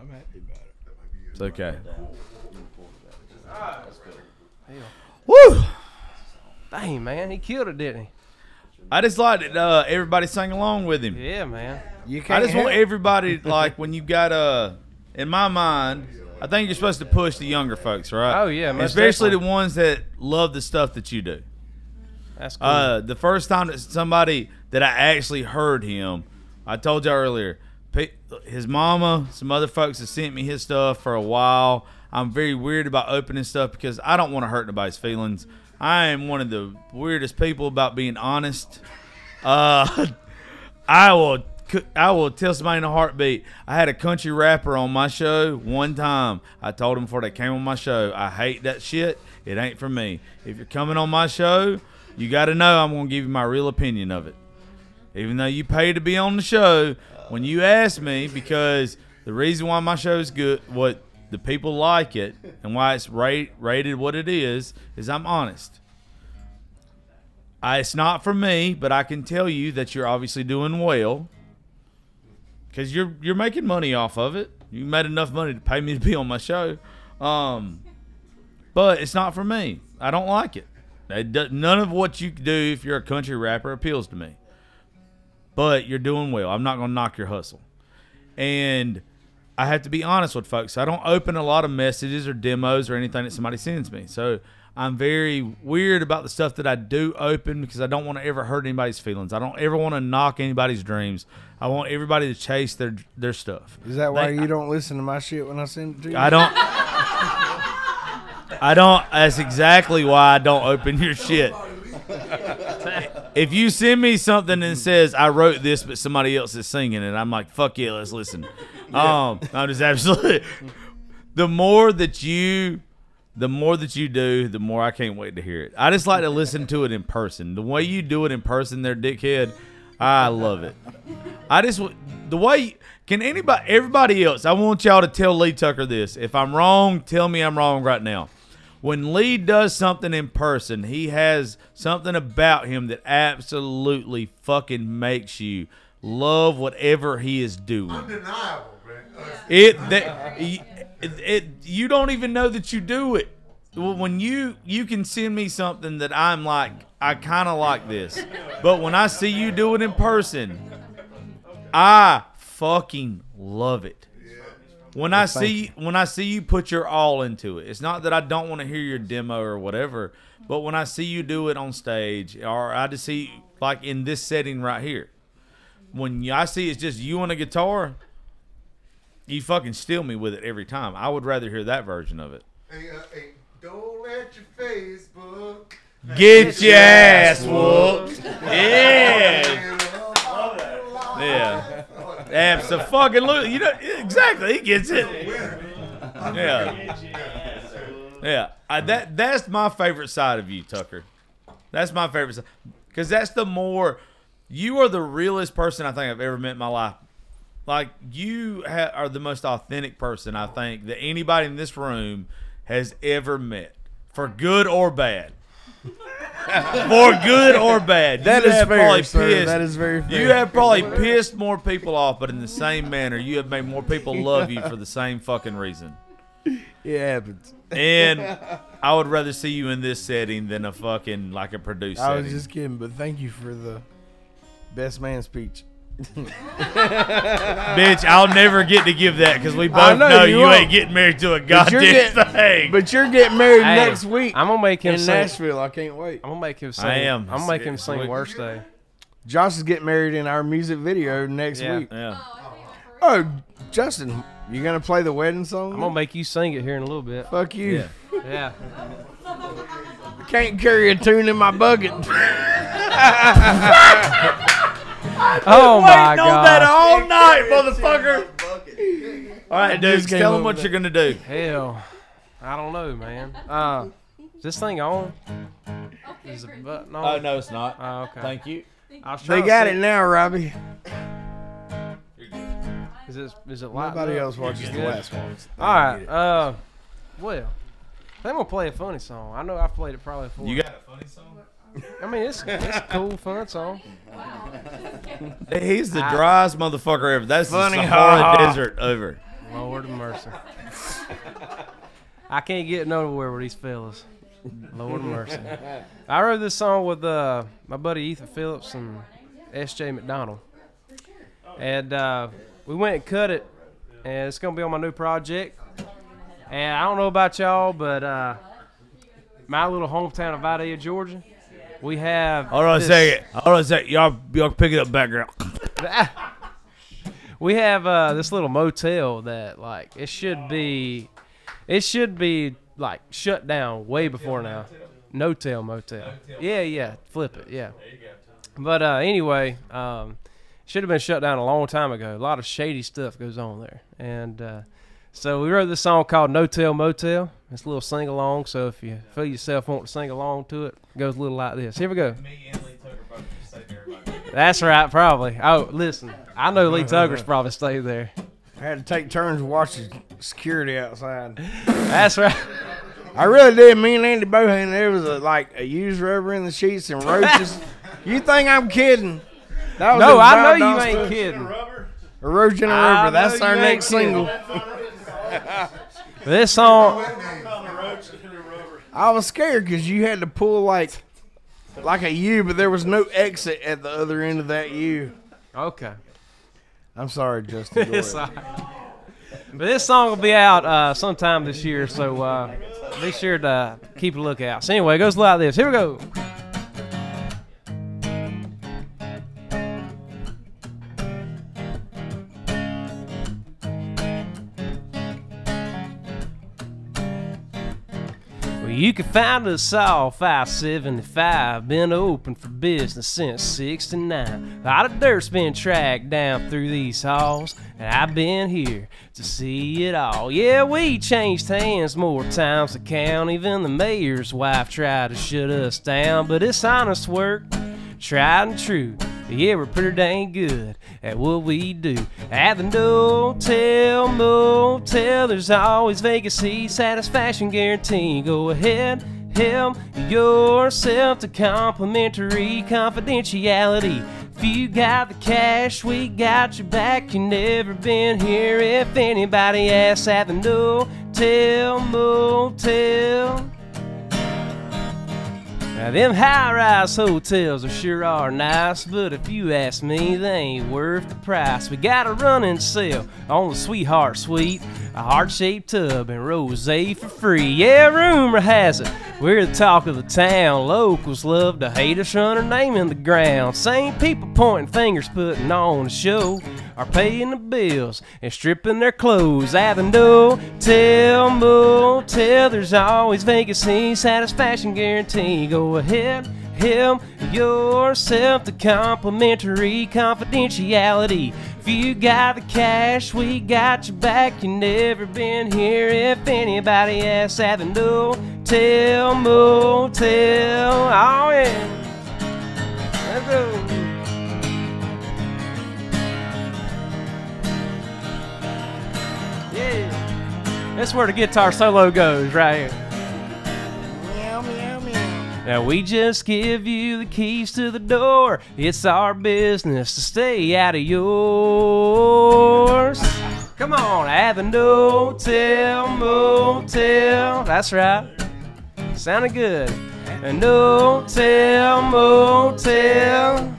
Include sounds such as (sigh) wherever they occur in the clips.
I'm happy about it. It's okay. Woo! Dang, man, he killed it, didn't he? I just like that uh, everybody sang along with him. Yeah, man. You I can't just want help- everybody (laughs) like when you got uh in my mind, I think you're supposed to push the younger folks, right? Oh, yeah, most especially definitely. the ones that love the stuff that you do. That's cool. Uh, the first time that somebody that I actually heard him, I told you earlier, pe- his mama, some other folks have sent me his stuff for a while. I'm very weird about opening stuff because I don't want to hurt nobody's feelings. I am one of the weirdest people about being honest. Uh, (laughs) I will I will tell somebody in a heartbeat. I had a country rapper on my show one time. I told him before they came on my show, I hate that shit. It ain't for me. If you're coming on my show, you got to know I'm going to give you my real opinion of it. Even though you pay to be on the show, when you ask me, because the reason why my show is good, what the people like it, and why it's rate, rated what it is, is I'm honest. I, it's not for me, but I can tell you that you're obviously doing well because you're you're making money off of it. You made enough money to pay me to be on my show, um, but it's not for me. I don't like it. None of what you do if you're a country rapper appeals to me. But you're doing well. I'm not gonna knock your hustle, and I have to be honest with folks. I don't open a lot of messages or demos or anything that somebody sends me. So I'm very weird about the stuff that I do open because I don't want to ever hurt anybody's feelings. I don't ever want to knock anybody's dreams. I want everybody to chase their their stuff. Is that why They- you don't listen to my shit when I send it to you? I don't. I don't. That's exactly why I don't open your shit. (laughs) If you send me something and says I wrote this, but somebody else is singing it, I'm like, fuck yeah, let's listen. (laughs) Um, I'm just absolutely. (laughs) The more that you, the more that you do, the more I can't wait to hear it. I just like to listen to it in person. The way you do it in person, there, dickhead, I love it. I just the way can anybody everybody else. I want y'all to tell Lee Tucker this. If I'm wrong, tell me I'm wrong right now. When Lee does something in person, he has something about him that absolutely fucking makes you love whatever he is doing. Undeniable, man. It that it, it you don't even know that you do it. Well, When you you can send me something that I'm like I kind of like this, but when I see you do it in person, I fucking love it. When I see when I see you put your all into it, it's not that I don't want to hear your demo or whatever, but when I see you do it on stage, or I just see like in this setting right here, when I see it's just you on a guitar, you fucking steal me with it every time. I would rather hear that version of it. Hey, uh, hey, don't let your Facebook. Get your ass whooped. Yeah. Yeah. Absolutely. You know exactly. He gets it. Yeah. Yeah. I, that that's my favorite side of you, Tucker. That's my favorite side because that's the more you are the realest person I think I've ever met in my life. Like you ha- are the most authentic person I think that anybody in this room has ever met, for good or bad. For good or bad. That You is fair, probably sir. pissed- That is very fair. You have probably pissed more people off, but in the same manner, you have made more people love you for the same fucking reason. It happens. And (laughs) I would rather see you in this setting than a fucking like a producer. I was setting. just kidding, but thank you for the best man speech. Bitch, I'll never get to give that because we both know know, you you, ain't getting married to a But goddamn you're getting, thing. but you're getting married Hey, next week I'm gonna make him in sing. Nashville. I can't wait. I'm gonna make him sing. I am. I'm gonna make him sing it's- worst day. Josh is getting married in our music video next Yeah. week. yeah. Oh, Justin, you gonna play the wedding song? I'm gonna make you sing it here in a little bit. Fuck you. Yeah. Yeah. Can't carry a tune in my bucket. (laughs) Oh my Waiting on that god. all night, motherfucker. All right, dude, came tell up them what with you're gonna do. Hell, I don't know, man. Uh, is this thing on? Okay, Is the button on? Oh no, it's not. Oh, okay. Thank you. I was they trying to got see- it now, Robbie. Is it? Is it lighting Nobody up? else watches the Good. last ones. They All right. Uh, well, I think I'm gonna play a funny song. I know I've played it probably before. You got a funny song? I mean, it's it's a cool, fun song. (laughs) He's the driest motherfucker ever. That's Funny, the ha, Sahara ha. Desert over. Lord of mercy. I can't get nowhere with these fellas. Lord of mercy. I wrote this song with uh, my buddy Ethan Phillips and S.J. McDonald. And uh, we went and cut it, and it's going to be on my new project. And I don't know about y'all, but uh, my little hometown of Vidalia, Georgia, we have. Hold on a this- second. Hold on a second. Y'all, y'all pick it up background. (laughs) we have uh, this little motel that like it should be it should be like shut down way before now. No tail motel. Yeah yeah. Flip it. Yeah. But uh, anyway um, should have been shut down a long time ago. A lot of shady stuff goes on there. And uh, so we wrote this song called no Tell motel it's a little sing along so if you feel yourself want to sing along to it it goes a little like this here we go that's right probably oh listen i know lee tucker's (laughs) probably stayed there I had to take turns watching security outside. That's right. I really did. Me and Andy Bohan, there was a, like a used rubber in the sheets and roaches. you think I'm kidding? That was No, I know you ain't stuff. kidding. Erosion and I rubber. That's our next kidding. single. This song, I was scared because you had to pull like like a U, but there was no exit at the other end of that U. okay. I'm sorry, Justin. Go (laughs) This ahead. but this song will be out uh, sometime this year, so uh, be sure to keep a lookout. So anyway, it goes like this. Here we go. You can find us all 575. Been open for business since 69. A lot of dirt's been tracked down through these halls, and I've been here to see it all. Yeah, we changed hands more times than count. Even the mayor's wife tried to shut us down, but it's honest work tried and true. Yeah, we're pretty dang good at what we do. At the No Tell Motel, there's always vacancy, satisfaction guarantee. Go ahead, help yourself to complimentary confidentiality. If you got the cash, we got your back. You never been here. If anybody asks at the No Tell Motel. Now, them high rise hotels are sure are nice, but if you ask me, they ain't worth the price. We got a running sale on the Sweetheart Suite, a heart shaped tub, and rose for free. Yeah, rumor has it, we're the talk of the town. Locals love to hate us, run our name in the ground. Same people pointing fingers, putting on a show, are paying the bills and stripping their clothes. At the No Tell Motel, there's always vacancy, satisfaction guarantee. Go ahead, help yourself to complimentary confidentiality. If you got the cash, we got your back. You never been here. If anybody asks at the No Tell Motel, oh yeah, let's go. That's where the guitar solo goes, right here. Meow, meow, meow. Now we just give you the keys to the door. It's our business to stay out of yours. Come on, at the No Tell Motel. That's right. Sounded good. A No Tell Motel.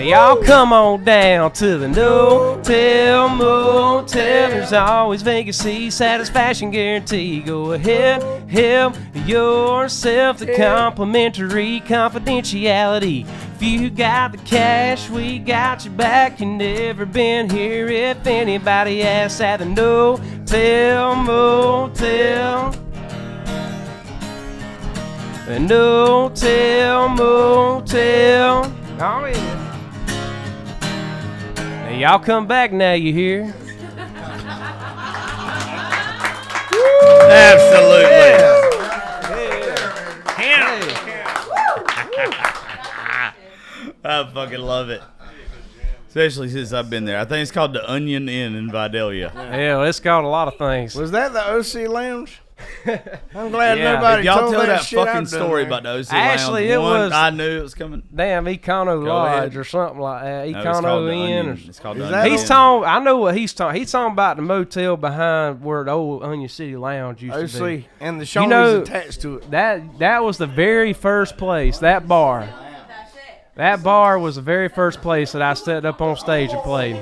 Y'all come on down to the No Tell Motel. There's always vacancy, satisfaction guarantee. Go ahead, help yourself to complimentary confidentiality. If you got the cash, we got your back. You never been here. If anybody asks at the No Tell Motel. The No Tell Motel. Oh yeah. Now y'all come back now, you hear? Absolutely. Yeah. Yeah. (laughs) I fucking love it. Especially since I've been there. I think it's called the Onion Inn in Vidalia. Yeah, it's called a lot of things. Was that the OC Lounge? (laughs) I'm glad Yeah. nobody If y'all told tell that, that shit fucking I've story there. about the OC Actually, it one, was- I knew it was coming. Damn, Econo Lodge or something like that. No, it's Econo the Inn. Or, It's called the he's talking. I know what he's talking. He's talking about the motel behind where the old Onion City Lounge used to be. And the Shoney's know- attached to it. That that was the very first place. That bar. That bar was the very first place that I stepped up on stage and played.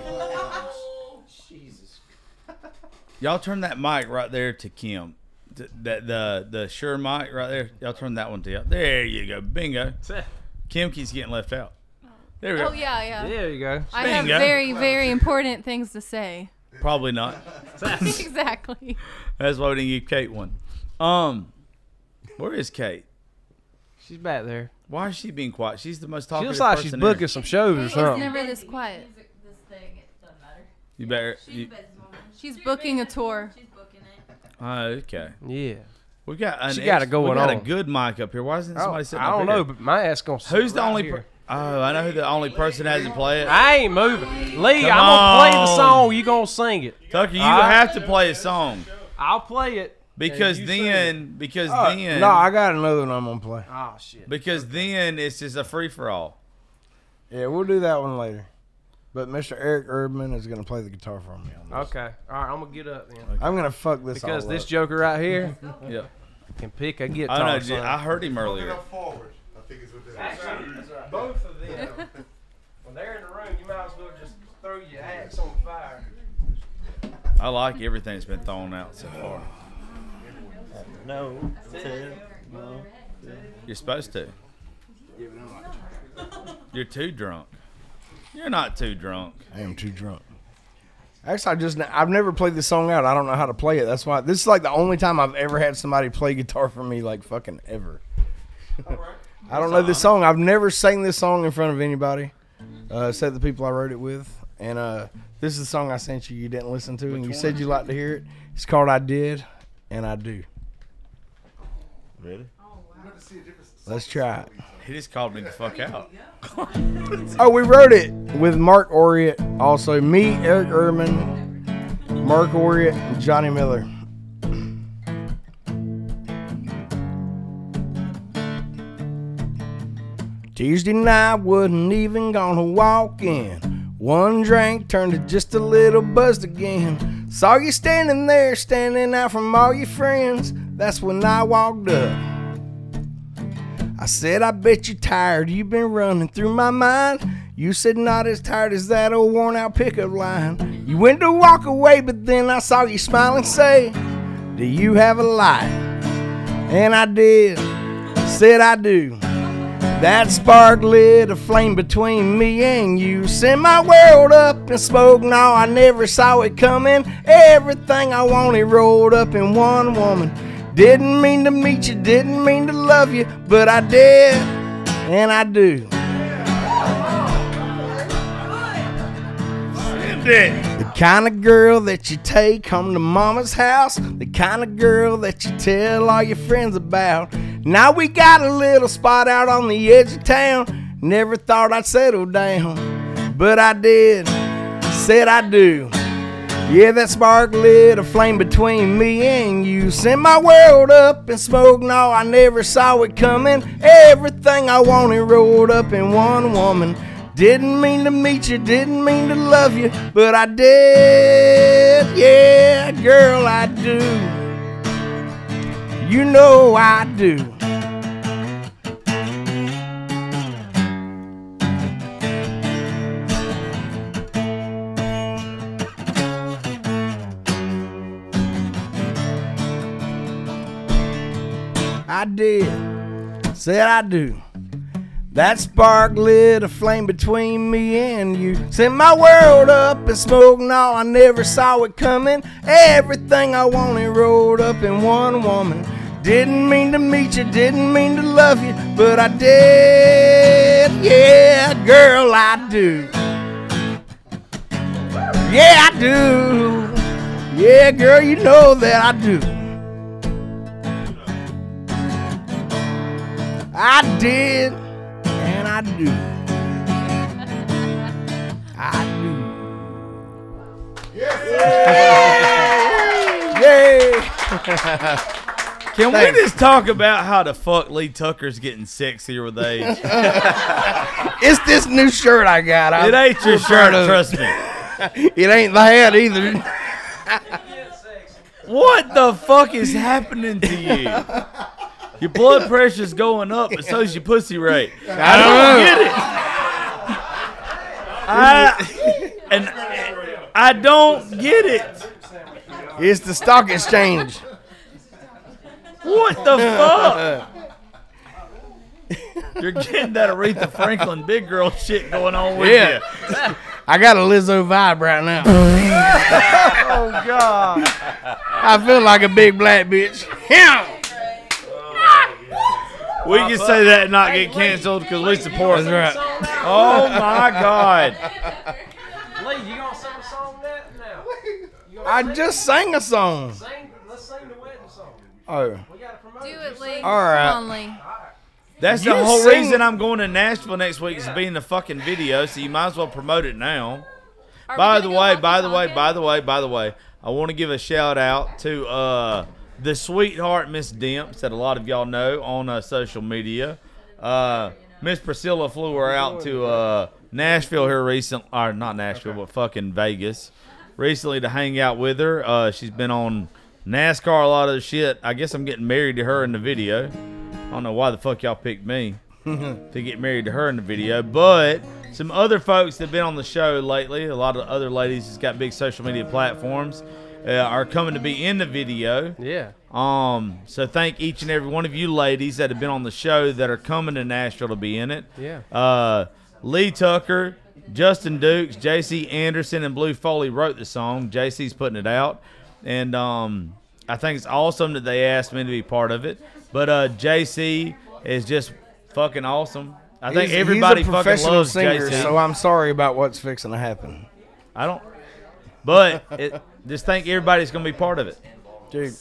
Y'all turn that mic right there to Kim. The, the the the Shure mic right there. Y'all turn that one to you. There you go. Bingo. Kim keeps getting left out. There we go. Oh yeah, yeah. There you go. I have Bingo. very, very important things to say. Probably not. (laughs) (laughs) exactly. That's why we didn't give Kate one. Um, where is Kate? She's back there. Why is she being quiet? She's the most She talkative looks like she's person there. booking some shows or It's something. never this quiet. You better. You, She's booking a tour. Oh, okay. Yeah. We got. An She got it ex- going We got a good mic up here. Why isn't Oh, somebody sitting I don't here? know, but my ass gonna. sit Who's the right only? here. Per- oh, I know who the only person hasn't played it. I ain't moving. Lee, Come I'm gonna play the on. song. You gonna sing it? Tucker, you All right. have to play a song I'll play it. because you sing then because Uh, then no, I got another one I'm gonna play. Oh shit. because then it's just a free for all. Yeah, we'll do that one later. But Mr. Eric Erdman is gonna play the guitar for me. On this. Okay. All right. I'm gonna get up then. I'm gonna fuck this Because all this up. joker right here (laughs) Yeah. can pick a I guitar. know. son. I heard him Moving earlier. up forward. I think is what that is. Both of them. (laughs) when they're in the room, you might as well just throw your axe on fire. I like everything that's been thrown out so far. No. Ted, no. You're supposed to. You're too drunk. You're not too drunk. I am too drunk. Actually, I just I've never played this song out. I don't know how to play it. That's why this is like the only time I've ever had somebody play guitar for me, like fucking ever. I don't know this song. I've never sang this song in front of anybody, uh, except the people I wrote it with. And uh, this is the song I sent you. You didn't listen to, and you said you liked to hear it. It's called "I Did," and I do. Ready? Let's try it. He just called me the fuck out. (laughs) Oh, we wrote it with Mark Oriot, also me, Eric Ehrman, Mark Oriot, and Johnny Miller. Tuesday night wasn't even gonna walk in. One drink turned to just a little buzzed again. Saw you standing there, standing out from all your friends. That's when I walked up. I said, I bet you're tired. You've been running through my mind. You said, not as tired as that old worn out pickup line. You went to walk away, but then I saw you smile and say, Do you have a light? And I did. Said, I do. That spark lit a flame between me and you. Sent my world up in smoke. No, I never saw it coming. Everything I wanted rolled up in one woman. Didn't mean to meet you, didn't mean to love you, but I did, and I do. The kind of girl that you take home to mama's house, the kind of girl that you tell all your friends about. Now we got a little spot out on the edge of town. Never thought I'd settle down, but I did. Said I do. Yeah, that spark lit a flame between me and you. Sent my world up in smoke. No, I never saw it coming. Everything I wanted rolled up in one woman. Didn't mean to meet you, didn't mean to love you, but I did. Yeah, girl, I do. You know I do. I did. Said I do. That spark lit a flame between me and you. Sent my world up in smoke. No, I never saw it coming. Everything I wanted rolled up in one woman. Didn't mean to meet you, didn't mean to love you, but I did. Yeah, girl, I do. Yeah, I do. Yeah, girl, you know that I do. I did, and I do. I do. Yay! Can Thanks. we just talk about how the fuck Lee Tucker's getting sexier with age? (laughs) It's this new shirt I got. I'm it ain't your shirt, of trust me. (laughs) It ain't the hat either. What the fuck is happening to you? (laughs) Your blood pressure's going up, but so's your pussy rate. I don't get it. (laughs) I and I don't get it. It's the stock exchange. What the fuck? (laughs) You're getting that Aretha Franklin big girl shit going on with Yeah. you. I got a Lizzo vibe right now. (laughs) Oh God. I feel like a big black bitch. Yeah. We can say that and not get canceled because we support. That's right. Oh my god. (laughs) Lee, you gonna sing a song that now? You gonna I sing- just sang a song. sing. Let's sing the wedding song. Oh. We gotta promote Do this. it, Lee. All right. Come on, Lee. That's You the whole sing- reason I'm going to Nashville next week is to be in the fucking video, so you might as well promote it now. Are we By gonna the go way, walkie by the way, talkie? by the way, by the way, I want to give a shout out to uh, the sweetheart Miss Demps that a lot of y'all know on uh, social media. Uh, Miss Priscilla flew her out to uh, Nashville here recent, or not Nashville, but fucking Vegas recently to hang out with her. Uh, she's been on NASCAR a lot of the shit. I guess I'm getting married to her in the video. I don't know why the fuck y'all picked me (laughs) to get married to her in the video. But some other folks that have been on the show lately, a lot of other ladies that's got big social media platforms, uh, are coming to be in the video. Yeah. Um, so thank each and every one of you ladies that have been on the show that are coming to Nashville to be in it. Yeah. Uh, Lee Tucker, Justin Dukes, J.C. Anderson, and Blue Foley wrote the song. J.C.'s putting it out, and um, I think it's awesome that they asked me to be part of it. But uh, J.C. is just fucking awesome. I think He's- everybody he's a fucking professional loves singer, J.C. so I'm sorry about what's fixing to happen. I don't, but it, just think everybody's gonna be part of it. Dude,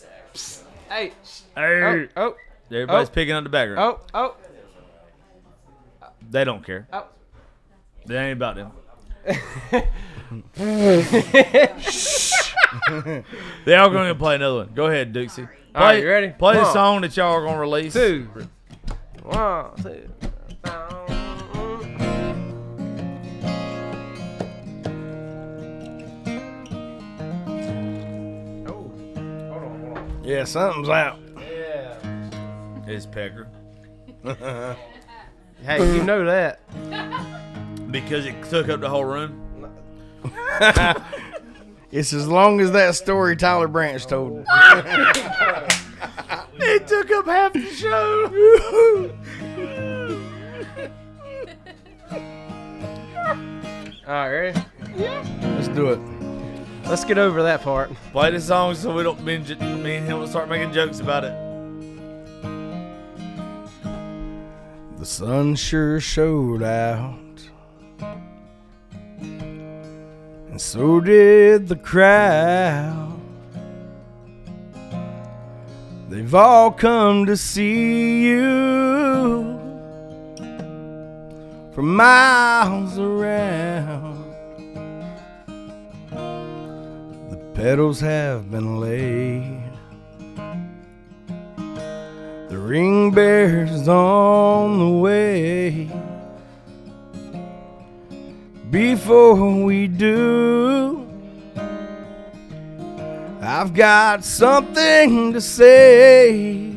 Hey. Hey, Oh. Oh. everybody's oh. picking up the background. Oh. Oh. They don't care. Oh. It ain't about them. (laughs) they all going to play another one. Go ahead, Dixie. Play, All right, you ready? Play the song that y'all are going to release. Two. One, two. Yeah, something's out. Yeah. It's Pecker. (laughs) Hey, you know that. (laughs) Because it took up the whole room. (laughs) It's as long as that story Tyler Branch told. It took up half the show. All right, ready? Let's do it. Let's get over that part. play the song so we don't, binge it. Me and him will start making jokes about it. The sun sure showed out. And so did the crowd. They've all come to see you from miles around. Petals have been laid. The ring bear's on the way. Before we do, I've got something to say.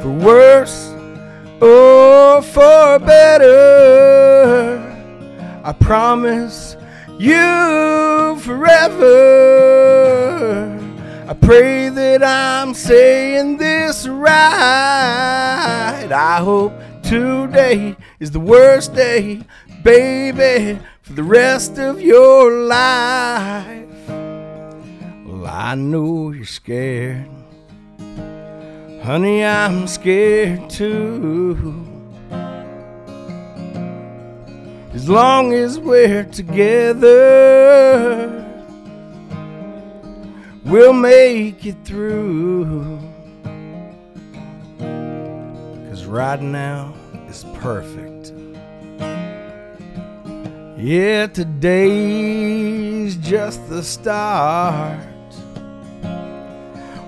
For worse or for better, I promise you forever. I pray that I'm saying this right. I hope today is the worst day, baby, for the rest of your life. Well, I know you're scared. Honey, I'm scared too. As long as we're together, we'll make it through. Cause right now is perfect. Yeah, today's just the start.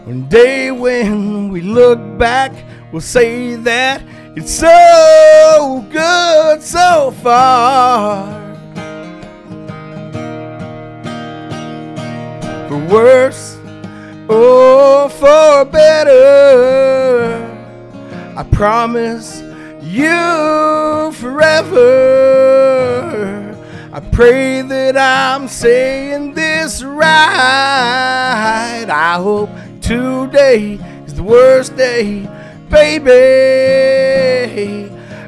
One day when we look back, we'll say that it's so good so far. For worse or for better, I promise you forever. I pray that I'm saying this right. I hope today is the worst day, baby.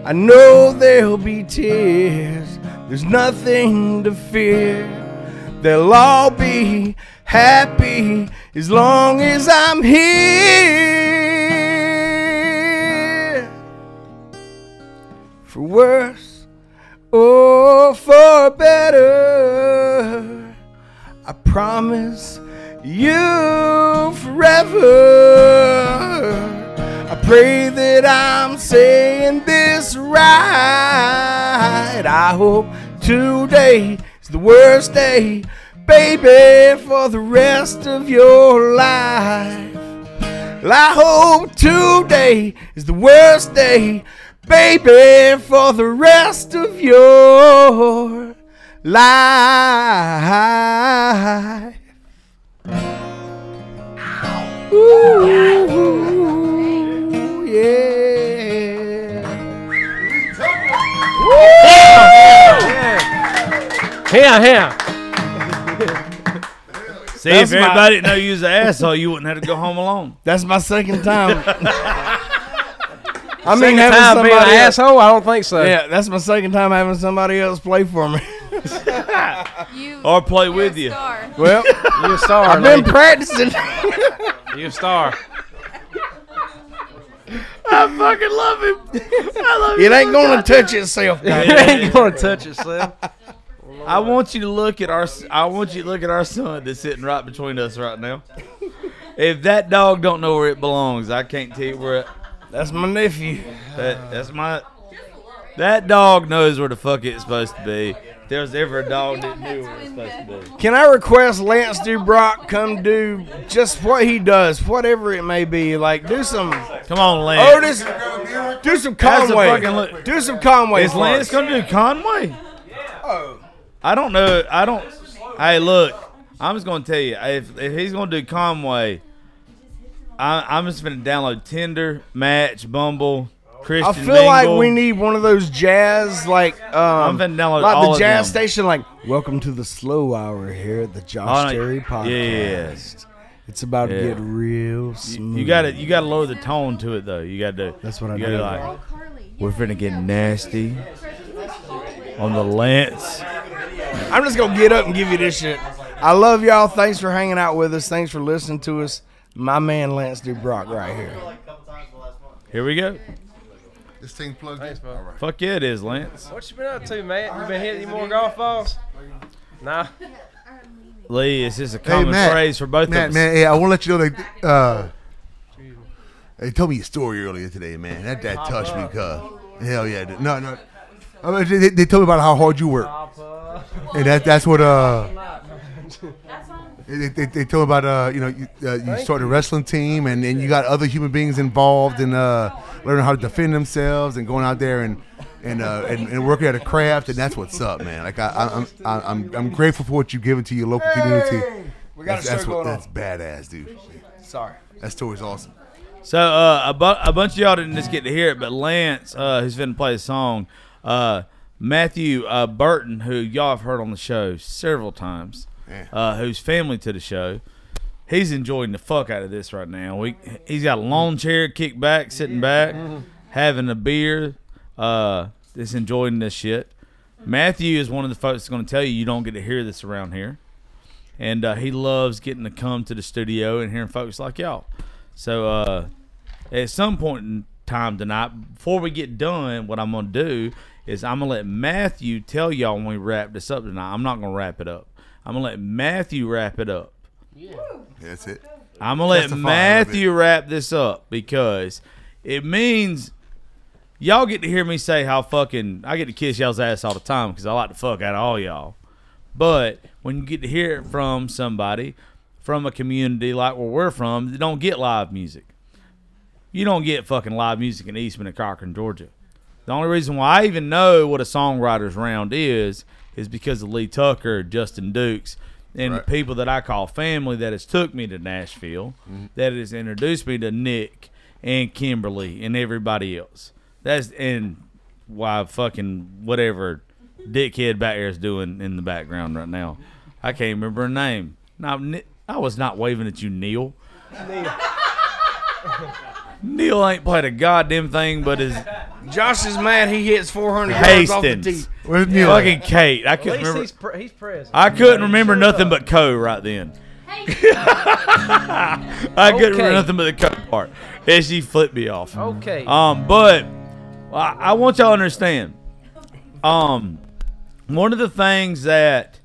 I know there'll be tears, there's nothing to fear. They'll all be happy as long as I'm here. For worse or for better, I promise you forever. I pray that I'm saying this right. I hope today is the worst day, baby, for the rest of your life. Well, I hope today is the worst day, baby, for the rest of your life. Ooh, yeah. Here, here. See, That's if my- everybody didn't know you was an asshole, you wouldn't have to go home alone. That's my second time. (laughs) I mean, Second having time being an else, asshole? I don't think so. Yeah, that's my second time having somebody else play for me. (laughs) You Or play you're with a you. Star. Well, (laughs) You a star, I've been lady. practicing. You a star. I fucking love him. I love it ain't gonna touch itself. it guys. ain't gonna touch itself. I want you to look at our. I want you to look at our son that's sitting right between us right now. If that dog don't know where it belongs, I can't tell you where. It, That's my nephew. that that's my. That dog knows where the fuck it's supposed to be. If there was ever a (laughs) dog that knew where it's supposed to be. Can I request Lance Dubrock come do just what he does, whatever it may be? Like do some Come on, Lance. Oh, Otis, do some That's a Conway, look- do some Conway. Is Lance us. gonna do Conway? Oh. I don't know. I don't. Hey, look. I'm just gonna tell you. If if he's gonna do Conway, I, I'm just gonna download Tinder, Match, Bumble, Christian. I feel like we need one of those jazz like um I'm download like all the of jazz them. station like welcome to the slow hour here at the Josh Oh, no, Terry podcast. yes. It's about to Yeah. get real smooth. you gotta you gotta lower the tone to it though. You gotta do. That's what I you do. like. We're finna get nasty on the Lance. I'm just gonna get up and give you this shit. I love y'all. Thanks for hanging out with us. Thanks for listening to us. My man Lance Dubrock right here. Here we go. This thing plugged in. All right. Fuck yeah, it is Lance. What you been up to, man? You been hitting any more golf balls? Nah. Lee, it's just a Hey, common Matt. phrase for both Matt, of us. man, hey, I want to let you know that uh, they told me a story earlier today, man. That that touched me, cuz. Hell yeah, dude. no, no. I mean, they, they told me about how hard you work, and that that's what uh. They, they, they told me about uh you know you, uh, you started a wrestling team and then you got other human beings involved in uh learning how to defend themselves and going out there and and uh and, and working at a craft and that's what's up man like I, I I'm I- I'm I'm grateful for what you've given to your local community. We got a That's, show that's what going that's on. badass, dude. Sorry. That story's awesome. So uh, a, bu- a bunch of y'all didn't just get to hear it, but Lance, uh, who's finna play a song, uh, Matthew uh, Burton, who y'all have heard on the show several times, Yeah. uh, who's family to the show, he's enjoying the fuck out of this right now. We he's got a lawn chair, kicked back, sitting back, having a beer, uh, just enjoying this shit. Matthew is one of the folks that's going to tell you you don't get to hear this around here, and uh, he loves getting to come to the studio and hearing folks like y'all. So uh, at some point in time tonight, before we get done, what I'm gonna do is I'm gonna let Matthew tell y'all when we wrap this up tonight. I'm not gonna wrap it up. I'm gonna let Matthew wrap it up. Yeah. That's it. I'm gonna let Testify a little Matthew wrap this up because it means y'all get to hear me say how fucking I get to kiss y'all's ass all the time because I like to fuck out of all y'all. But when you get to hear it from somebody from a community like where we're from that don't get live music. You don't get fucking live music in Eastman and Cochran, Georgia. The only reason why I even know what a songwriters round is is because of Lee Tucker, Justin Dukes, and Right. the people that I call family that has took me to Nashville, mm-hmm. that has introduced me to Nick and Kimberly and everybody else. That's and why fucking whatever dickhead back there is doing in the background right now. I can't remember her name. No, I was not waving at you, Neil. Neil ain't played a goddamn thing but his Josh is mad he hits 400 yards off the tee. Hastings. Where's Neil? Fucking Kate. I At couldn't least remember. he's, pre- he's present. I couldn't remember nothing up. but Co right then. Hey, (laughs) I couldn't remember Okay. nothing but the Co part. And she flipped me off. Okay. Um, but I, I want y'all to understand. Um, one of the things that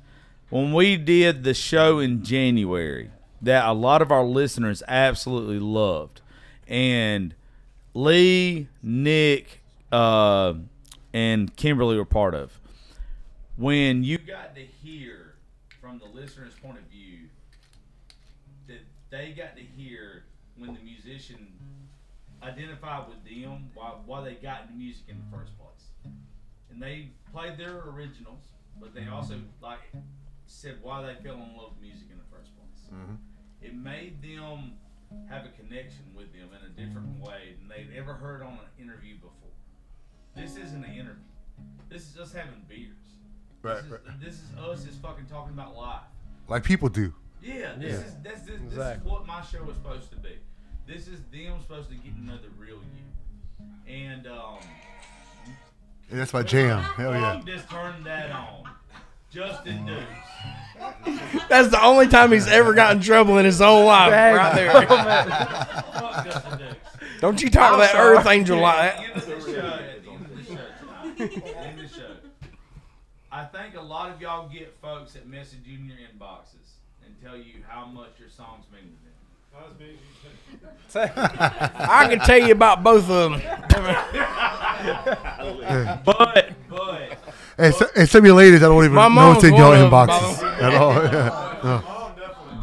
when we did the show in January that a lot of our listeners absolutely loved, and Lee, Nick, uh, and Kimberly were part of. When you got to hear from the listener's point of view that they got to hear when the musician identified with them why, why they got into music in the first place. And they played their originals, but they also like said why they fell in love with music in the first place. It made them have a connection with them in a different way than they'd ever heard on an interview before. This isn't an interview. This is us having beers. Right, this, is, right. this is us just fucking talking about life. Like people do. Yeah, this is that's this, this is what my show is supposed to be. This is them supposed to get to know the real you. And um And that's my jam. Hell yeah. Just turned that on. Justin Dukes. That's the only time he's ever gotten in trouble in his whole life. Right there. Fuck Justin Dukes. Don't you talk to that sorry. Earth Angel like that. Tonight, at the end of the show, I think a lot of y'all get folks that message you in your inboxes and tell you how much your songs mean to them. (laughs) I can tell you about both of them. (laughs) But but And, so, and some of you ladies, I don't even My know mom's what's in your one of 'em, by inboxes at all. (laughs) Yeah.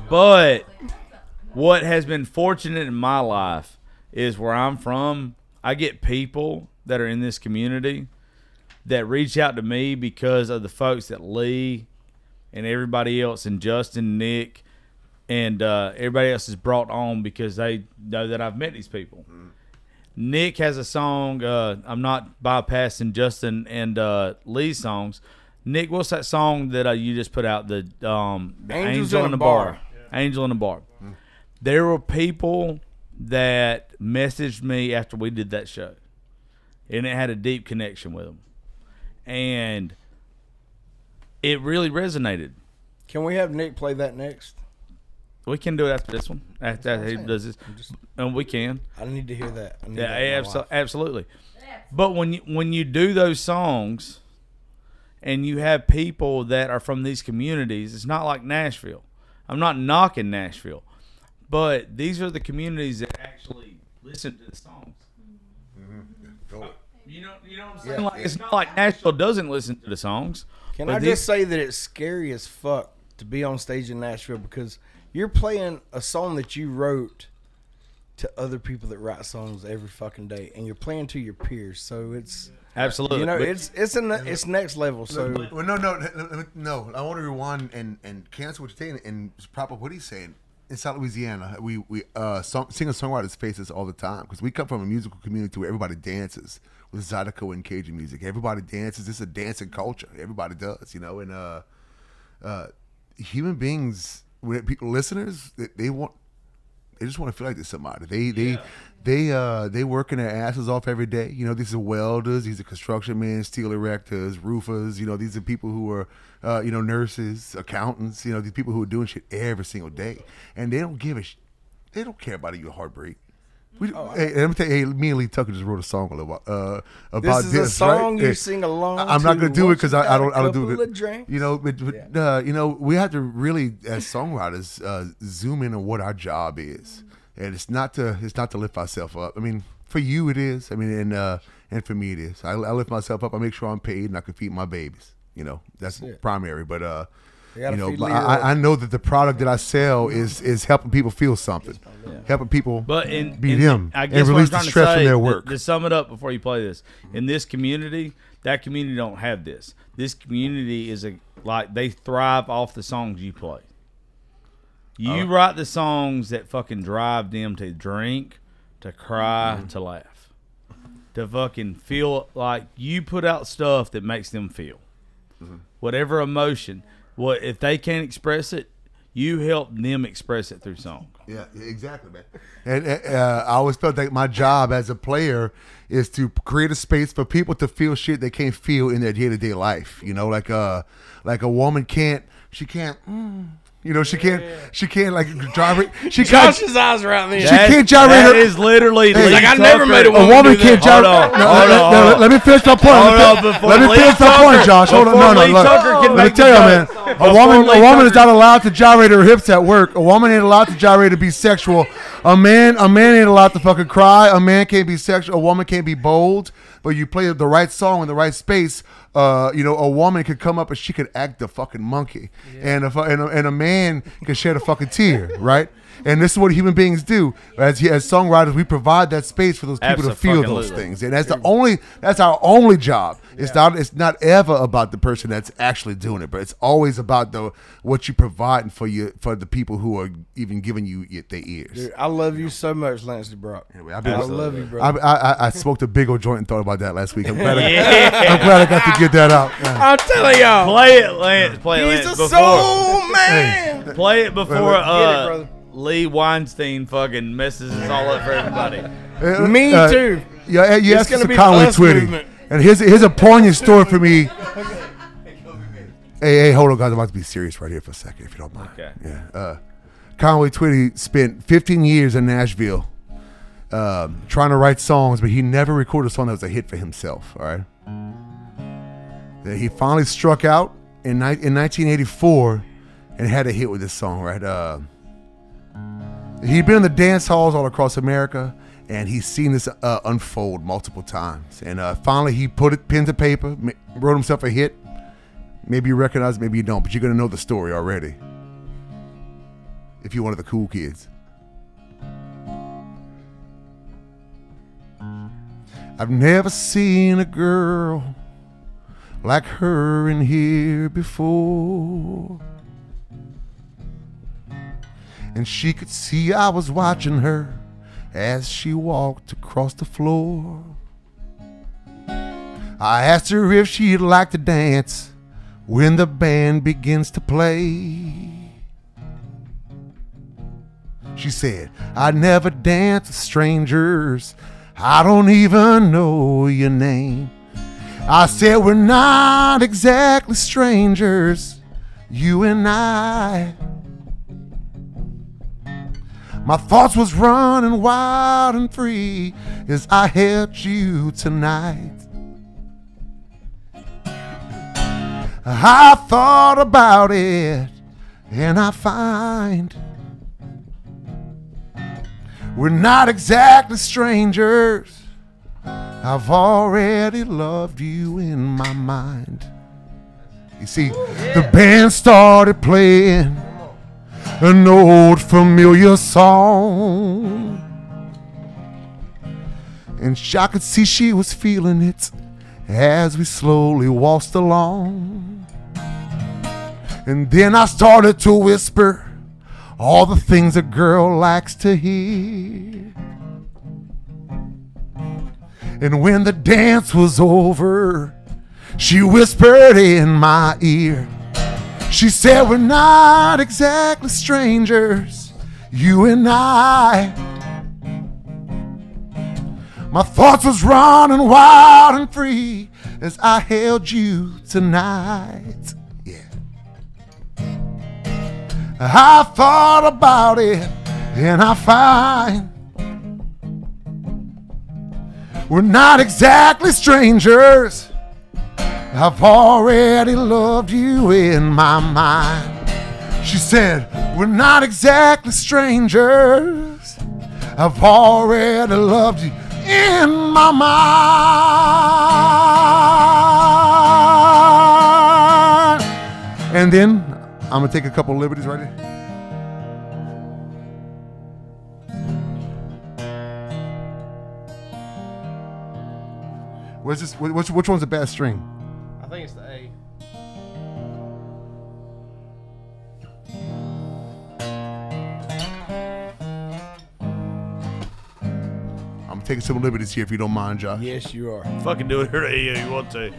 But what has been fortunate in my life is where I'm from, I get people that are in this community that reach out to me because of the folks that Lee and everybody else and Justin, Nick, and uh, everybody else is brought on because they know that I've met these people. Nick has a song. Uh, I'm not bypassing Justin and uh, Lee's songs. Nick, what's that song that uh, you just put out? The um, the Angels Angel in the bar. Bar. Angel in the bar. There were people that messaged me after we did that show, and it had a deep connection with them, and it really resonated. Can we have Nick play that next? We can do it after this one. After, he does this, and we can. I need to hear that. I need Yeah, that abso- absolutely. But when you when you do those songs, and you have people that are from these communities, it's not like Nashville. I'm not knocking Nashville, but these are the communities that actually listen to the songs. You know, you know what I'm saying? like, it's not like Nashville doesn't listen to the songs. Can I these- just say that it's scary as fuck to be on stage in Nashville because you're playing a song that you wrote to other people that write songs every fucking day, and you're playing to your peers. So it's absolutely, you know but- it's it's an it's next level. So Well, no, no, no, no, no. I want to rewind and and cancel what you're saying and prop up what he's saying. In South Louisiana, we we uh song, singer songwriters face this all the time because we come from a musical community where everybody dances with Zydeco and Cajun music. Everybody dances. It's a dancing culture. Everybody does, you know. And uh, uh, human beings, when people, listeners, they, they want they just want to feel like they're somebody. They they they uh they working their asses off every day. You know, these are welders, these are construction men, steel erectors, roofers. You know, these are people who are uh, you know nurses, accountants. You know, these people who are doing shit every single day, and they don't give a sh- they don't care about your heartbreak. We, hey, let me tell you, hey, me and Lee Tucker just wrote a song about uh, about This this. is a song right? you sing along I'm not gonna do it because I, I don't I don't do it. drinks. You know, but, but uh, you know, we have to really, as songwriters, uh, zoom in on what our job is, and it's not to it's not to lift ourselves up. I mean, for you it is. I mean, and uh, and for me it is. I, I lift myself up. I make sure I'm paid and I can feed my babies. You know, that's primary. But uh, You know, but I, I know that the product that I sell is is helping people feel something, helping people. But in, Be in- them I and guess what I'm release the trying to stress from their work. To, sum it up before you play this, in this community, that community don't have this. This community is a like they thrive off the songs you play. You write the songs that fucking drive them to drink, to cry, Mm-hmm. to laugh, to fucking feel like you put out stuff that makes them feel Mm-hmm. whatever emotion. What if they can't express it? You help them express it through song. Yeah, exactly, man. And uh, I always felt like my job as a player is to create a space for people to feel shit they can't feel in their day to day life. You know, like uh, like a woman can't, she can't, mm, you know, she can't, she can't like gyrate. She (laughs) can't. Josh's eyes are out there. She can't gyrate That her- is literally Hey, Lee like, I never Tucker. made a A woman woman do can't that. gyrate. Hold No, on, let, hold let- on, no, hold let- let me finish my point. Hold let me, before let me Lee finish my Tucker- point, Josh. Hold on, before no, no, Lee look. Tucker can Let me make tell the you, man. joke. A Before woman, Lee a woman is Tucker- not allowed to gyrate her hips at work. A woman ain't allowed to gyrate to be sexual. A man, a man ain't allowed to fucking cry. A man can't be sexual. A woman can't be bold. But you play the right song in the right space. Uh, you know, a woman could come up and she could act the fucking monkey, and a, and a and a man could shed a fucking tear, right? And this is what human beings do. As as songwriters, we provide that space for those people to feel those things, and that's the only that's our only job. It's not it's not ever about the person that's actually doing it, but it's always about the what you providing for you for the people who are even giving you their ears. Dude, I love you so much, Lance Brock. Anyway, I've I love you, bro. I, I, I- I smoked a big old joint and thought about that last week. I'm glad, I, I'm glad I got to get that out. Yeah. (laughs) I'm telling y'all, Play it, Lance. Play it, he's Lance. a Before, soul man. play it before Wait, wait. Get it, uh, brother. Lee Weinstein fucking messes us all up for everybody. Uh, Me uh, too. Yeah, you It's asked gonna us be to the Conway us Twitty. movement. And here's, here's a poignant story for me. Hey, hey, hold on, guys. I'm about to be serious right here for a second, if you don't mind. Okay. Yeah. Uh, Conway Twitty spent 15 years in Nashville um, trying to write songs, but he never recorded a song that was a hit for himself. All right. Then he finally struck out in, ni- in 1984 and had a hit with this song, right? Uh, he'd been in the dance halls all across America, and he's seen this uh, unfold multiple times. And uh, finally, he put it pen to paper, wrote himself a hit. Maybe you recognize, maybe you don't, but you're gonna know the story already. If you're one of the cool kids. I've never seen a girl like her in here before. And she could see I was watching her as she walked across the floor. I asked her if she'd like to dance when the band begins to play. She said, I never dance with strangers. I don't even know your name. I said, We're not exactly strangers, you and I. My thoughts was running wild and free as I held you tonight. I thought about it and I find we're not exactly strangers. I've already loved you in my mind. You see, the band started playing an old familiar song. And I could see she was feeling it as we slowly waltzed along. And then I started to whisper all the things a girl likes to hear. And when the dance was over, she whispered in my ear. She said, We're not exactly strangers, you and I. My thoughts was running wild and free as I held you tonight. Yeah. I thought about it and I find we're not exactly strangers. I've already loved you in my mind. She said, We're not exactly strangers. I've already loved you in my mind. And then I'm gonna take a couple liberties right here. Where's this? Which, which one's the bad string? Taking some liberties here if you don't mind, Josh. Yes, you are. Fucking do it here if you want to.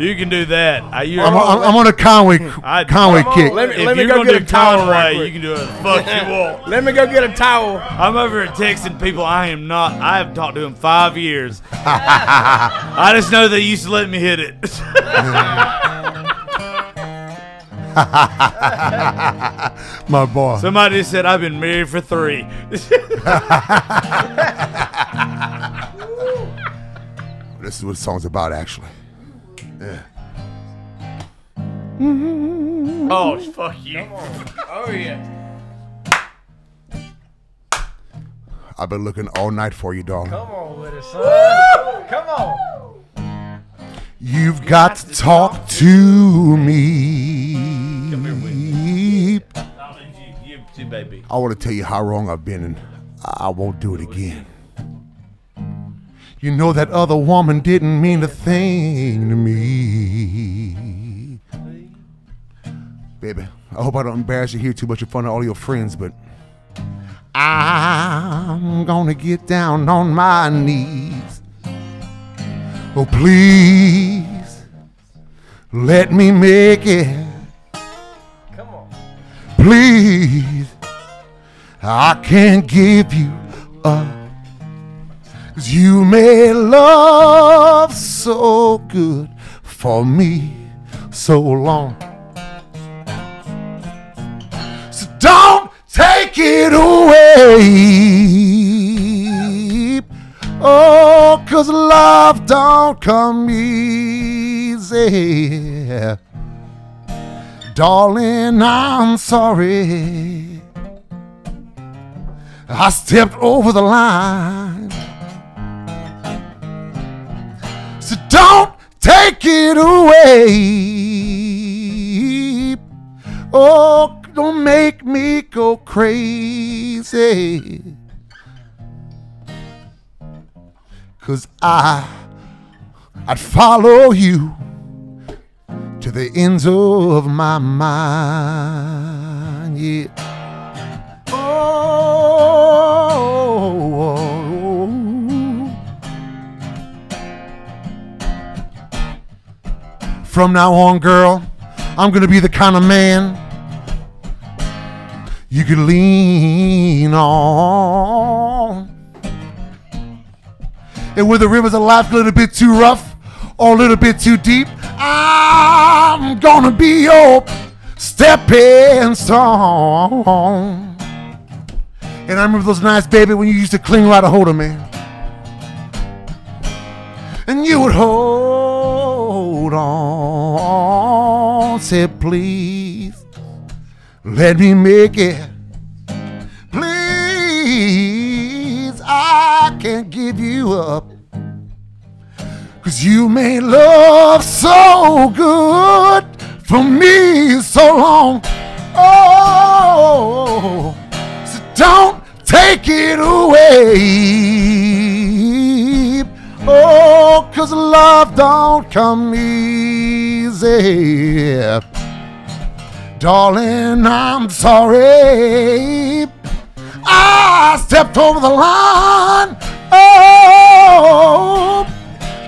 You can do that. Uh, I, you I'm, I'm, I'm on a Conway (laughs) I- Conway Come on, kick. let me- if let me you're go gonna get do a towel right Conway, quick. you can do it. Fuck you (laughs) want. Let me go get a towel. I'm over here texting people. I am not. I have talked to them five years. (laughs) I just know they used to let me hit it. My boy. Somebody said I've been married for three. This is what the song's about, actually. Yeah. oh fuck you. Oh yeah. I've been looking all night for you, darling. Come on with it, son. Come on. You've got to talk to me. You, you, baby. I want to tell you how wrong I've been, and I won't do it again. You know that other woman didn't mean a thing to me. Baby, I hope I don't embarrass you here too much in front of all your friends, but I'm gonna get down on my knees. Oh, please, let me make it. Come on. Please, I can't give you up. Cause you made love so good for me so long. So don't take it away. Oh, cause love don't come easy. Darling, I'm sorry. I stepped over the line. Don't take it away. Oh, don't make me go crazy. Cause I, I'd follow you to the ends of my mind. Yeah. Oh. From now on, girl, I'm gonna be the kind of man you can lean on. And when the rivers of life a little bit too rough or a little bit too deep, I'm gonna be your stepping stone. And I remember those nights, baby, when you used to cling right a hold of me. And you would hold on, Say, please, let me make it. Please, I can't give you up. Cause you made love so good for me so long. Oh, so don't take it away. Oh, cause love don't come easy. Darling, I'm sorry. I stepped over the line. Oh,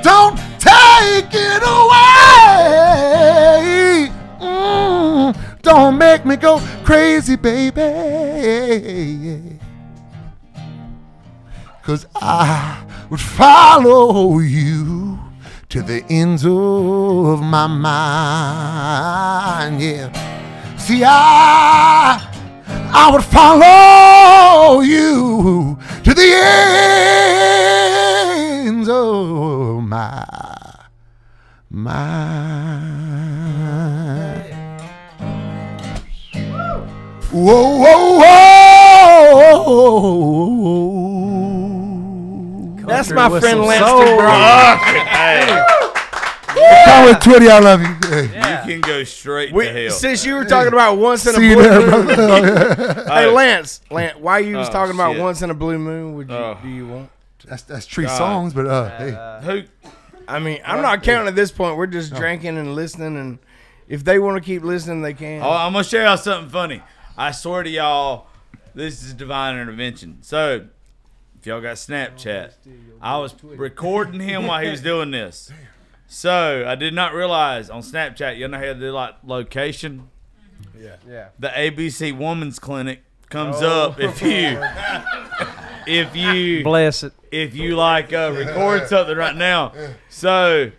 don't take it away. Mm, don't make me go crazy, baby. Cause I would follow you to the ends of my mind. Yeah. See, I I would follow you to the ends of my mind. Whoa, whoa, whoa. That's Country my with friend some Lance soul. DeBron. Hey, Conway Twitty, I love you. Hey, You can go straight We, to hell. since you were talking about once in a see you blue there, moon. (laughs) Hey Lance, Lance, why you was Oh, talking about shit. once in a blue moon? Would you Oh. do you want? That's that's Tree God. songs, but uh, hey, Who? I mean, I'm not counting at this point. We're just drinking and listening, and if they want to keep listening, they can. Oh, I'm gonna show y'all something funny. I swear to y'all, this is divine intervention. So, if y'all got Snapchat, I was recording him while he was (laughs) doing this. So I did not realize on Snapchat, you know how they do like location. Yeah. Yeah. The ABC Women's Clinic comes up if you (laughs) if you Bless it. if you like uh, record something right now. So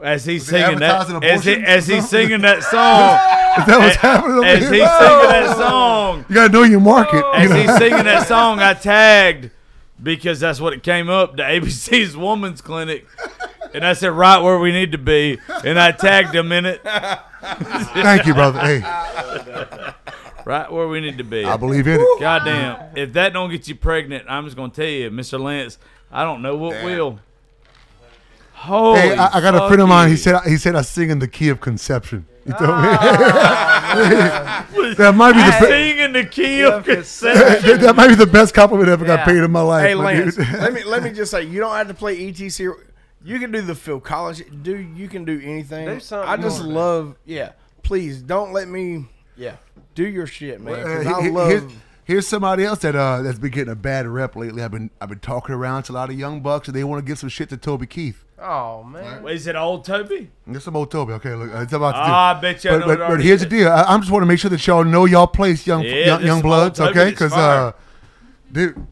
as he's they singing that, as, he, as or he's singing that (laughs) song, is that what's happening over as here? he's singing that song, You gotta know your market. You as know? he's singing that song, I tagged because that's what it came up. The ABC's (laughs) Woman's Clinic. And I said, right where we need to be. And I tagged him in it, Thank you, brother. Hey, (laughs) right where we need to be. I believe in it. Goddamn. If that don't get you pregnant, I'm just going to tell you, Mr. Lance, I don't know what Damn. will. Holy Hey, I, I got a friend of mine. He you. said he said I sing in the key of conception. He told me Ah. (laughs) that might be the be- Sing in the key of consent. (laughs) that, that might be the best compliment I ever got Yeah. paid in my life. hey my Lance, dude. let me let me (laughs) just say, you don't have to play ETC. You can do the Phil Collins. Do you can do anything? Do something I just more. love. Yeah, please don't let me. Yeah, do your shit, man. 'cause Uh, I he- he- love. here's, here's somebody else that uh, that's been getting a bad rep lately. I've been I've been talking around to a lot of young bucks, and they want to give some shit to Toby Keith. Oh man. Is it old Toby? This is old Toby. Okay, look, it's about to do. Ah, I bet you I but, know but, what but already here's the is. deal. I, I'm just want to make sure that y'all know y'all place, young Yeah, young, this young is bloods, old Toby okay? is Because fire. uh, dude,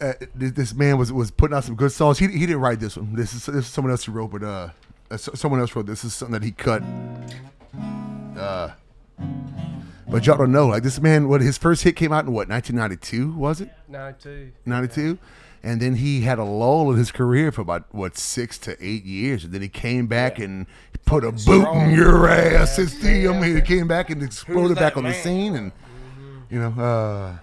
uh, this, this man was was putting out some good songs. He, he didn't write this one. This is this is someone else who wrote, but uh, uh, s- someone else wrote. This is something that he cut. Uh, but y'all don't know. Like this man, what his first hit came out in what 1992 was it? Ninety-two. 92 and then he had a lull in his career for about what six to eight years. And then he came back and put a boot in your ass. And see him he came back and exploded back that on the scene and you know uh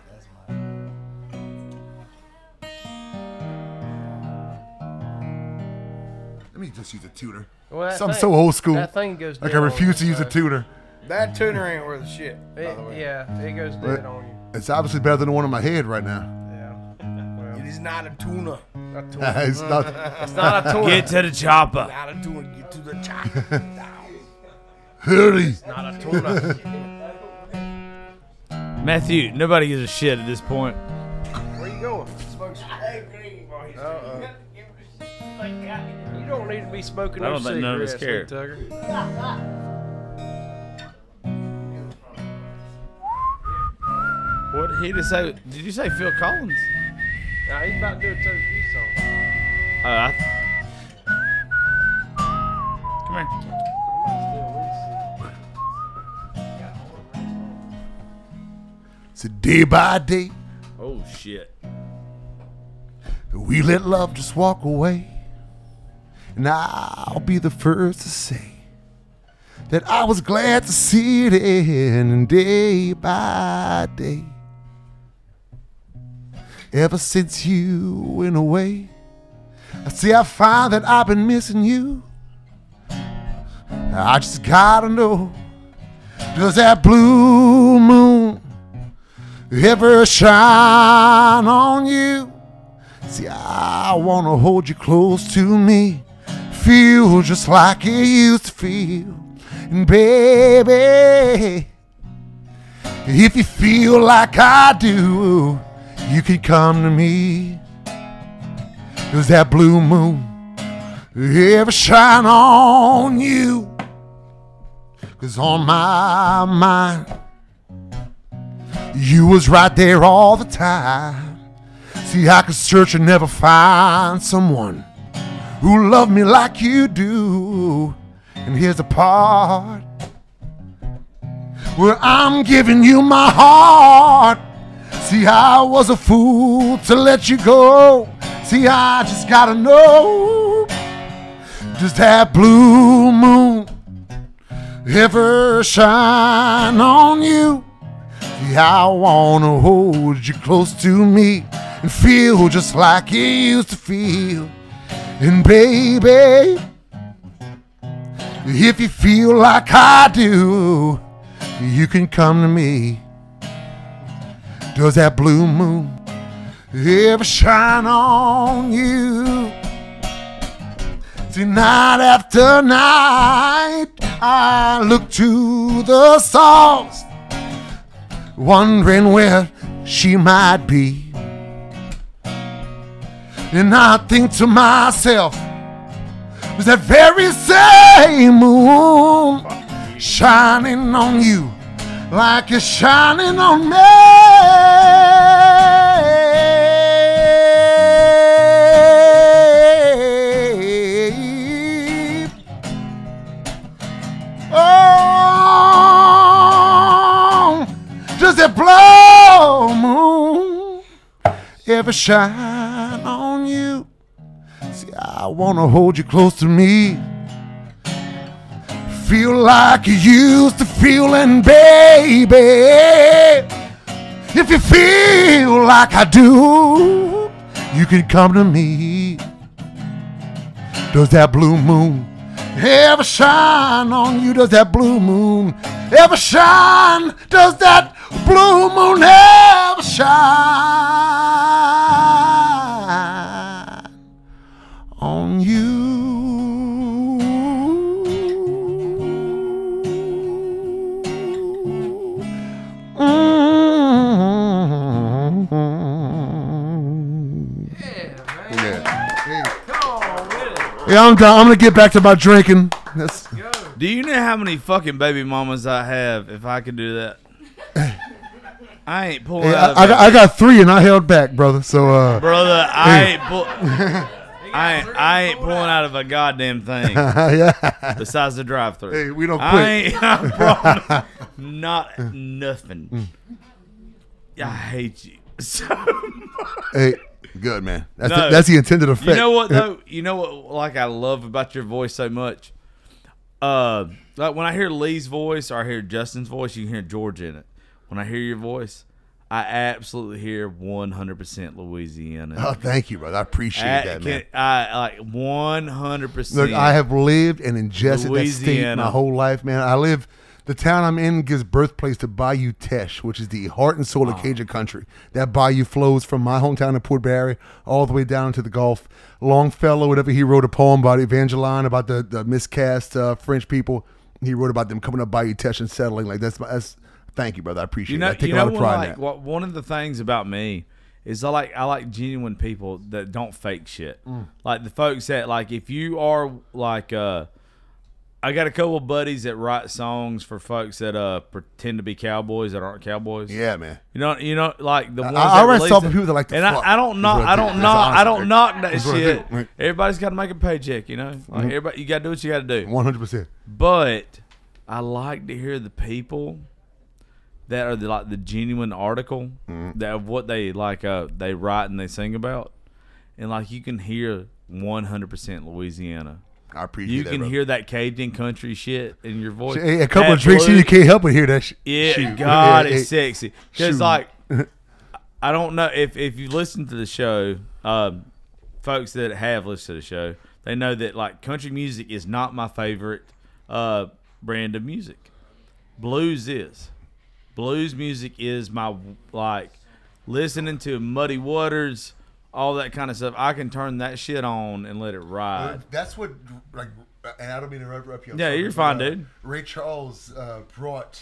let me just use a tutor. Well, that so i'm thing- so old school. That thing goes. like i dead on refuse to use a so- tutor. that tuner ain't worth shit. By It- the way, yeah, it goes But- dead on you. it's obviously better than the one in my head right now Yeah. it is not a tuna. A tuna. it's (laughs) not It's not a tuna. Get to the chopper. Not a tuna. Get to the top. (laughs) hurry not a tuna. (laughs) Matthew, nobody gives a shit at this point. Where you going? Uh-uh. You don't need to be smoking I no don't think none of us cigarettes, care. Lee Tucker. What he to say? Did you say Phil Collins? Now he's about to do a Toby Keith song. Oh, I. Come here. it's a day by day Oh shit. We let love just walk away. And I'll be the first to say that I was glad to see it in day by day. Ever since you went away, I see I find that I've been missing you. I just gotta know does that blue moon ever shine on you? See, I wanna hold you close to me, feel just like it used to feel. And baby, if you feel like I do, you can come to me. Does that blue moon ever shine on you? Cause on my mind, you was right there all the time. See, I could search and never find someone who loved me like you do. And here's the part where I'm giving you my heart. See, I was a fool to let you go. See, I just gotta know does that blue moon ever shine on you? Yeah, I wanna hold you close to me and feel just like you used to feel. And baby, If you feel like I do, you can come to me. Does that blue moon ever shine on you? See, night after night, I look to the stars, wondering where she might be. And I think to myself, was that very same moon shining on you like it's shining on me. Oh, does that blow moon ever shine on you? See, I wanna hold you close to me. Feel like you used to feeling, baby. If you feel like I do, you can come to me. Does that blue moon ever shine on you? Does that blue moon ever shine? Does that blue moon ever shine on you? Yeah, I'm done. I'm gonna get back to my drinking. That's, Do you know how many fucking baby mamas I have? If I could do that, (laughs) I ain't pulling Yeah, out. Of I, I, got, I got three and I held back, brother. So uh, brother. I ain't pull. (laughs) I ain't, I ain't pulling out of a goddamn thing (laughs) yeah. besides the drive-through. Hey, we don't I quit. ain't. (laughs) I promise, (laughs) not nothing. Yeah, I hate you so Hey, good man. That's No. the, that's the intended effect. You know what though? You know what? Like I love about your voice so much. Uh, like when I hear Lee's voice or I hear Justin's voice, you can hear George in it. When I hear your voice, I absolutely hear one hundred percent Louisiana. Oh, thank you, brother. I appreciate I, that, can, man. I like one hundred percent. Look, I have lived and ingested that state my whole life, man. I live. The town I'm in gives birthplace to Bayou Teche, which is the heart and soul of Oh. Cajun country. That bayou flows from my hometown of Port Barre all the way down to the Gulf. Longfellow, whatever he wrote a poem about Evangeline, about the, the miscast uh, French people. He wrote about them coming up Bayou Teche and settling. Like that's my. That's, thank you, brother. I appreciate you know, it. I take you a know lot of one, pride like, in that. what, one of the things about me is I like I like genuine people that don't fake shit. Mm. Like the folks that like if you are like uh I got a couple of buddies that write songs for folks that uh pretend to be cowboys that aren't cowboys. Yeah, man. You know, you know, like the I- ones I that write release songs for people that like to and fuck, I, I don't is knock, I I do. don't knock, I don't knock that That's what I do. shit. Right. Everybody's got to make a paycheck, you know. Like everybody, you got to do what you got to do. One hundred percent. But I like to hear the people that are the, like the genuine article Mm-hmm. that of what they like uh they write and they sing about, and like you can hear one hundred percent Louisiana. I appreciate You that. can brother. hear that Cajun country shit in your voice. Hey, a couple That of drinks blue- you can't help but hear that shit. yeah, Shoot. God, Yeah, it's hey, sexy. Because like, (laughs) I don't know if if you listen to the show, um, folks that have listened to the show, they know that like country music is not my favorite uh, brand of music. Blues is. Blues music is my like listening to Muddy Waters, all that kind of stuff. I can turn that shit on and let it ride. That's what, like, and I don't mean to interrupt you. I'm Yeah, you're but, fine, uh, dude. Ray Charles uh, brought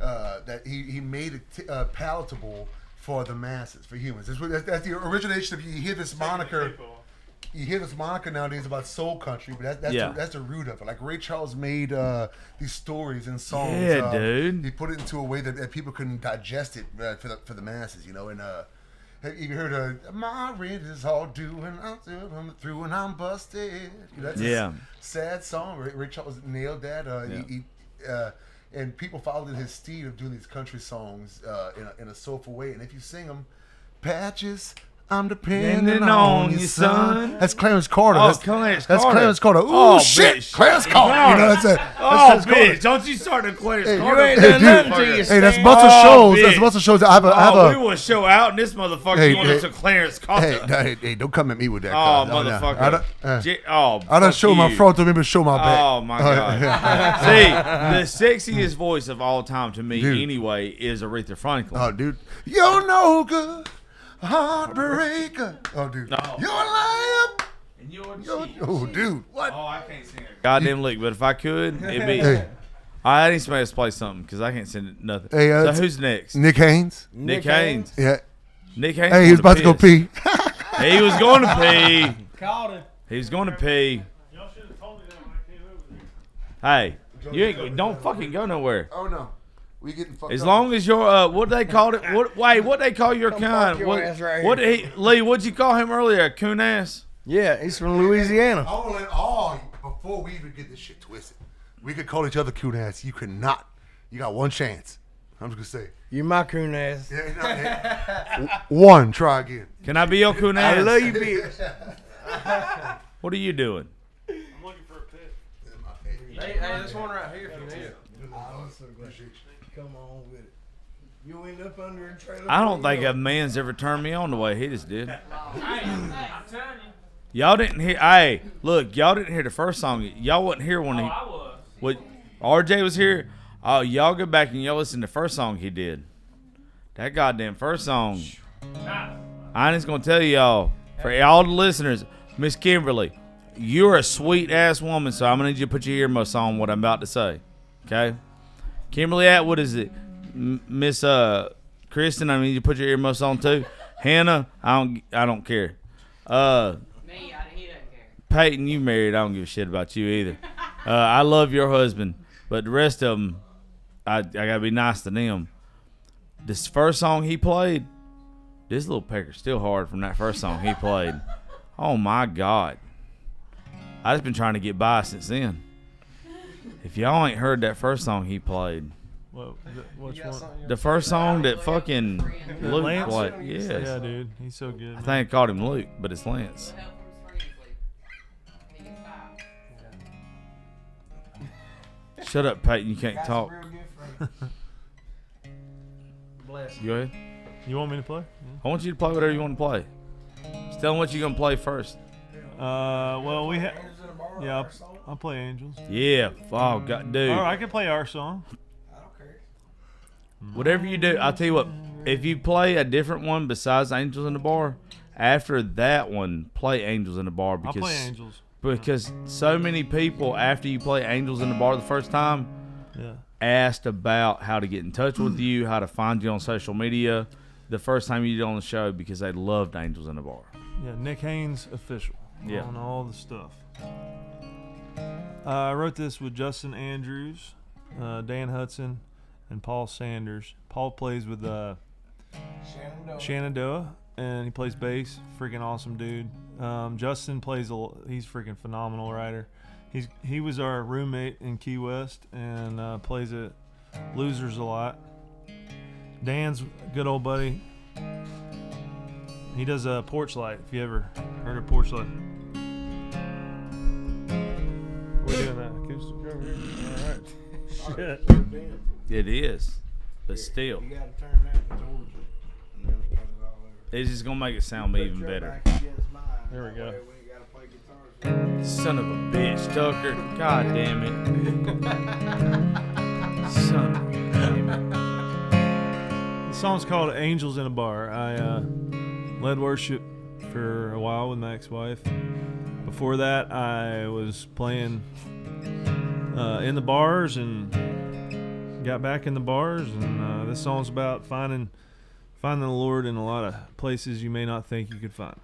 uh, that he, he made it t- uh, palatable for the masses, for humans. That's, what, that's, that's the origination of you hear this moniker. You hear this moniker nowadays about soul country, but that, that's Yeah. the, that's the root of it. Like Ray Charles made uh, these stories and songs. Yeah, uh, dude. He put it into a way that, that people couldn't digest it uh, for the for the masses, you know. And uh, you heard uh, my rent is all due and I'm through, I'm through and I'm busted. You know, that's a Yeah. sad song. Ray, Ray Charles nailed that. Uh, Yeah. he, he, uh, and people followed in his steed of doing these country songs uh, in, a, in a soulful way. And if you sing them, patches I'm depending on, on you, you, son. son. That's Clarence Carter. Oh, that's Clarence That's Carter. Clarence Carter. Ooh, Oh, shit. bitch. Clarence Carter. You know, that's it. That's Oh, Clarence Carter. Don't you start to Clarence Hey, Carter. you ain't Hey, done dude. nothing to you. Hey, that's muscle Oh, shows. That's bitch. Muscle Shoals. I have a, I have Oh, a we will show out in this motherfucker. Hey, you want hey. to Clarence Carter? Hey, hey, hey, don't come at me with that. oh, no. motherfucker! I don't, uh, J- oh, I done fuck show my you. frontal, maybe show my back. Oh my god! (laughs) (laughs) See, the sexiest voice of all time to me, anyway, is Aretha Franklin. Oh, dude. You know who good. Heartbreaker. Oh, dude. You're a lamb. And you're You're, oh, dude. What? Oh, I can't sing it. Goddamn lick, but if I could, it'd be. Hey, I need somebody to play something because I can't sing nothing. Hey, uh, so who's next? Nick Haynes. Nick Haynes. Yeah. Nick Haynes. Hey, he was about to go piss. pee. (laughs) He was going to pee. Called him. He was going to pee. Y'all should have told me that. Hey, you ain't don't fucking go nowhere. Oh, no. We getting fucked As up. long as your uh, what they called it? (laughs) What wait? What they call your Come kind? fuck your What, ass right what here. he Lee? What'd you call him earlier? Coon ass? Yeah, he's from Louisiana. I want to let all, before we even get this shit twisted, we could call each other coon ass. You could not. You got one chance. I'm just going to say. You my coon ass. Yeah, no, yeah. (laughs) One. Try again. Can I be your (laughs) coon ass? I love you, bitch. What are you doing? I'm looking for a pit. Hey, hey, this one right here if you need it. Come on with it. You end up under a trailer. I don't think a man's ever turned me on the way he just did. (laughs) Y'all didn't hear. Hey, look, y'all didn't hear the first song. Y'all wasn't here when he. Oh, what? RJ was here. Oh, y'all go back and y'all listen to the first song he did. That goddamn first song. Ah. I'm just gonna tell y'all, for all the listeners, Miss Kimberly, you're a sweet ass woman, so I'm gonna need you to put your earmuffs on what I'm about to say. Okay? Kimberly Atwood is it? M- Miss uh Kristen, I need you put your earmuffs on too. Hannah, I don't I don't care. Uh Me, I, he doesn't care. Peyton, you married. I don't give a shit about you either. (laughs) Uh, I love your husband, but the rest of them, I, I gotta be nice to them. This first song he played, this little pecker's still hard from that first song he played. (laughs) Oh my god, I just been trying to get by since then. If y'all ain't heard that first song he played, What, which one? the first song that fucking Luke Lance? played, yes, Yeah, dude, he's so good. I man. think I called him Luke, but it's Lance. Help from his friends, Lee. He gets five. Shut up, Peyton. You can't talk. (laughs) Bless You go ahead. You want me to play? I want you to play whatever you want to play. Just tell them what you're gonna play first. Uh, well, we have. Yeah, I'll, I'll play Angels. Yeah. Oh God, dude. All right, I can play our song. I don't care. Whatever you do, I'll tell you what. If you play a different one besides Angels in the Bar, after that one, play Angels in the Bar I'll because play Angels. because so many people after you play Angels in the Bar the first time Yeah. asked about how to get in touch with you, how to find you on social media. The first time you did on the show because they loved Angels in the Bar. Yeah, Nick Haynes official. Yeah. On all the stuff. Uh, I wrote this with Justin Andrews, uh, Dan Hudson, and Paul Sanders. Paul plays with uh, Shenandoah, and he plays bass. Freaking awesome dude. Um, Justin plays a. He's freaking phenomenal writer. He's he was our roommate in Key West and uh, plays at Losers a lot. Dan's a good old buddy. He does a porch light. If you ever heard of porch light. Shit. It is, but still, You gotta turn that towards it. And then it comes all over. it's just gonna make it sound even better. Mine. There we go. way we ain't gotta play guitars. Son of a bitch, Tucker. God damn it. Son of a damn it. The song's called Angels in a Bar. I uh, led worship for a while with my ex-wife. Before that, I was playing uh, in the bars and got back in the bars. And uh, this song's about finding finding the Lord in a lot of places you may not think you could find.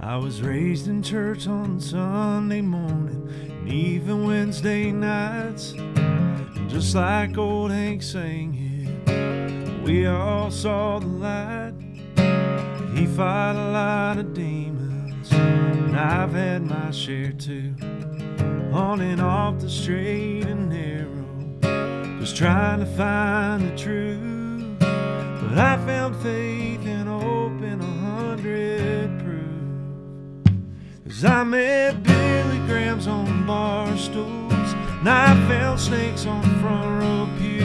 I was raised in church on Sunday morning and even Wednesday nights. Just like old Hank sang we all saw the light. He fought a lot of demons, and I've had my share too. On and off the straight and narrow, just trying to find the truth. But I found faith in a hundred proof. Cause I met Billy Grahams on bar stools, and I found snakes on front row pews,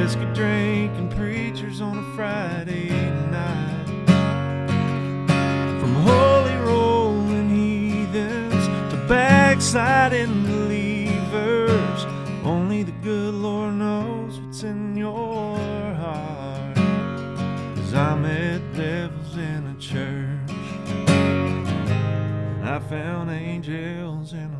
whiskey drinking preachers on a Friday night. From holy rolling heathens to backsliding believers, only the good Lord knows what's in your heart. Cause I met devils in a church. I found angels in a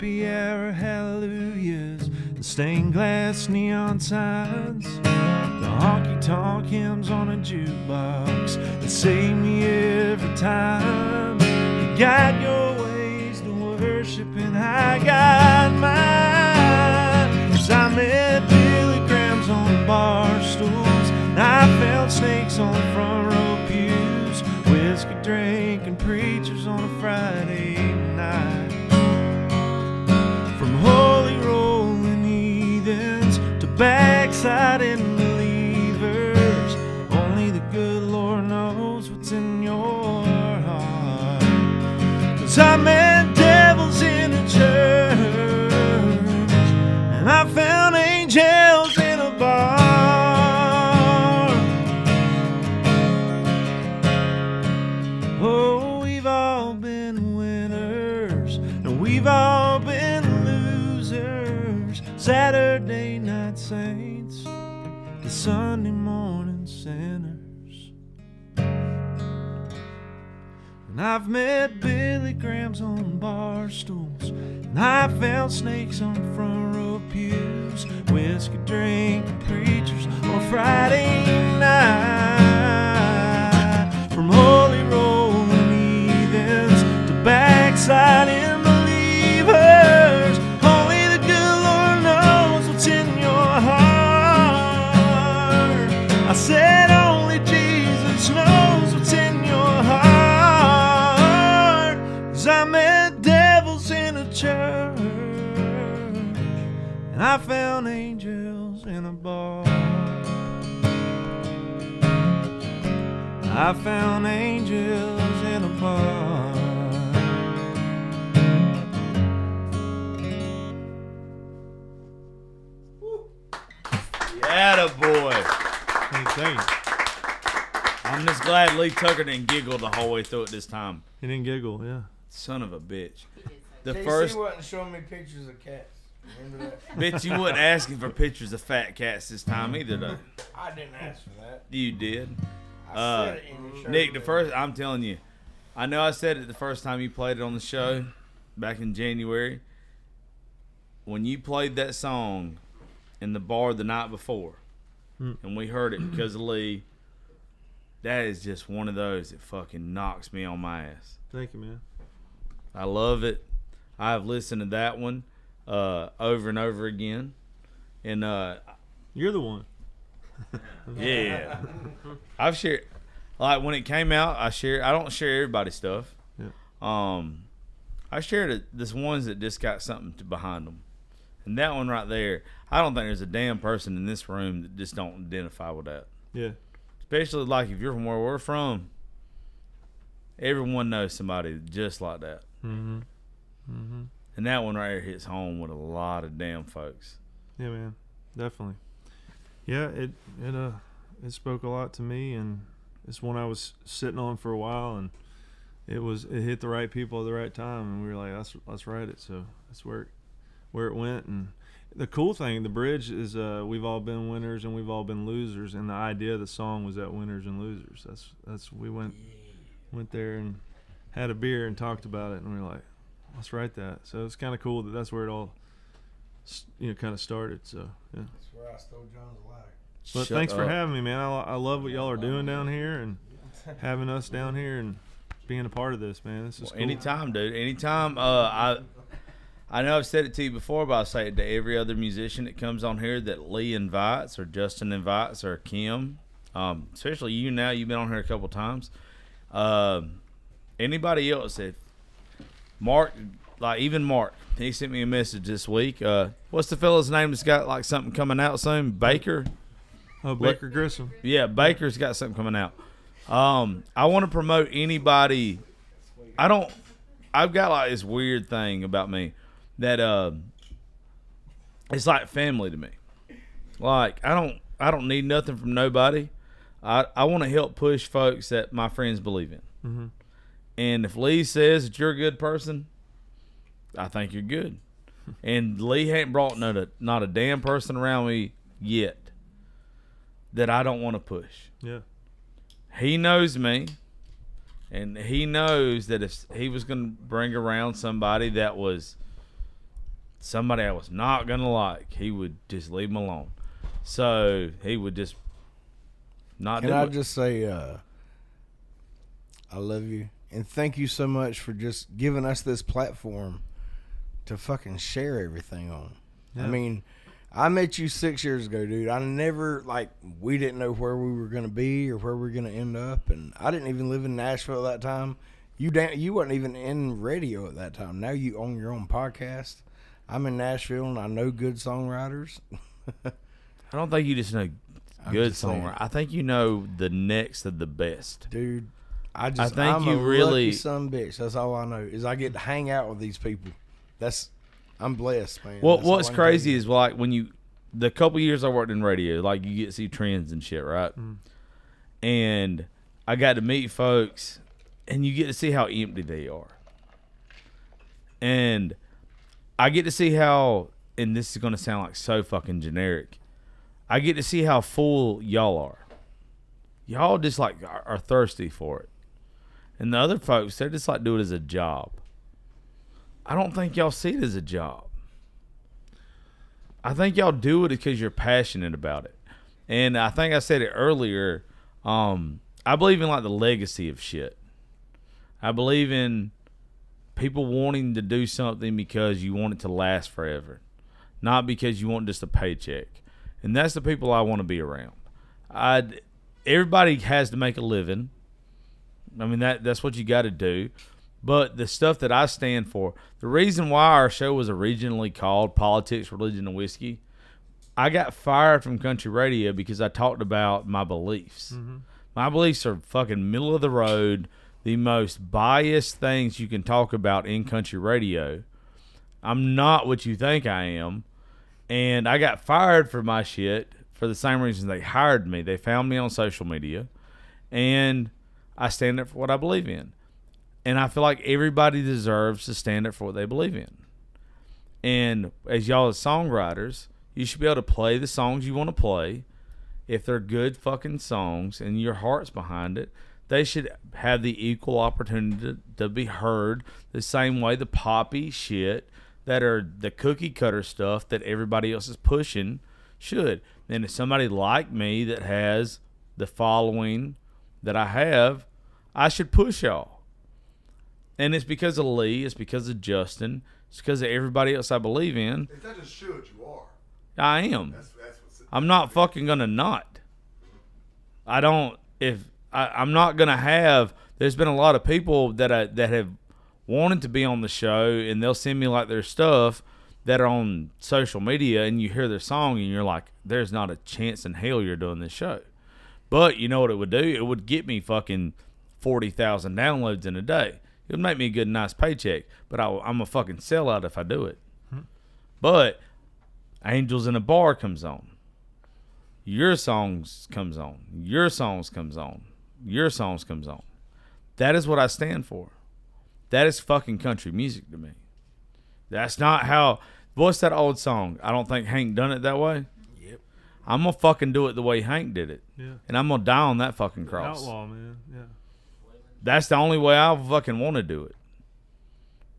happy hallelujahs and stained glass neon signs, the honky tonk hymns on a jukebox that save me every time. You got your ways to worship, and I got mine. Cause I met Billy Grahams on bar stools, and I felt snakes on the front row pews, whiskey drinking preachers on a Friday night. To backsliding believers, only the good Lord knows what's in your heart. Cause I met devils in a church, and I found angels saints, the Sunday morning sinners. And I've met Billy Grahams on bar stools, and I've found snakes on front row pews, whiskey drinking preachers on Friday night. I found angels in a bar. I found angels in a bar. Atta boy. Thank you. I'm just glad Lee Tucker didn't giggle the whole way through it this time. He didn't giggle, yeah. Son of a bitch. The KC first wasn't showing me pictures of cats. Remember that? (laughs) bitch, you wasn't asking for pictures of fat cats this time either, though. I didn't ask for that. You did. I Uh, said it in your shirt. Nick, the first I'm telling you, I know I said it the first time you played it on the show back in January. When you played that song in the bar the night before, Hmm. and we heard it because of Lee, that is just one of those that fucking knocks me on my ass. Thank you, man. I love it. I have listened to that one uh, over and over again, and uh, You're the one. (laughs) yeah, (laughs) I've shared like when it came out. I share. I don't share everybody's stuff. Yeah. Um, I shared it. This ones that just got something to behind them, and that one right there. I don't think there's a damn person in this room that just don't identify with that. Yeah. Especially like if you're from where we're from. Everyone knows somebody just like that. Mm-hmm. Mm-hmm. And that one right here hits home with a lot of damn folks. Yeah, man. Definitely. Yeah, it it uh it spoke a lot to me and it's one I was sitting on for a while and it was it hit the right people at the right time and we were like let's let's write it so that's where it, where it went and the cool thing the bridge is uh we've all been winners and we've all been losers and the idea of the song was that winners and losers that's that's we went went there and had a beer and talked about it and we were like let's write that so it's kind of cool that that's where it all you know kind of started so yeah That's where I stole John's ladder. but Shut thanks for having me, man. I, I love what y'all are doing down here and having us down here and being a part of this, man. This is Well, cool. Anytime, dude. Anytime. Uh, I I know I've said it to you before, but I'll say it to every other musician that comes on here that Lee invites or Justin invites or Kim um, especially you now. You've been on here a couple times. Um, anybody else that Mark, like even Mark, he sent me a message this week. Uh, what's the fella's name that's got like something coming out soon? Baker. Oh, Baker Grissom. Yeah, Baker's got something coming out. Um, I want to promote anybody. I don't. I've got like this weird thing about me that uh, it's like family to me. Like I don't. I don't need nothing from nobody. I I want to help push folks that my friends believe in. Mm-hmm. And if Lee says that you're a good person, I think you're good. (laughs) And Lee ain't brought not a not a damn person around me yet that I don't want to push Yeah. he knows me and he knows that if he was going to bring around somebody that was somebody I was not going to like, he would just leave him alone. So he would just not Can do I it. just say, uh, I love you and thank you so much for just giving us this platform to fucking share everything on. I mean, I met you six years ago, dude. I never like we didn't know where we were gonna be or where we are gonna end up, and I didn't even live in Nashville at that time. You da- you wasn't even in radio at that time. Now you own your own podcast. I'm in Nashville and I know good songwriters. I don't think you just know I'm good songwriter. I think you know the next of the best. dude. I just think I'm you a really- lucky son bitch. That's all I know is I get to hang out with these people. That's I'm blessed, man. Well, That's what's I crazy is like when you the couple years I worked in radio, like you get to see trends and shit, right? Mm. And I got to meet folks, and you get to see how empty they are. And I get to see how, and this is going to sound like so fucking generic. I get to see how full y'all are. Y'all just like are, are thirsty for it, and the other folks they're just like do it as a job. I don't think y'all see it as a job. I think y'all do it because you're passionate about it. And I think I said it earlier. Um, I believe in like the legacy of shit. I believe in people wanting to do something because you want it to last forever, not because you want just a paycheck. And that's the people I want to be around. I everybody has to make a living. I mean that that's what you got to do. But the stuff that I stand for, the reason why our show was originally called Politics, Religion, and Whiskey, I got fired from country radio because I talked about my beliefs. Mm-hmm. My beliefs are fucking middle of the road, the most biased things you can talk about in country radio. I'm not what you think I am. And I got fired for my shit for the same reason they hired me. They found me on social media. And I stand up for what I believe in. And I feel like everybody deserves to stand up for what they believe in. And as y'all as songwriters, you should be able to play the songs you want to play. If they're good fucking songs and your heart's behind it, they should have the equal opportunity to, to be heard the same way the poppy shit that are the cookie cutter stuff that everybody else is pushing should. And if somebody like me that has the following that I have, I should push y'all. And it's because of Lee, it's because of Justin, it's because of everybody else I believe in. It's not just should, you are. I am. That's, that's what's I'm not fucking gonna not. I don't. If I, I'm not gonna have. There's been a lot of people that I, that have wanted to be on the show, and they'll send me like their stuff that are on social media, and you hear their song, and you're like, "There's not a chance in hell you're doing this show." But you know what it would do? It would get me fucking forty thousand downloads in a day. It would make me a good, nice paycheck. But I, I'm a fucking sellout if I do it. Hmm. But Angels in a Bar comes on. Your songs comes on. Your songs comes on. Your songs comes on. That is what I stand for. That is fucking country music to me. That's not how. What's that old song? I don't think Hank done it that way. Yep. I'm gonna fucking do it the way Hank did it, Yeah. and I'm gonna die on that fucking cross. Outlaw, man. Yeah. That's the only way I fucking want to do it.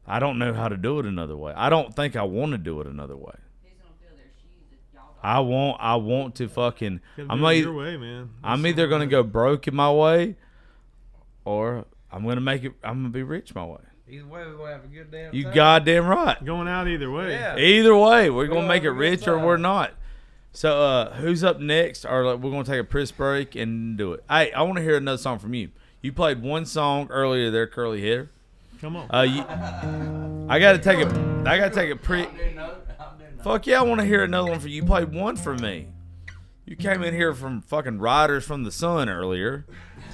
I don't know how to do it another way. I don't think I want to do it another way. Please don't feel their shoes if y'all don't. I want. I want to fucking. Gotta I'm like, your way, man. I'm either gonna right. go broke in my way, or I'm gonna make it. I'm gonna be rich my way. Either way, we're gonna have a good damn You time. goddamn right. going out either way. Yeah. Either way, we're gonna make it have a good rich or we're not. So uh, who's up next? Or like, we're gonna take a piss break and do it. Hey, I want to hear another song from you. You played one song earlier there, curly hair. Come on. Uh, you, I gotta take it. I gotta take it pre. Fuck yeah, I want to hear another one for you. You played one for me. You came in here from fucking Riders from the Sun earlier.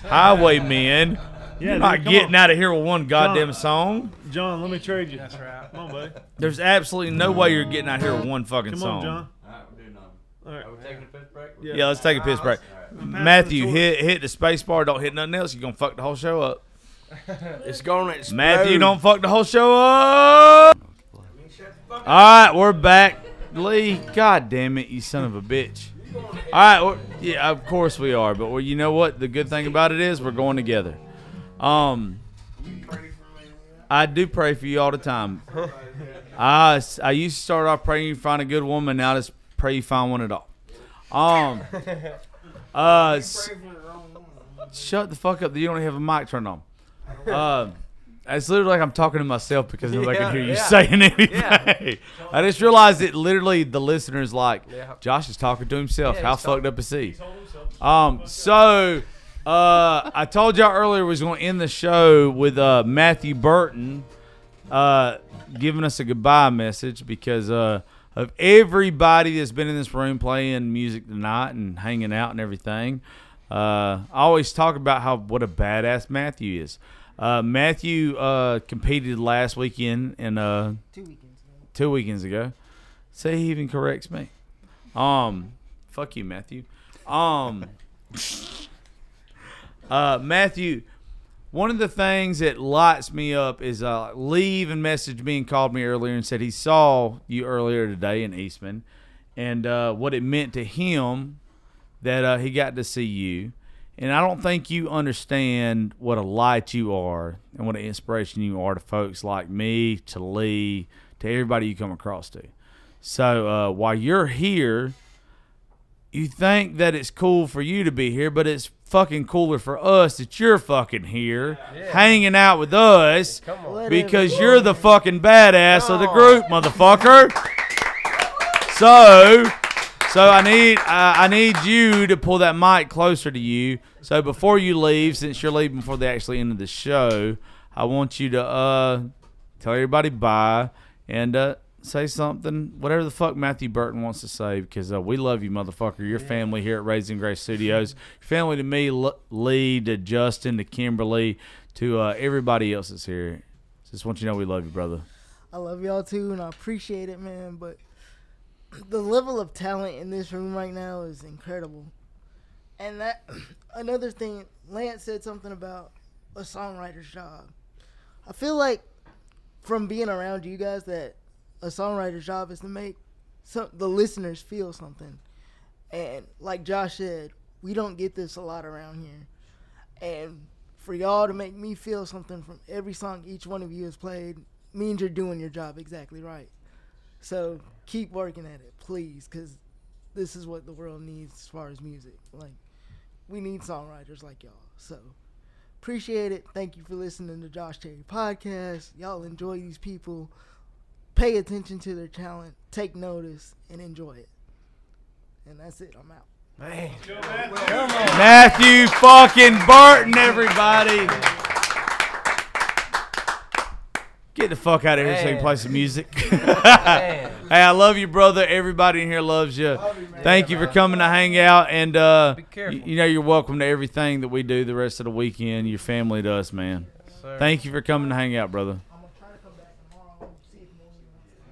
Highwaymen. Yeah, You're not dude, getting on. out of here with one goddamn John. song. John, let me trade you. That's right. Come on, buddy. There's absolutely no way you're getting out here with one fucking Come song. on, John. All right. Are we taking a piss break? Yeah. Yeah, let's take a piss break. Pass Matthew, the hit hit the space bar. Don't hit nothing else. You're gonna fuck the whole show up. (laughs) It's gonna explode. Matthew, don't fuck the whole show up. All right, we're back. Lee, god damn it, you son of a bitch. All right, we're, yeah, of course we are. But well, you know what? The good thing about it is we're going together. Um, I do pray for you all the time. I I used to start off praying you find a good woman. Now I just pray you find one at all. Um, (laughs) uh, s- shut the fuck up. You don't have a mic turned on. Uh, it's literally like I'm talking to myself because nobody Yeah, can hear you yeah. saying anything. Yeah. I just realized that literally the listeners like Yeah. Josh is talking to himself. Yeah, How he's talking- fucked up is he? Um, so uh, I told y'all earlier we was going to end the show with uh, Matthew Burton uh, giving us a goodbye message because uh, of everybody that's been in this room playing music tonight and hanging out and everything. Uh, I always talk about how what a badass Matthew is. Uh, Matthew uh, competed last weekend and uh, Two weekends ago. two weekends ago. Say he even corrects me. Um, fuck you, Matthew. Um, (laughs) uh, Matthew, one of the things that lights me up is uh, Lee even messaged me and called me earlier and said he saw you earlier today in Eastman, and uh, what it meant to him that uh, he got to see you. And I don't think you understand what a light you are and what an inspiration you are to folks like me, to Lee, to everybody you come across to. So uh, while you're here, you think that it's cool for you to be here, but it's fucking cooler for us that you're fucking here, hanging out with us, Come on. Because you're the fucking badass of the group, motherfucker. So, so I need I I need you to pull that mic closer to you. So before you leave, since you're leaving before the actually end of the show, I want you to uh tell everybody bye and uh say something, whatever the fuck Matthew Burton wants to say, because uh, we love you, motherfucker. Your family here at Raising Grace Studios, your family to me, L- Lee, to Justin, to Kimberly, to uh, everybody else that's here. Just want you to know we love you, brother. I love y'all too, and I appreciate it, man. But (clears throat) the level of talent in this room right now is incredible. And that (clears throat) another thing, Lance said something about a songwriter's job. I feel like from being around you guys that a songwriter's job is to make some the listeners feel something. And like Josh said, we don't get this a lot around here. And for y'all to make me feel something from every song each one of you has played means you're doing your job exactly right. So keep working at it, please, because this is what the world needs as far as music. Like, we need songwriters like y'all. So appreciate it. Thank you for listening to Josh Terry Podcast. Y'all enjoy these people. Pay attention to their talent, take notice, and enjoy it. And that's it. I'm out. Man. Matthew fucking Barton, everybody. Get the fuck out of here so you can play some music. (laughs) Hey, I love you, brother. Everybody in here loves you. Thank you for coming to hang out, and uh, Be careful. y- you know you're welcome to everything that we do the rest of the weekend. Your family to us, man. Sir. Thank you for coming to hang out, brother. I'm gonna try to come back tomorrow. See if more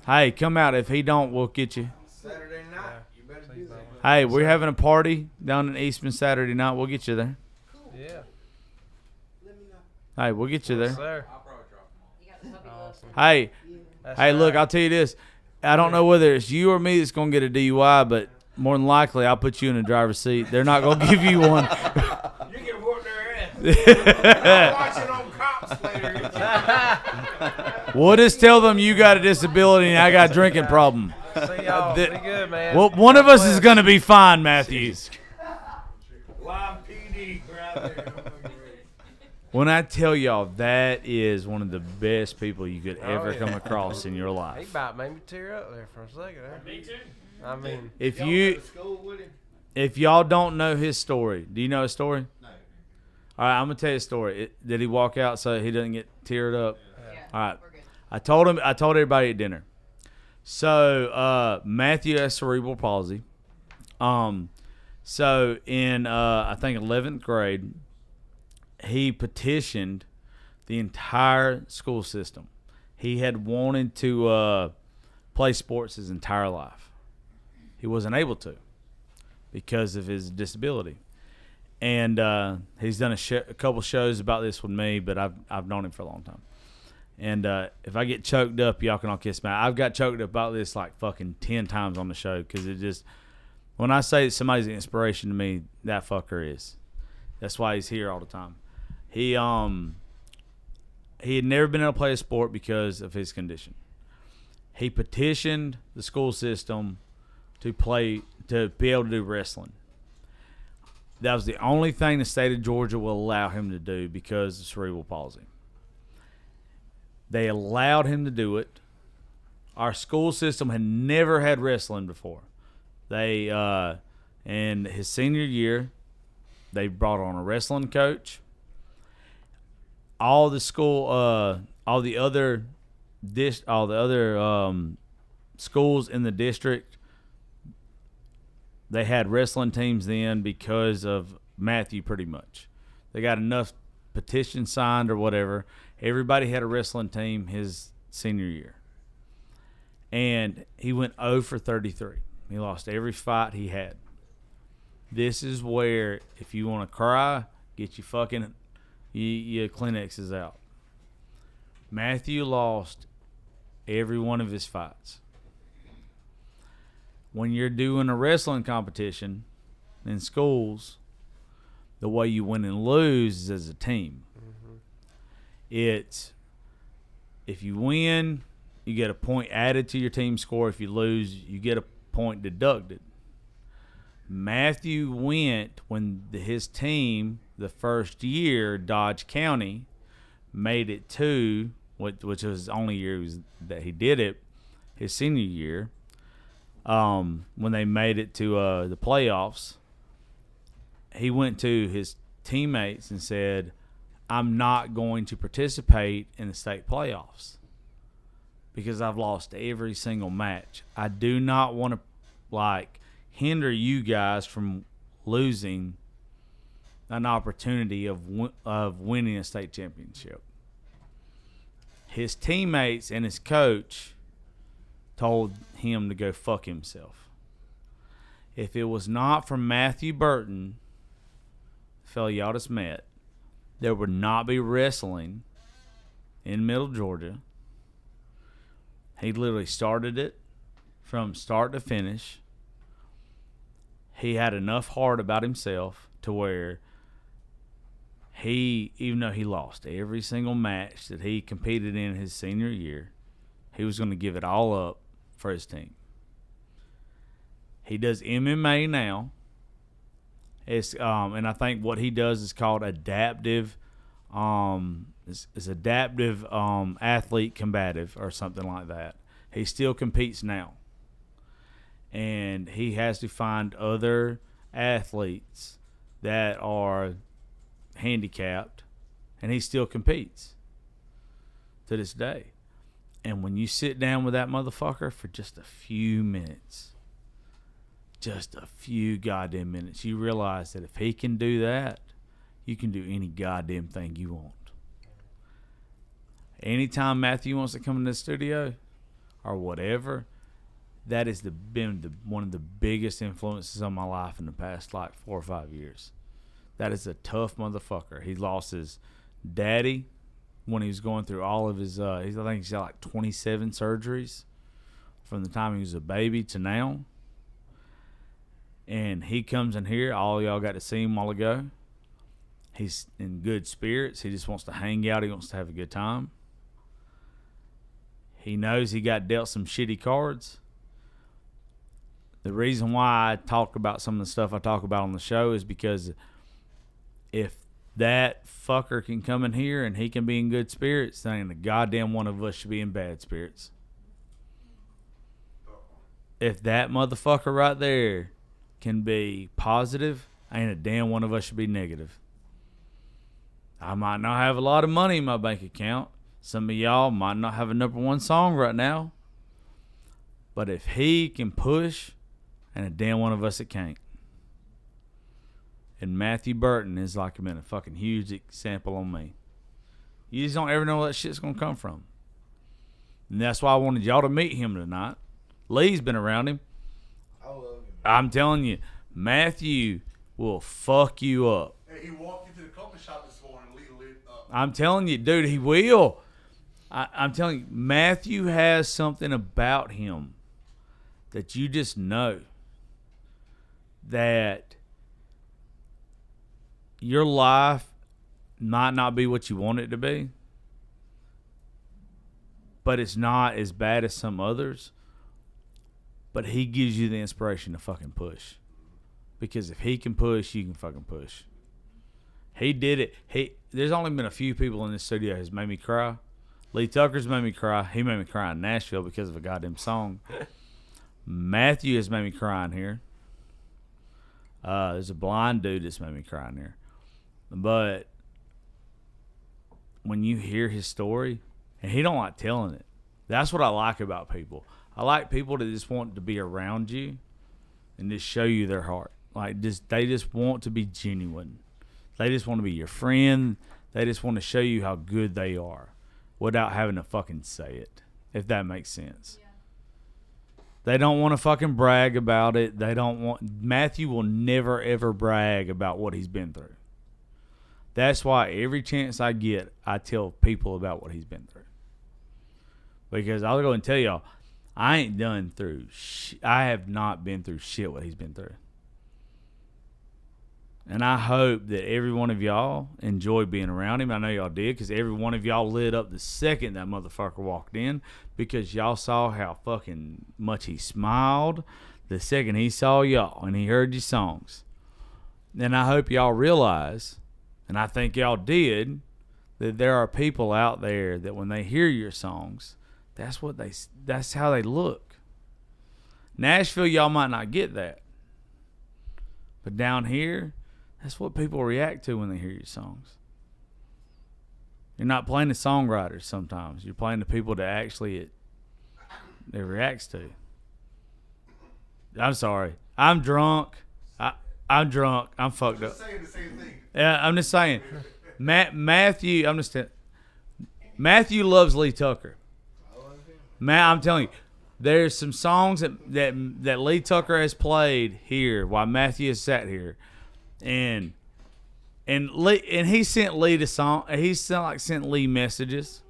Hey, come out. If he don't, we'll get you. Saturday night. You better do that. Hey, we're having a party down in Eastman Saturday night. We'll get you there. Cool. Yeah. Hey, we'll get you there. Sir. You got the puppy love. Awesome. Hey, That's Hey, look. I'll tell you this. I don't know whether it's you or me that's going to get a DUI, but more than likely, I'll put you in the driver's seat. They're not going to give you one. (laughs) You can whoop their ass. (laughs) Watch it on cops later. we'll just tell them you got a disability and I got a drinking problem. See y'all. the- Be good, man. Well, one of us is going to be fine, Matthews. Live PD right there. When I tell y'all that is one of the best people you could Oh, ever yeah. come across in your life. He life. about made me tear up there for a second. There. Me too. I mean, If you if y'all don't know his story, do you know his story? No. All right, I'm gonna tell you a story. It, did he walk out so he doesn't get teared up? Yeah. All right. We're good. I told him. I told everybody at dinner. So uh, Matthew has cerebral palsy. Um, so in uh, I think eleventh grade, he petitioned the entire school system. He had wanted to uh, play sports his entire life. He wasn't able to because of his disability. And uh, he's done a, sh- a couple shows about this with me, but I've I've known him for a long time. And uh, if I get choked up, y'all can all kiss me. I've got choked up about this like fucking ten times on the show because it just when I say somebody's an inspiration to me, that fucker is. That's why he's here all the time. He um he had never been able to play a sport because of his condition. He petitioned the school system to play to be able to do wrestling. That was the only thing the state of Georgia will allow him to do because of cerebral palsy. They allowed him to do it. Our school system had never had wrestling before. They uh in his senior year, they brought on a wrestling coach. All the school uh all the other dis all the other um schools in the district they had wrestling teams then because of Matthew pretty much. They got enough petitions signed or whatever. Everybody had a wrestling team his senior year. And he went 0 for 33. He lost every fight he had. This is where if you want to cry, get your fucking your, your Kleenexes out. Matthew lost every one of his fights when you're doing a wrestling competition in schools, the way you win and lose is as a team. Mm-hmm. It's if you win, you get a point added to your team score. If you lose, you get a point deducted. Matthew went when the, his team the first year, Dodge County, made it to which, which was the only year was, that he did it, his senior year um, when they made it to uh, the playoffs, he went to his teammates and said, I'm not going to participate in the state playoffs because I've lost every single match. I do not want to like hinder you guys from losing an opportunity of of winning a state championship. His teammates and his coach told him to go fuck himself. If it was not for Matthew Burton, fellow y'all just met, there would not be wrestling in Middle Georgia. He literally started it from start to finish. He had enough heart about himself to where he, even though he lost every single match that he competed in his senior year, he was going to give it all up his team. He does MMA now. It's um, and I think what he does is called adaptive, um, it's adaptive um athlete combative or something like that. He still competes now, and he has to find other athletes that are handicapped, and he still competes to this day. And when you sit down with that motherfucker for just a few minutes, just a few goddamn minutes, you realize that if he can do that, you can do any goddamn thing you want. Anytime Matthew wants to come in the studio or whatever, that has been the, one of the biggest influences on my life in the past like four or five years. That is a tough motherfucker. He lost his daddy when he was going through all of his. Uh, I think he's got like 27 surgeries from the time he was a baby to now. And he comes in here. All y'all got to see him while ago. He's in good spirits. He just wants to hang out. He wants to have a good time. He knows he got dealt some shitty cards. The reason why I talk about some of the stuff I talk about on the show is because if that fucker can come in here and he can be in good spirits, ain't a goddamn one of us should be in bad spirits. if that motherfucker right there can be positive, ain't a damn one of us should be negative. I might not have a lot of money in my bank account. Some of y'all might not have a number one song right now. But if he can push, and a damn one of us it can't. And Matthew Burton is like been a fucking huge example on me. You just don't ever know where that shit's gonna come from. And that's why I wanted y'all to meet him tonight. Lee's been around him. I love him. I'm telling you, Matthew will fuck you up. Hey, he walked into the coffee shop this morning, Lee lit up. I'm telling you, dude, he will. I, I'm telling you, Matthew has something about him that you just know that your life might not be what you want it to be, but it's not as bad as some others. But he gives you the inspiration to fucking push. Because if he can push, you can fucking push. He did it. He there's only been a few people in this studio has made me cry. Lee Tucker's made me cry. He made me cry in Nashville because of a goddamn song. (laughs) Matthew has made me cry in here. Uh, there's a blind dude that's made me cry in here. But when you hear his story, and he don't like telling it. That's what I like about people. I like people that just want to be around you and just show you their heart. Like just they just want to be genuine. They just want to be your friend. They just want to show you how good they are without having to fucking say it. If that makes sense. They don't want to fucking brag about it. They don't want Matthew will never ever brag about what he's been through. That's why every chance I get, I tell people about what he's been through. Because I'll go and tell y'all, I ain't done through. Sh- I have not been through shit what he's been through. And I hope that every one of y'all enjoyed being around him. I know y'all did because every one of y'all lit up the second that motherfucker walked in because y'all saw how fucking much he smiled the second he saw y'all and he heard your songs. And I hope y'all realize, and I think y'all did, that there are people out there that when they hear your songs, that's what they that's how they look. Nashville y'all might not get that. But down here, that's what people react to when they hear your songs. You're not playing the songwriters sometimes. You're playing the people that actually it it reacts to. I'm sorry. I'm drunk. I'm drunk. I'm fucked up. Saying the same thing. Yeah, I'm just saying. Matt, Matthew, I'm just saying. Matthew loves Lee Tucker. Matt, I'm telling you, there's some songs that that that Lee Tucker has played here while Matthew has sat here, and and Lee and he sent Lee the song. He sent like sent Lee messages,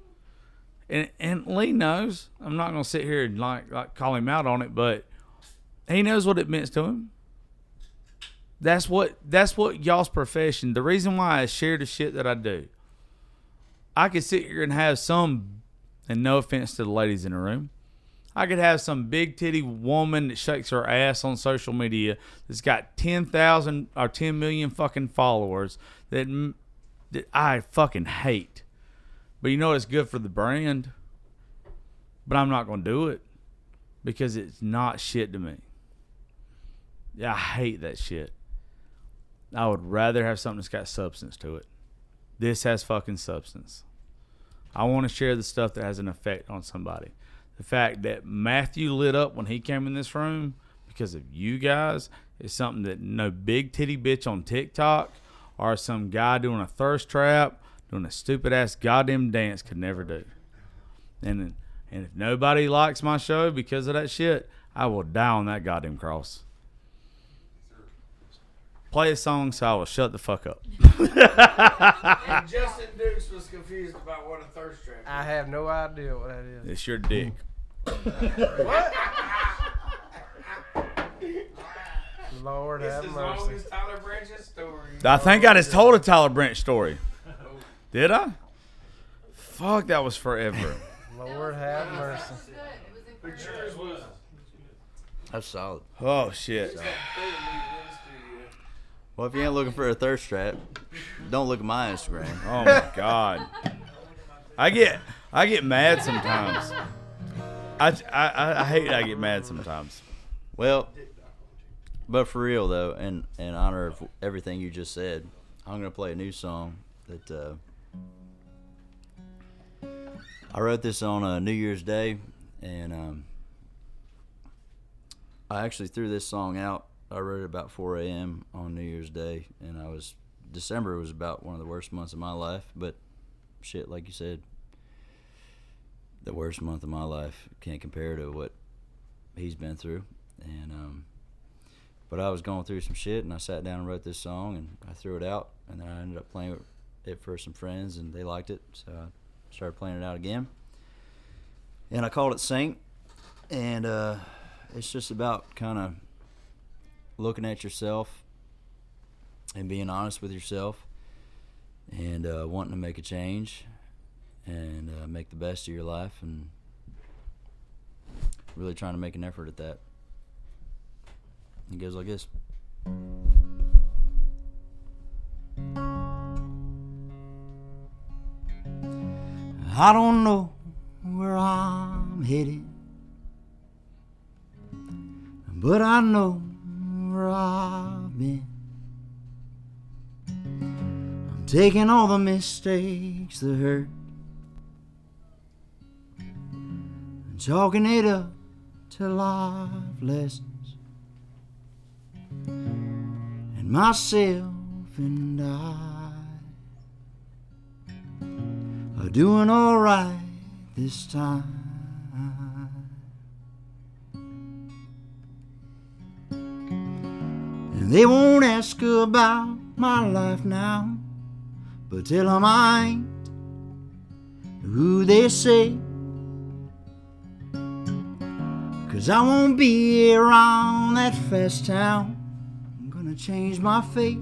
and and Lee knows. I'm not gonna sit here and like like call him out on it, but he knows what it means to him. That's what that's what y'all's profession. The reason why I share the shit that I do. I could sit here and have some, and no offense to the ladies in the room, I could have some big titty woman that shakes her ass on social media that's got ten thousand or ten million fucking followers that, that I fucking hate. But you know? It's good for the brand. But I'm not gonna do it because it's not shit to me. Yeah, I hate that shit. I would rather have something that's got substance to it. This has fucking substance. I want to share the stuff that has an effect on somebody. The fact that Matthew lit up when he came in this room because of you guys is something that no big titty bitch on TikTok or some guy doing a thirst trap, doing a stupid ass goddamn dance could never do. And and if nobody likes my show because of that shit, I will die on that goddamn cross. Play a song so I will shut the fuck up. And Justin Dukes was confused about what a thirst trap. I have no idea what that is. It's your dick. what? (laughs) Lord It's have as long mercy. as Tyler Branch's story. I think I just told a Tyler Brent story. Did I? Fuck, that was forever. (laughs) Lord have It mercy. was good. It was But incredible. yours was. That's solid. Oh shit. It's that thing in the studio. Well, if you ain't looking for a thirst trap, don't look at my Instagram. (laughs) Oh my god. I get I get mad sometimes. I, I, I- hate I get mad sometimes. Well, but for real though, and in honor of everything you just said, I'm gonna play a new song that uh, I wrote this on uh, New Year's Day, and um, I actually threw this song out. I wrote it about 4 a.m. on New Year's Day, and I was December was about one of the worst months of my life. But shit, like you said, the worst month of my life can't compare to what he's been through, and um, but I was going through some shit, and I sat down and wrote this song, and I threw it out, and then I ended up playing it for some friends, and they liked it, so I started playing it out again, and I called it Saint, and uh, it's just about kind of looking at yourself and being honest with yourself, and uh, wanting to make a change, and uh, make the best of your life, and really trying to make an effort at that. It goes like this. I don't know where I'm headed, but I know been. I'm taking all the mistakes that hurt and chalking it up to life lessons. And myself and I are doing alright this time. They won't ask about my life now, but tell 'em I ain't who they say. Cause I won't be around that fast town. I'm gonna change my fate.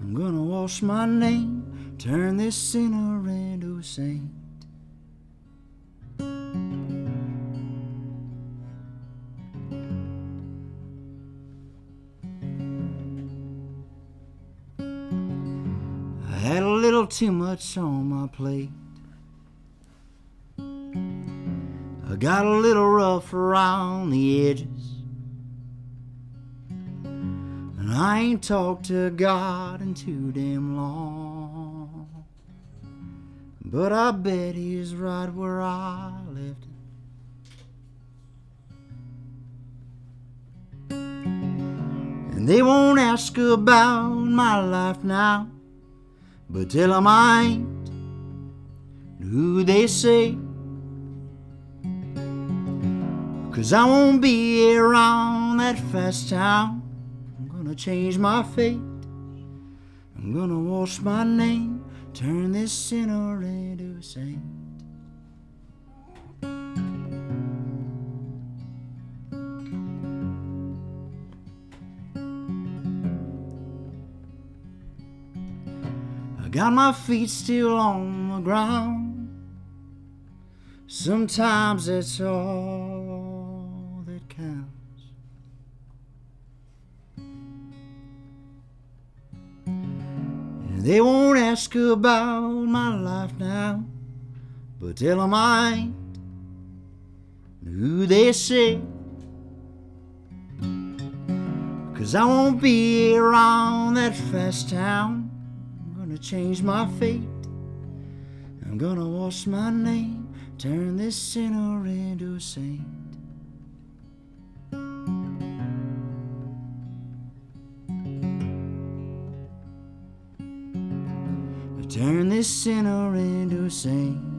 I'm gonna wash my name, turn this sinner into a saint. Too much on my plate. I got a little rough around the edges. And I ain't talked to God in too damn long. But I bet he's right where I left him. And they won't ask about my life now. But till I ain't who they say. Cause I won't be around that fast town. I'm gonna change my fate. I'm gonna wash my name, turn this sinner into a saint. Got my feet still on the ground. Sometimes that's all that counts. And they won't ask about my life now, but tell 'em I ain't who they say. Cause I won't be around that fast town. Gonna change my fate. I'm gonna wash my name, turn this sinner into a saint. Turn this sinner into a saint.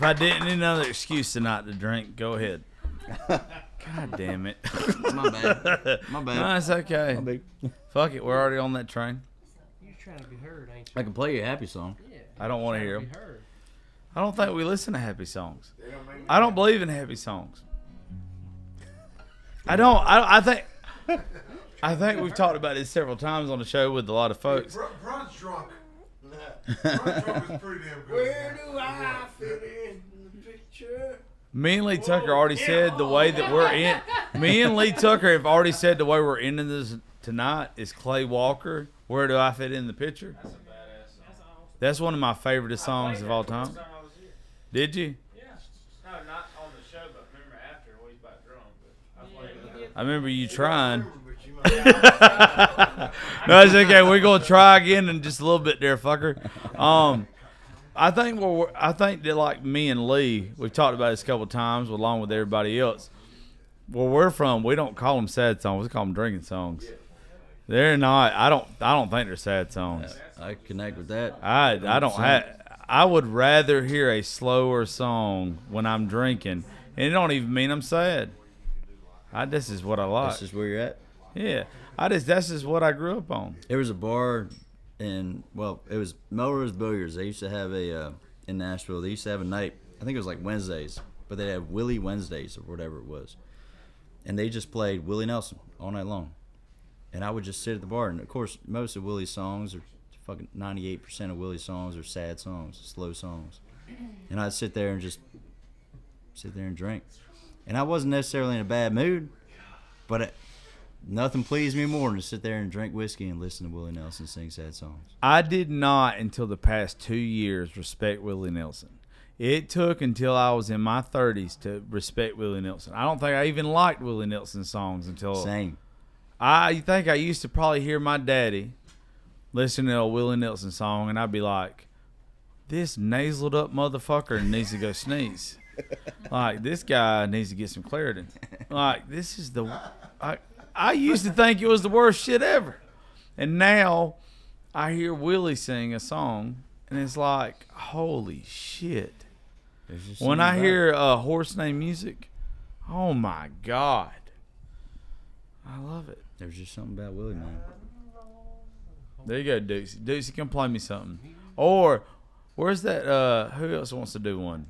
If I didn't need another excuse to not to drink, go ahead. (laughs) God damn it. My bad. My bad. No, it's okay. My bad. Fuck it, we're already on that train. You're trying to be heard, ain't I can play you a happy song. Yeah. I don't want to hear them. I don't think we listen to happy songs. I don't believe in happy songs. I don't. I, I think. (laughs) I think we've talked about this several times on the show with a lot of folks. Bron's drunk. Where do I fit in? the picture? Me and Lee Tucker already said the way that we're in. Me and Lee Tucker have already said the way we're ending this tonight is Clay Walker. Where do I fit in the picture? That's a badass. That's awesome. That's one of my favorite songs of all time. Did you? Yeah. No, not on the show, but remember after when he's about drunk. But I played it. I remember you trying. (laughs) no, it's okay. We're gonna try again in just a little bit, there, fucker. Um, I think we're, I think that like me and Lee, we've talked about this a couple times, along with everybody else. Where we're from, we don't call them sad songs. We call them drinking songs. They're not. I don't. I don't think they're sad songs. I connect with that. I I don't have. I would rather hear a slower song when I'm drinking, and it don't even mean I'm sad. I this is what I like. That's just where you're at. Yeah, I just that's just what I grew up on. There was a bar in well, it was Melrose Billiards. They used to have a uh, in Nashville. They used to have a night. I think it was like Wednesdays, but they had Willie Wednesdays or whatever it was, and they just played Willie Nelson all night long. And I would just sit at the bar, and of course, most of Willie's songs are fucking ninety eight percent of Willie's songs are sad songs, slow songs, and I'd sit there and just sit there and drink. And I wasn't necessarily in a bad mood, but it, nothing pleased me more than to sit there and drink whiskey and listen to Willie Nelson sing sad songs. I did not until the past two years respect Willie Nelson. It took until I was in my 30s to respect Willie Nelson. I don't think I even liked Willie Nelson songs until Same. I think I used to probably hear my daddy listening to a Willie Nelson song, and I'd be like, "This nasaled up motherfucker needs to go sneeze." like this guy needs to get some Claritin. Like this is the I I used to think it was the worst shit ever, and now I hear Willie sing a song, and it's like, holy shit! When I about hear uh, horse name music, oh my god, I love it. it. there's just something about Willie, man. There you go, Deucey. Deucey, come play me something. Or where's that? Uh, who else wants to do one?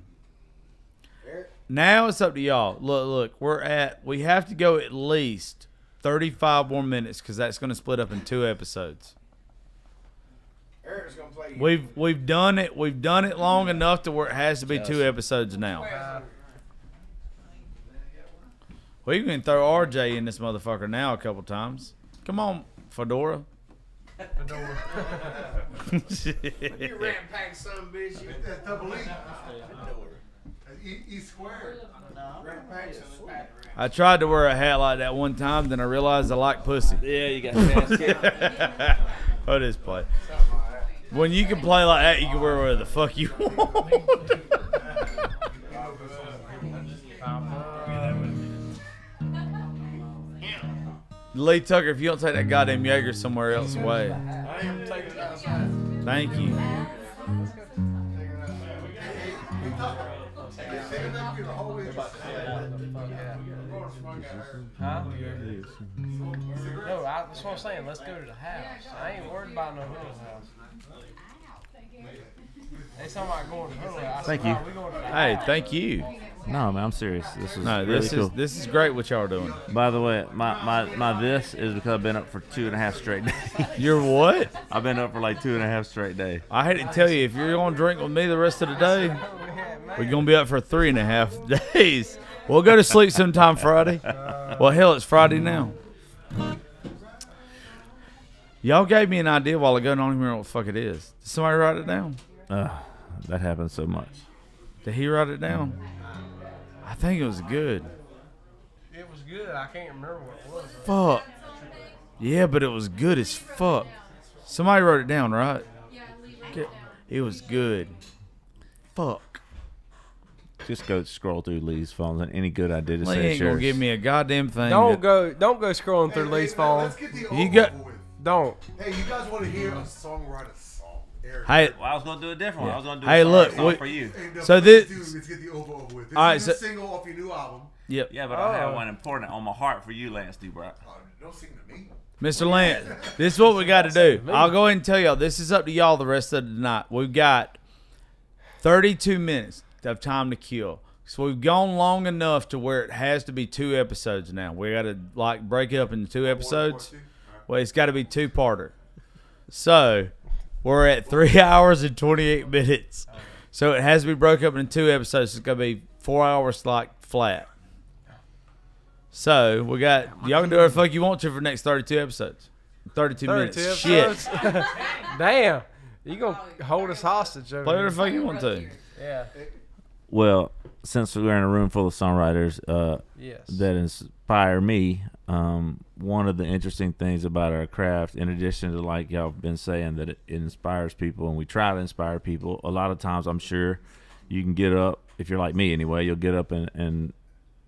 Now it's up to y'all. Look, look, we're at. We have to go at least thirty-five more minutes because that's going to split up in two episodes. Eric's gonna play. We've we've done it. We've done it long enough to where it has to be two episodes now. We can throw RJ in this motherfucker now a couple times. Come on, Fedora. Fedora. (laughs) You ram pack some bitch. You That's double E. E, e squared. ram pack some bitch. I tried to wear a hat like that one time, then I realized I like pussy. Yeah, you got fast (laughs) oh, this play. When you can play like that, you can wear whatever the fuck you want. (laughs) Lee Tucker, if you don't take that goddamn Jaeger somewhere else away. Thank you. Huh? No, I, that's what I'm saying. Let's go to the house. I ain't worried about no Huddle house. They talking about going to Huddle. I said, Thank you. we going to the Hey, thank you. No, man, I'm serious. This is No, really this cool. is this is great what y'all are doing. By the way, my, my, my this is because I've been up for two and a half straight days. (laughs) You're what? I've been up for like two and a half straight days. I hate to tell you, if you're gonna drink with me the rest of the day, (laughs) we're gonna be up for three and a half (laughs) days. We'll go to sleep sometime Friday. Well, hell, it's Friday now. Y'all gave me an idea while ago. I don't even remember what the fuck it is. Did somebody write it down? Uh, that happens so much. Did he write it down? I think it was good. It was good. I can't remember what it was. Fuck. Yeah, but it was good as fuck. Somebody wrote it down, right? Okay. It was good. Fuck. Just go scroll through Lee's phone and any good idea to Lee say ain't gonna yours. give me a goddamn thing. Don't that- go. Don't go scrolling through Lee's phone. Let's get the You got- Don't. Hey, you guys want to hear a songwriter song? Eric. Hey, Well, I was gonna do a different one. I was gonna do Hey, a sorry look, song we- for you. Hey, no, So please this- do. Let's get the over over with. This All right, is a so- single off your new album. yep. Yeah, but I have Oh. one important on my heart for you, Lance Dubrock. Uh, don't sing to me. Mr. Lance, this is what we got to do. I'll go ahead and tell y'all. This is up to y'all the rest of the night. We've got 32 minutes of time to kill. So we've gone long enough to where it has to be two episodes now. We got to like break it up into two episodes. Well, it's got to be two parter. So we're at three (laughs) hours and 28 minutes. So it has to be broke up into two episodes. It's going to be four hours like flat. So we got y'all can do whatever the fuck you want to for the next thirty two episodes. Thirty two minutes. 32 Shit. (laughs) Damn. You gonna hold us hostage over Play whatever the fuck you want to. Yeah. Well, since we're in a room full of songwriters uh, Yes. that inspire me, um, one of the interesting things about our craft, in addition to like y'all have been saying that it, it inspires people, and we try to inspire people. A lot of times, I'm sure you can get up if you're like me anyway. You'll get up and and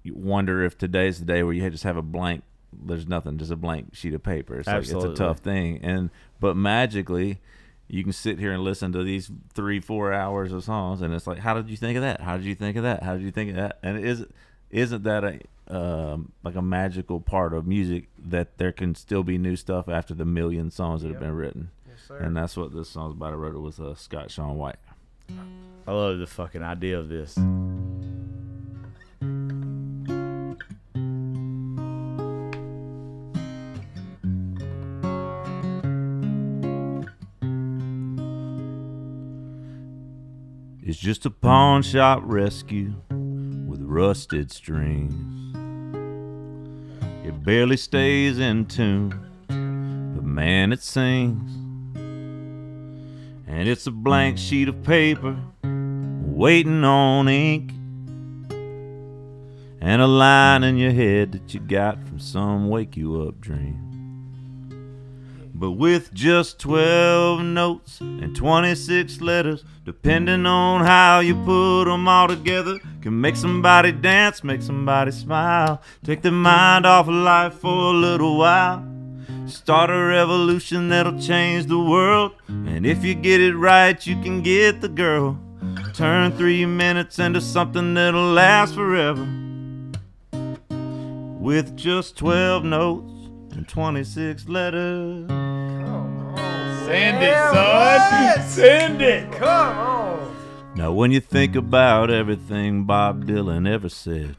you wonder if today's the day where you just have a blank. There's nothing, just a blank sheet of paper. It's like it's a tough thing, and but magically you can sit here and listen to these three, four hours of songs, and it's like, how did you think of that? How did you think of that? How did you think of that? And is isn't that a um, like a magical part of music that there can still be new stuff after the million songs that have been written? Yes, sir. And that's what this song's about. I wrote it with uh, Scott Sean White. I love the fucking idea of this. It's just a pawn shop rescue with rusted strings. It barely stays in tune, but man, it sings. And it's a blank sheet of paper waiting on ink. And a line in your head that you got from some wake you up dream. But with just 12 notes and 26 letters, depending on how you put them all together, can make somebody dance, make somebody smile, take their mind off of life for a little while. Start a revolution that'll change the world. And if you get it right, you can get the girl. Turn three minutes into something that'll last forever. With just 12 notes and 26 letters. Send it, son. Send it. Come on. Now, when you think about everything Bob Dylan ever said,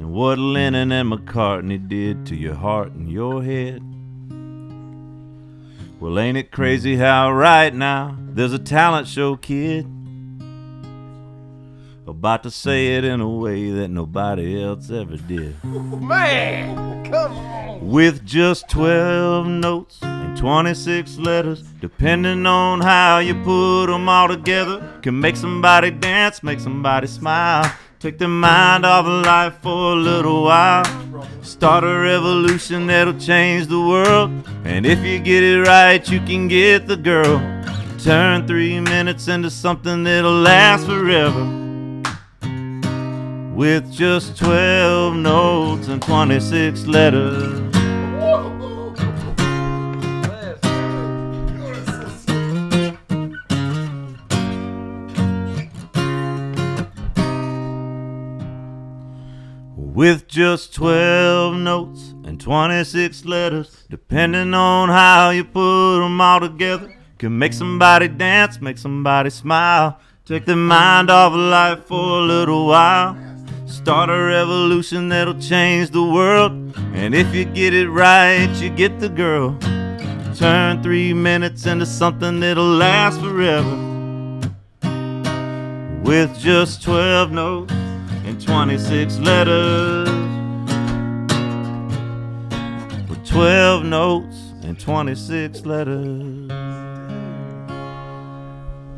and what Lennon and McCartney did to your heart and your head, well, ain't it crazy how right now there's a talent show kid about to say it in a way that nobody else ever did? Man, come on. with just 12 notes and 26 letters, depending on how you put them all together, can make somebody dance, make somebody smile, take their mind off of life for a little while. Start a revolution that'll change the world, and if you get it right, you can get the girl. Turn three minutes into something that'll last forever with just 12 notes and 26 letters. With just 12 notes and 26 letters, depending on how you put them all together, can make somebody dance, make somebody smile, take their mind off of life for a little while. Start a revolution that'll change the world. And if you get it right, you get the girl. Turn three minutes into something that'll last forever. With just 12 notes and 26 letters. With 12 notes and 26 letters.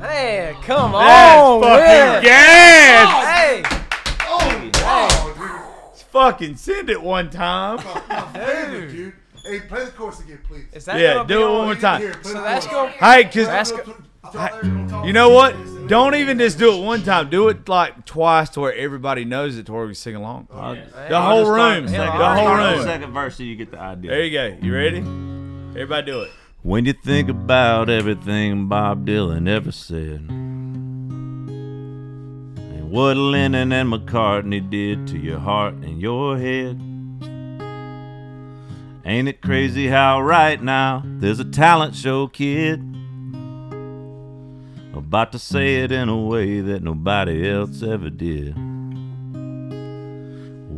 Man, come That's on. fucking man. gas. Hey, Fucking send it one time. Dude. dude. Hey, play the chorus again, please. is that Yeah, do it one more time. Here, play So the that's chorus. going. Hey, cause That's you know what? Don't even just do it one time. Do it like twice to where everybody knows it to where we sing along. Oh, the I'll whole just start room. the The second- whole start the room. Second verse, so you get the idea. There you go. You ready? Everybody do it. When you think about everything Bob Dylan ever said, and what Lennon and McCartney did to your heart and your head, ain't it crazy how right now there's a talent show kid about to say it in a way that nobody else ever did?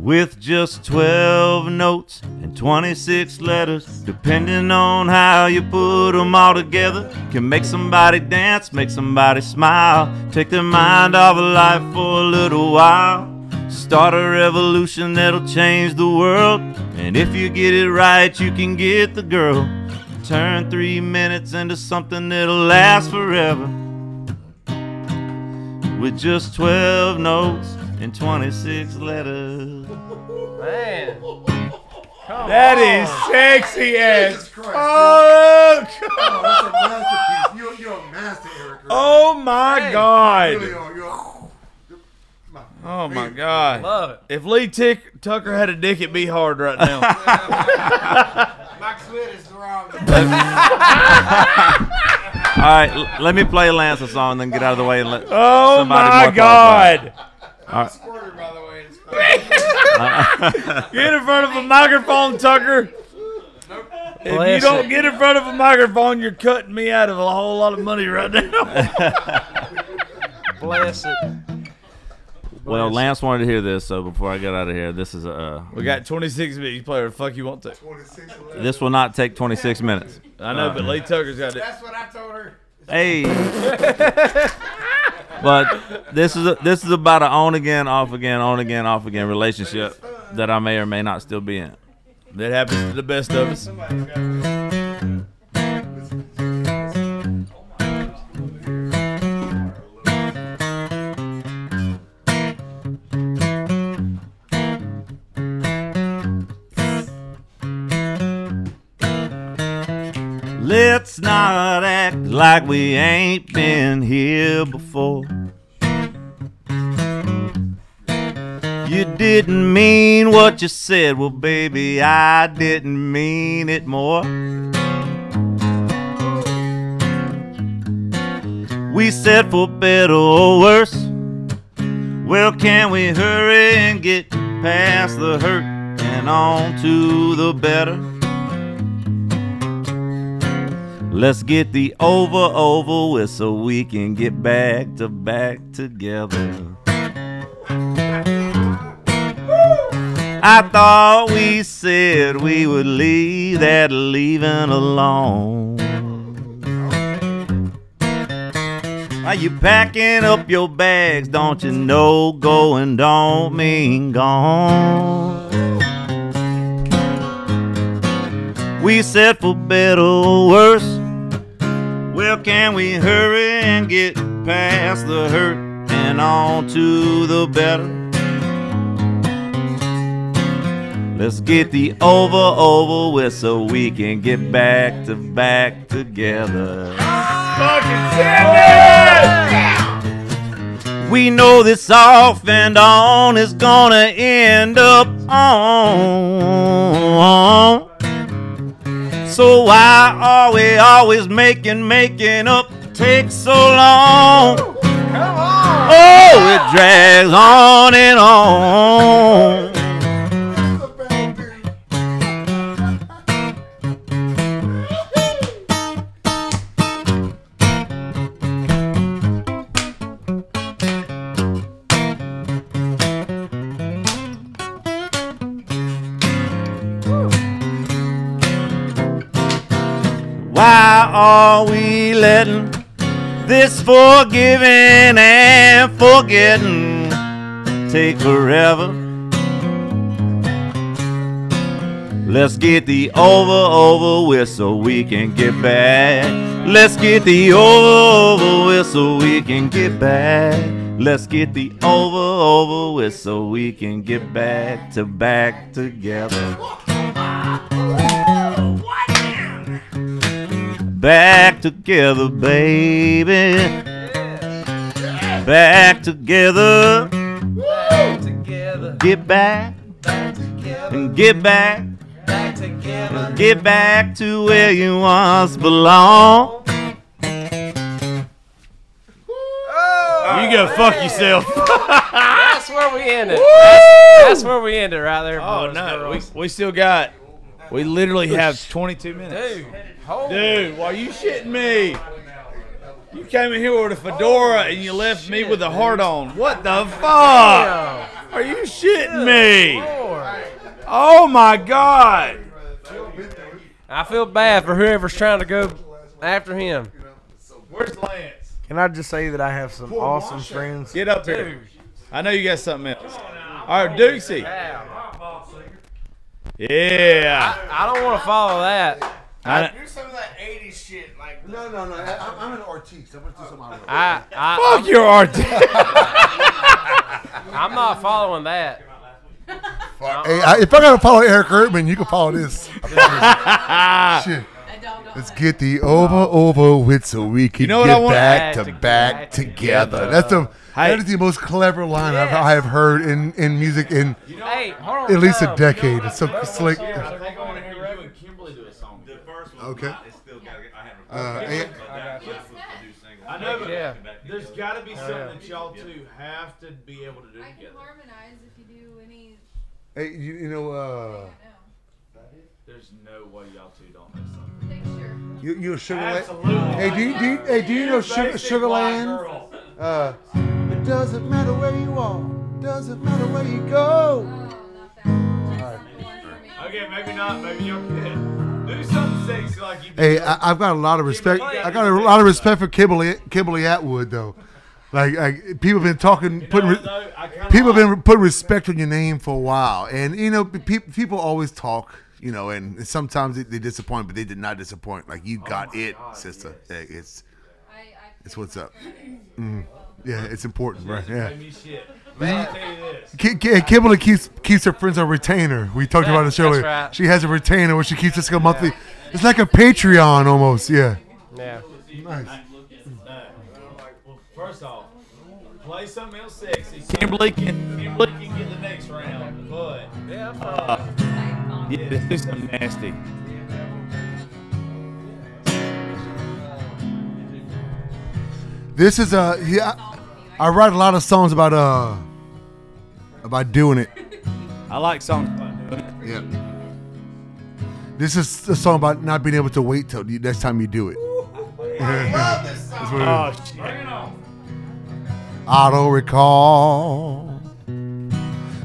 With just 12 notes and 26 letters, depending on how you put them all together, can make somebody dance, make somebody smile, take their mind off of life for a little while. Start a revolution that'll change the world. And if you get it right, you can get the girl. Turn three minutes into something that'll last forever. With just 12 notes and 26 letters. Man. Come That on. is sexy as Jesus Christ, fuck. Oh, that's a. You're, you're a master, Eric. Oh my Hey. God. really are. You're Oh my god. Love it. If Lee Tick, Tucker had a dick, it'd be hard right now. (laughs) Mike Sweat is wrong. (laughs) All right, l- let me play Lance a song, then get out of the way and let. Oh Somebody my more qualified. god. Squirter, by the way. (laughs) Get in front of a microphone, Tucker. If you don't it. get in front of a microphone, you're cutting me out of a whole lot of money right now. (laughs) Bless it. Well, Lance wanted to hear this, so before I get out of here, this is uh, we got 26 minutes. You play whatever the fuck you want to. 26 this will not take 26 minutes. I know, but Lee Tucker's got it. That's what I told her. Hey. (laughs) but this is a, this is about an on again, off again, on again, off again relationship that I may or may not still be in. That happens to the best of us. Like we ain't been here before. You didn't mean what you said, well, baby, I didn't mean it more. We said for better or worse. Well, can we hurry and get past the hurt and on to the better? Let's get the over over with so we can get back to back together. I thought we said we would leave that leaving alone. Are you packing up your bags? Don't you know going don't mean gone? We said for better or worse. Well, can we hurry and get past the hurt and on to the better? Let's get the over over with so we can get back to back together. We know this off and on is gonna end up on. So why are we always making making up Takes so long? Come on. Oh, it drags on and on. We letting this forgiving and forgetting take forever? Let's get the over over with so we can get back. Let's get the over over with so we can get back. Let's get the over over with so we can get back to back together. Back together, baby. Back together. Get back Back and get back. Back. Get back to where you once belong. You oh, go fuck yourself. (laughs) That's where we ended. That's, that's where we ended right there. Oh boys, no, we, girls. we still got. We literally have 22 minutes. Dude, hold Dude, why you shitting me? You came in here with a fedora and you left me with a heart on. What the fuck? Are you shitting me? Oh my God! I feel bad for whoever's trying to go after him. Where's Lance? Can I just say that I have some awesome friends? Get up here. I know you got something else. All right, Dukesy. Yeah. I don't want to follow that. I, Do some of that 80s shit. Like, No, no, no. I, I'm an artiste. I'm gonna do something. out of it. I, I fuck your art. (laughs) I'm not following that. Uh-uh. Hey, I, if I gotta follow Eric Erdman, you can follow this. (laughs) Shit. Let's get the over over with so we can You know what get I want- back Back to to- back back together. together. That's the Hey. that is the most clever line I've, I have heard in, in music in Hey, hold on. at least a no. decade. It's so slick. I think I want to hear you and Kimberly do a song. The first one, Okay. it's still got. I haven't. Uh, recorded it, and- but that- that's what to do. I know, but Yeah. there's got to be something that y'all two have to be able to do I can together. harmonize if you do any. Hey, you, you know, uh, There's no way y'all two don't know something. Take you you a Sugarland? Absolutely. Hey, do you, do you, hey, do you know Sugar, Basic Sugarland? Uh, it doesn't matter where you are, doesn't matter where you go. Oh, not that. Just not the one for me. Okay, maybe not. Maybe y'all can. Do something sexy like you did. Hey, I, I've got a lot of respect. I got a lot of respect for Kimberly, Kimberly Atwood, though. Like, like people have been talking, putting, re- Though, people have been putting respect on your name for a while, and you know, pe- people always talk, you know, and sometimes they, they disappoint, but they did not disappoint. Like you got it, sister. Yeah, it's I, I It's what's up. Mm. yeah, it's important, right? Yeah. Give me shit. I'll tell you this. Ki- Ki- Kimberly keeps keeps her friends on retainer. We talked about it That's earlier. right. She has a retainer where she keeps us a monthly. It's like a Patreon almost. Yeah. Yeah. Nice. First off, play something else sexy. Kimberly can, Kimberly can get the next round, but Yeah. uh, yeah, let's do something nasty. This is a yeah. I write a lot of songs about uh about doing it. (laughs) I like songs about doing it. Yeah. This is a song about not being able to wait till the next time you do it. (laughs) That's what it Oh is. shit! I don't recall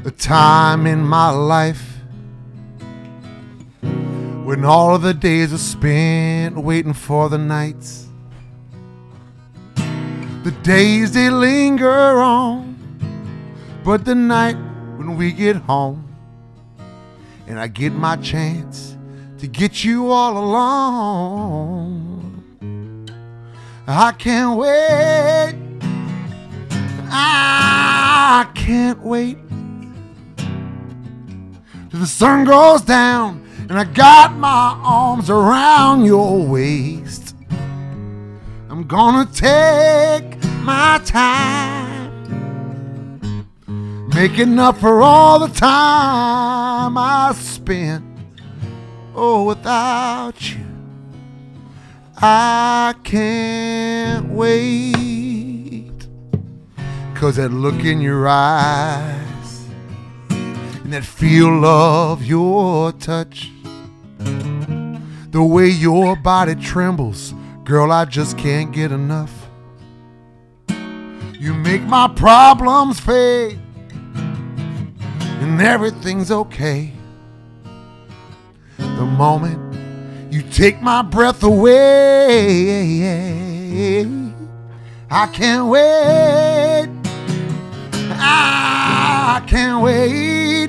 a time in my life when all of the days are spent waiting for the nights. The days they linger on, but the night when we get home and I get my chance to get you all alone. I can't wait. I can't wait till the sun goes down and I got my arms around your waist. I'm gonna take my time, making up for all the time I spent oh without you. I can't wait. Cause that look in your eyes and that feel of your touch, the way your body trembles, girl, I just can't get enough. You make my problems fade, and everything's okay. The moment you take my breath away, I can't wait. I can't wait.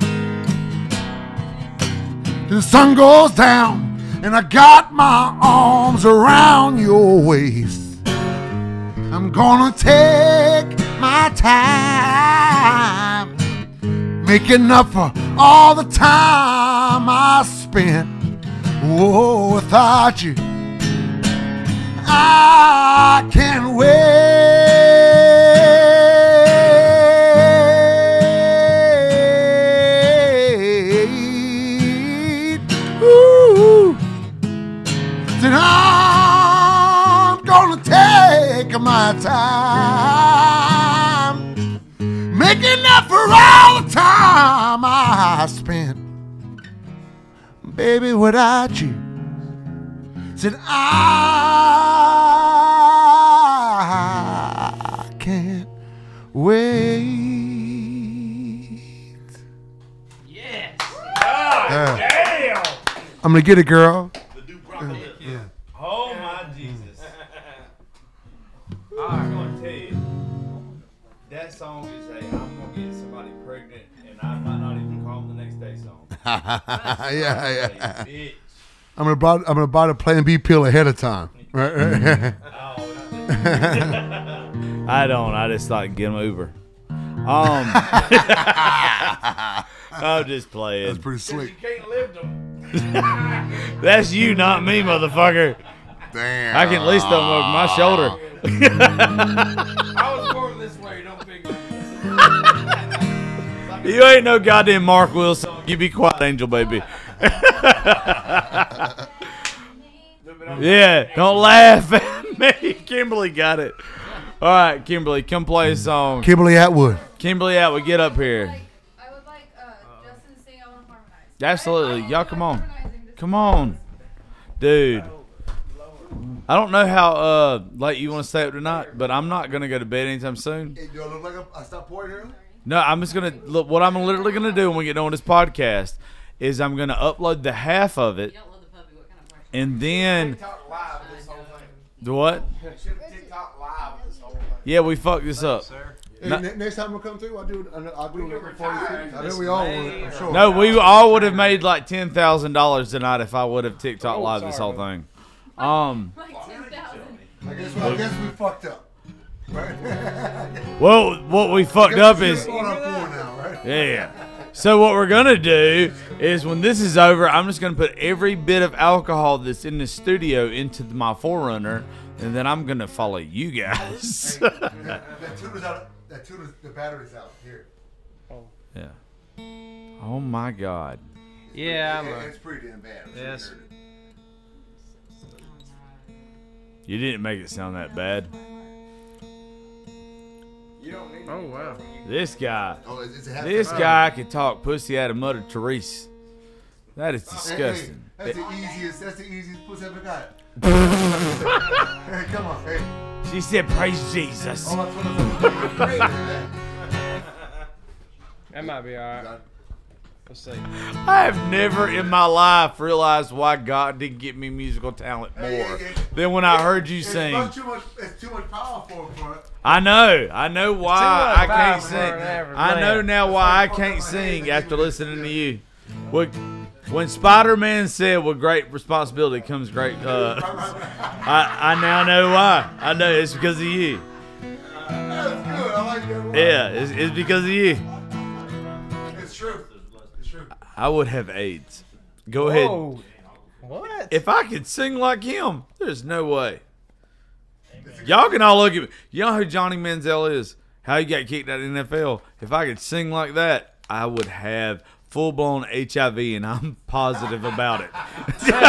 The sun goes down and I got my arms around your waist. I'm gonna take my time, making up for all the time I spent oh, without you. I can't wait. Time I spent, baby, without you. Said I can't wait. Yes. Oh damn! I'm gonna get it, girl. Yeah, yeah. Bitch. I'm gonna buy. I'm gonna buy the Plan B pill ahead of time. Right, right. (laughs) I don't. I just like get them Uber. Um, (laughs) I'm just playing. That's pretty slick. Can't lift them. (laughs) That's you, not me, motherfucker. Damn. I can at least throw them over my shoulder. You ain't no goddamn Mark Wilson. You be quiet, Angel baby. (laughs) yeah, don't laugh at me. (laughs) Kimberly got it. All right, Kimberly, come play a song. Kimberly Atwood. Kimberly Atwood, get up here. I would like uh, Justin to sing. I want to harmonize. Absolutely. I- I Y'all come on. Come on. Dude. I don't know how uh late you want to stay up tonight, but I'm not gonna go to bed anytime soon. Hey, do I look like I stopped pouring here? No, I'm just gonna look. What I'm literally gonna do when we get done with this podcast is I'm gonna upload the half of it, and then TikTok live this whole thing. the what? (laughs) Should have TikTok live this whole thing. Yeah, we fucked this up. Hey, No- ne- next time I come through, I'll do. I'll do it for you. I know we all will. I'm sure. No, we all would have made like ten thousand dollars tonight if I would have TikTok live this whole thing. Um, I guess, I guess we fucked up. Right? well, what we fucked up is on our floor now, right? Yeah. So what we're gonna do is when this is over, I'm just gonna put every bit of alcohol that's in the studio into my 4Runner, and then I'm gonna follow you guys. (laughs) that tuner's out. That tuner's the battery's out here. Oh. yeah. Oh my God. Yeah, I'm Yeah, a, it's pretty damn bad. I'm sure Yes. you. You didn't make it sound that bad. You don't need oh wow. This guy. Oh, it's, it's a This time. guy can talk pussy out of Mother Teresa. That is Hey, hey, disgusting. that's the easiest. That's the easiest pussy I've ever got. (laughs) hey, come on. Hey. She said, "Praise Jesus." All my fellas are great that. That might be alright. Let's see. I have never in my life realized why God didn't give me musical talent more Hey, hey, hey. than when I heard you It's sing. too much. It's too much power for for it. I know. I know why I can't sing. I know man. now why I can't sing after listening to you. What, when Spider Man said, "With great responsibility comes great," uh, I I now know why. I know it's because of you. That's good. I like that. Yeah, it's, it's because of you. It's true. It's true. I would have AIDS. Go ahead. What? If I could sing like him, there's no way. Y'all can all look at me. You know who Johnny Manziel is? How he got kicked out of the NFL? If I could sing like that, I would have full blown HIV, and I'm positive about it. (laughs) These are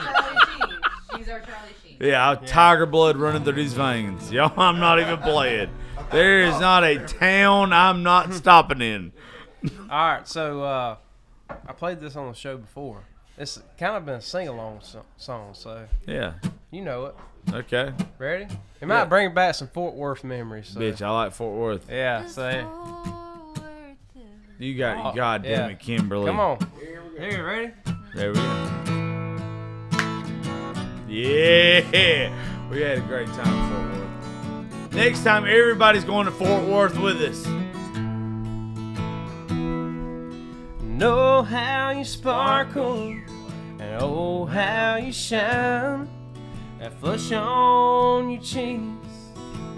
Charlie Sheen. These are Charlie Sheen. Yeah, tiger blood running through these veins. Y'all, I'm not even playing. There is not a town I'm not stopping in. All right, so uh, I played this on the show before. It's kind of been a sing along so- song, so Yeah. you know it. Okay. Ready? It might Yeah. bring back some Fort Worth memories. So. Bitch, I like Fort Worth. Yeah, so You got Oh, God damn yeah. it, Kimberly. come on. Here, ready? There we go. Yeah, we had a great time in Fort Worth. Next time, everybody's going to Fort Worth with us. Know how you sparkle, and oh how you shine. That flush on your cheeks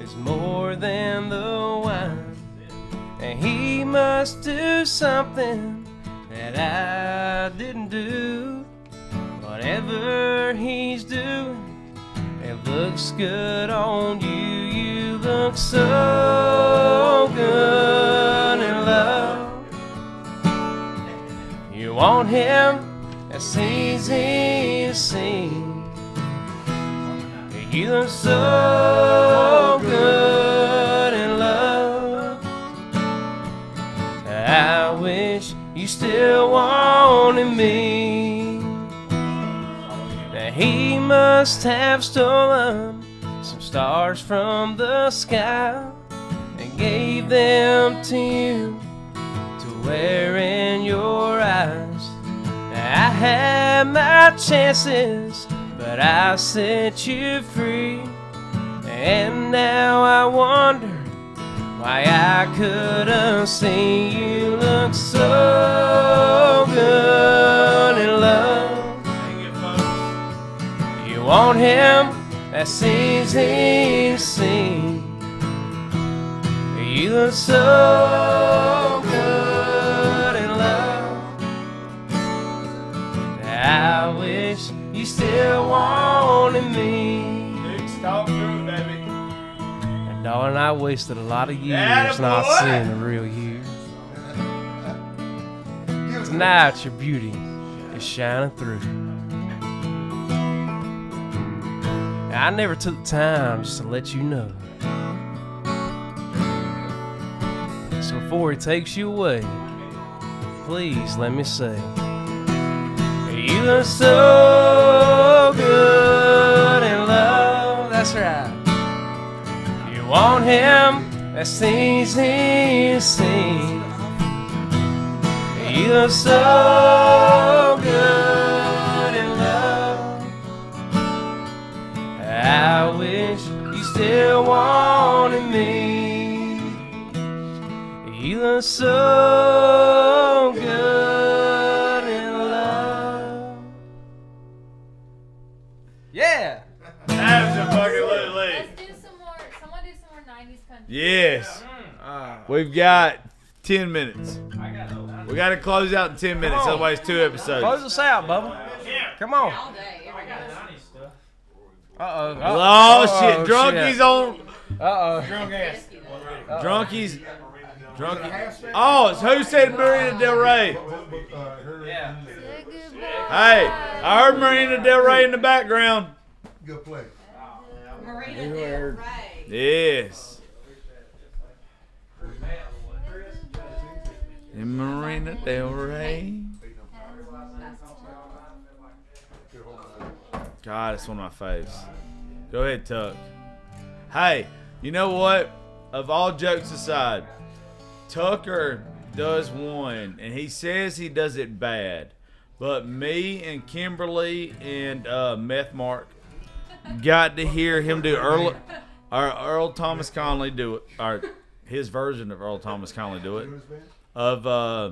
is more than the wine. And he must do something that I didn't do. Whatever he's doing, it looks good on you. You look so good You want him, that's easy to see. You look so good in love. I wish you still wanted me. Now he must have stolen some stars from the sky and gave them to you wear in your eyes. I had my chances, but I set you free. And now I wonder why I couldn't see you look so good in love. You want him? That's easy to see. You look so I wish you still wanted me. Talk through, baby. And darling, I wasted a lot of years Atta not boy. seeing the real you. Tonight, your beauty is shining through. I never took the time just to let you know. So before he takes you away, please let me say, You look so good in love. That's right. You want him? That's easy to see. You look so good in love. I wish you still wanted me. You look so good Yes. We've got 10 minutes. We got to close out in 10 minutes, otherwise, two episodes. Close us out, Bubba. Come on. All day. every day. Uh Oh, Oh, shit. Drunkies on. Uh oh. Drunkies. Drunkies. Oh, it's who said Marina Del Rey? Say goodbye. Hey, I heard Marina Del Rey in the background. Good play. Marina Del Rey. Yes. In Marina Del Rey. God, it's one of my faves. Go ahead, Tuck. Hey, you know what? Of all jokes aside, Tucker does one, and he says he does it bad. But me and Kimberly and uh, Meth Mark got to hear him do Earl, Earl Thomas Conley do it, or his version of Earl Thomas Conley do it. Of uh,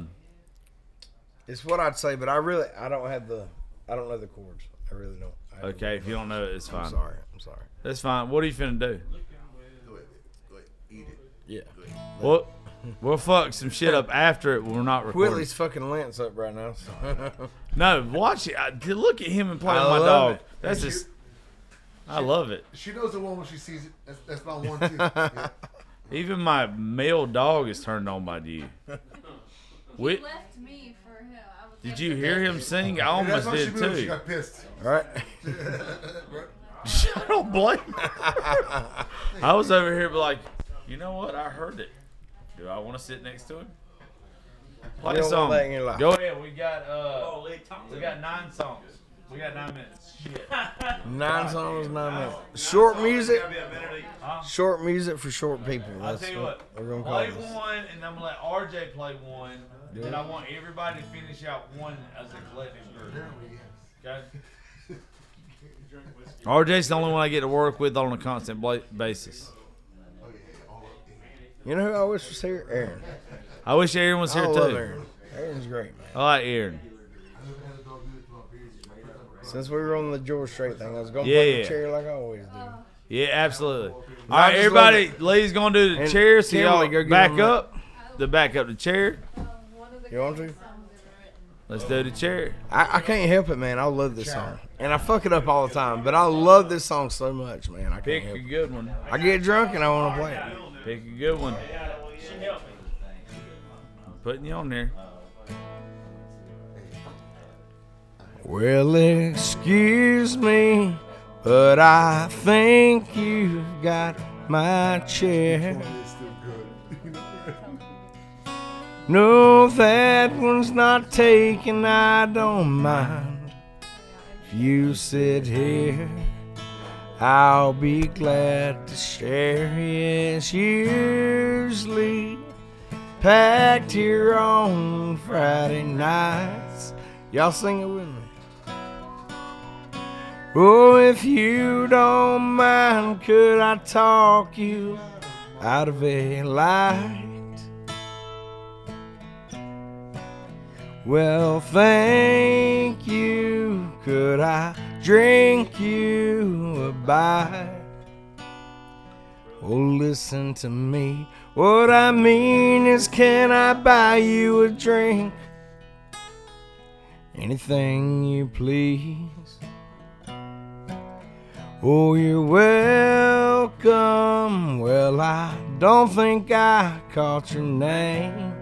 It's what I'd say, but I really I don't have the I don't know the chords. I really don't. I haven't- okay, if you don't know it, it's fine. I'm sorry. I'm sorry. That's fine. What are you finna do? Go ahead. Go ahead. Eat it. Yeah. We'll, we'll fuck some shit up after it we're not recording. Whitley's fucking Lance up right now. So. (laughs) No, watch it. I, look at him and play with my dog. it. That's just. I love it. She knows the one when she sees it. That's, that's not one too. (laughs) Yeah. Even my male dog is turned on by you. (laughs) He Wit, left me for him. I was did you hear him sing? I That's almost how she did moved. She too. got pissed. All right. (laughs) I don't blame her. I was over here, but like, you know what? I heard it. Do I want to sit next to him? Play You a don't song. want that in your life. Go ahead. We got uh, we got nine songs. We got nine minutes. Shit. (laughs) Nine songs, nine minutes. Short music. Huh? Short music for short people. I'll That's tell you what. we're gonna call Play this. one, and I'm gonna let RJ play one. And I want everybody to finish out one as a collective group. Okay. RJ's the only one I get to work with on a constant bla- basis. You know who I wish was here? Aaron. (laughs) I wish Aaron was I here love too. Aaron. Aaron's great, man. I like Aaron. Since we were on the George Strait thing, I was gonna Yeah, play yeah. the chair like I always do. Yeah, absolutely. All I right, just everybody. love Lee's gonna do the And chair, so Kimberly, y'all go back on up. The back up the chair. One of the You want to? songs that are written. Let's do the chair. I, I can't help it, man. I love this song, and I fuck it up all the time. But I love this song so much, man. I can't Pick help a it. good one. I get drunk and I want to play it. Pick a good one. I'm putting you on there. Well, excuse me, but I think you've got my chair. (laughs) No, that one's not taken. I don't mind. If you sit here, I'll be glad to share. Yes, usually packed here on Friday nights. Y'all sing it with me. Oh, if you don't mind, could I talk you out of a light? Well, thank you. Could I drink you a bite? Oh, listen to me. What I mean is, can I buy you a drink? Anything you please. Oh, you're welcome. Well, I don't think I caught your name.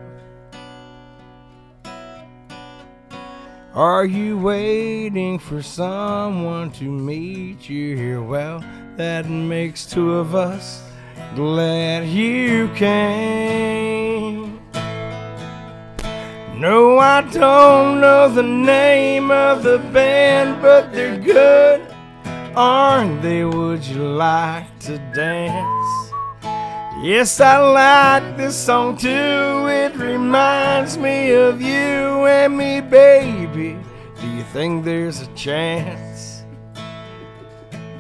Are you waiting for someone to meet you here? Well, that makes two of us. Glad you came. No, I don't know the name of the band, but they're good, aren't they? Would you like to dance? Yes, I like this song too. It reminds me of you and me, baby. Do you think there's a chance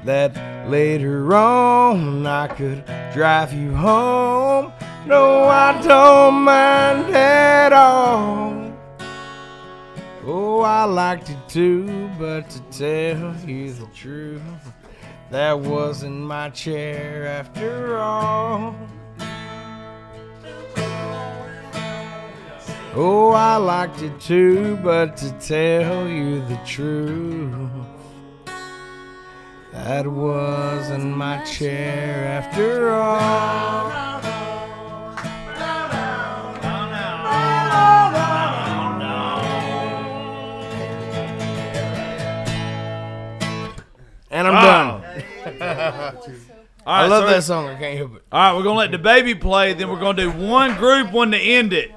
that later on I could drive you home? No, I don't mind at all. Oh, I liked it too, but to tell you the truth, that wasn't my chair after all. Oh, I liked it too, but to tell you the truth, that wasn't my chair after all. And I'm Wow. done. (laughs) All I love so- that song. I can't help it. All right, we're gonna let the baby play. Then we're gonna do one group one to end it.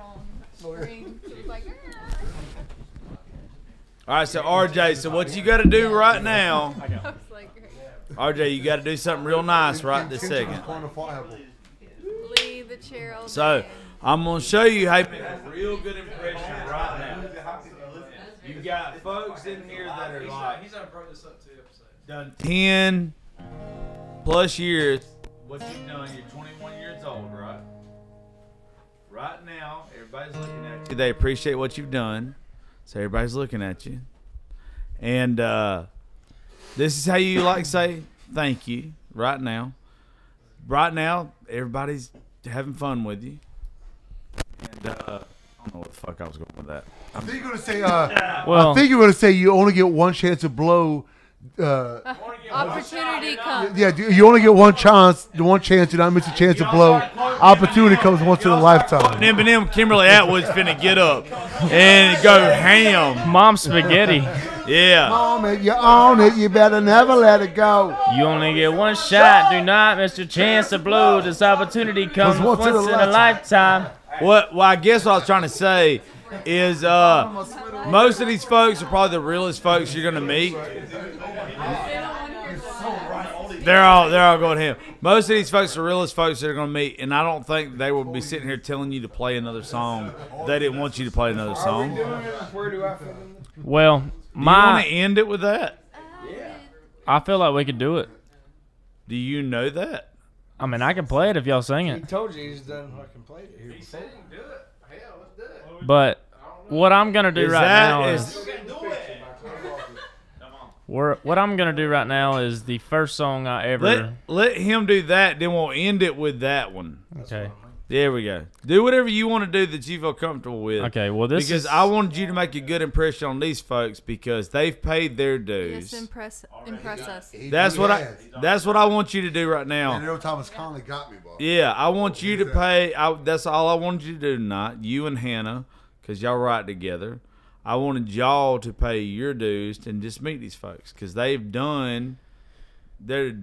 All right, so RJ, so what you got to do right now? RJ, you got to do something real nice right this second. Leave the chair all So. I'm gonna show you how to a real good impression right now. You got folks in here that are like done ten plus years. What you've done, you're 21 years old, right? Right now, everybody's looking at you. They appreciate what you've done, so everybody's looking at you. And uh, this is how you like say thank you right now. Right now, everybody's having fun with you. And uh, I don't know what the fuck I was going with that. I'm think you're gonna say. Uh, Well- I think you're gonna say you only get one chance to blow. Uh, Opportunity comes. yeah, you only get one chance. The one chance to not miss a chance to blow. Opportunity comes once in a lifetime. And Eminem, Kimberly Atwood's finna get up and go ham. Mom spaghetti. Yeah. Mom, if you own it, you better never let it go. You only get one shot. Do not miss your chance to blow. This opportunity comes once once, in a in a lifetime. What? Well, I guess what I was trying to say is, uh, most of these folks are probably the realest folks you're gonna meet. They're all they're all going to him. Most of these folks are realest folks that are gonna meet, and I don't think they will be sitting here telling you to play another song. They didn't want you to play another song. Do Where do I fit in? Well, you want to end it with that? I feel like we could do it. Do you know that? I mean, I can play it if y'all sing He it. told you he's done fucking played it here before. But what I'm gonna do Is right that- now is- is what I'm gonna do right now is the first song I ever. Let let him do that. Then we'll end it with that one. okay. There we go. Do whatever you want to do that you feel comfortable with. Okay. Well, this because is, I wanted you to make a good impression on these folks because they've paid their Yes, dues. impress, impress us. That's what I. That's what I want you to do right now. I know Thomas Conley got me, boy. Yeah, I want you to pay. I, that's all I wanted you to do tonight. You and Hannah, because y'all ride together. I wanted y'all to pay your dues and just meet these folks because they've done their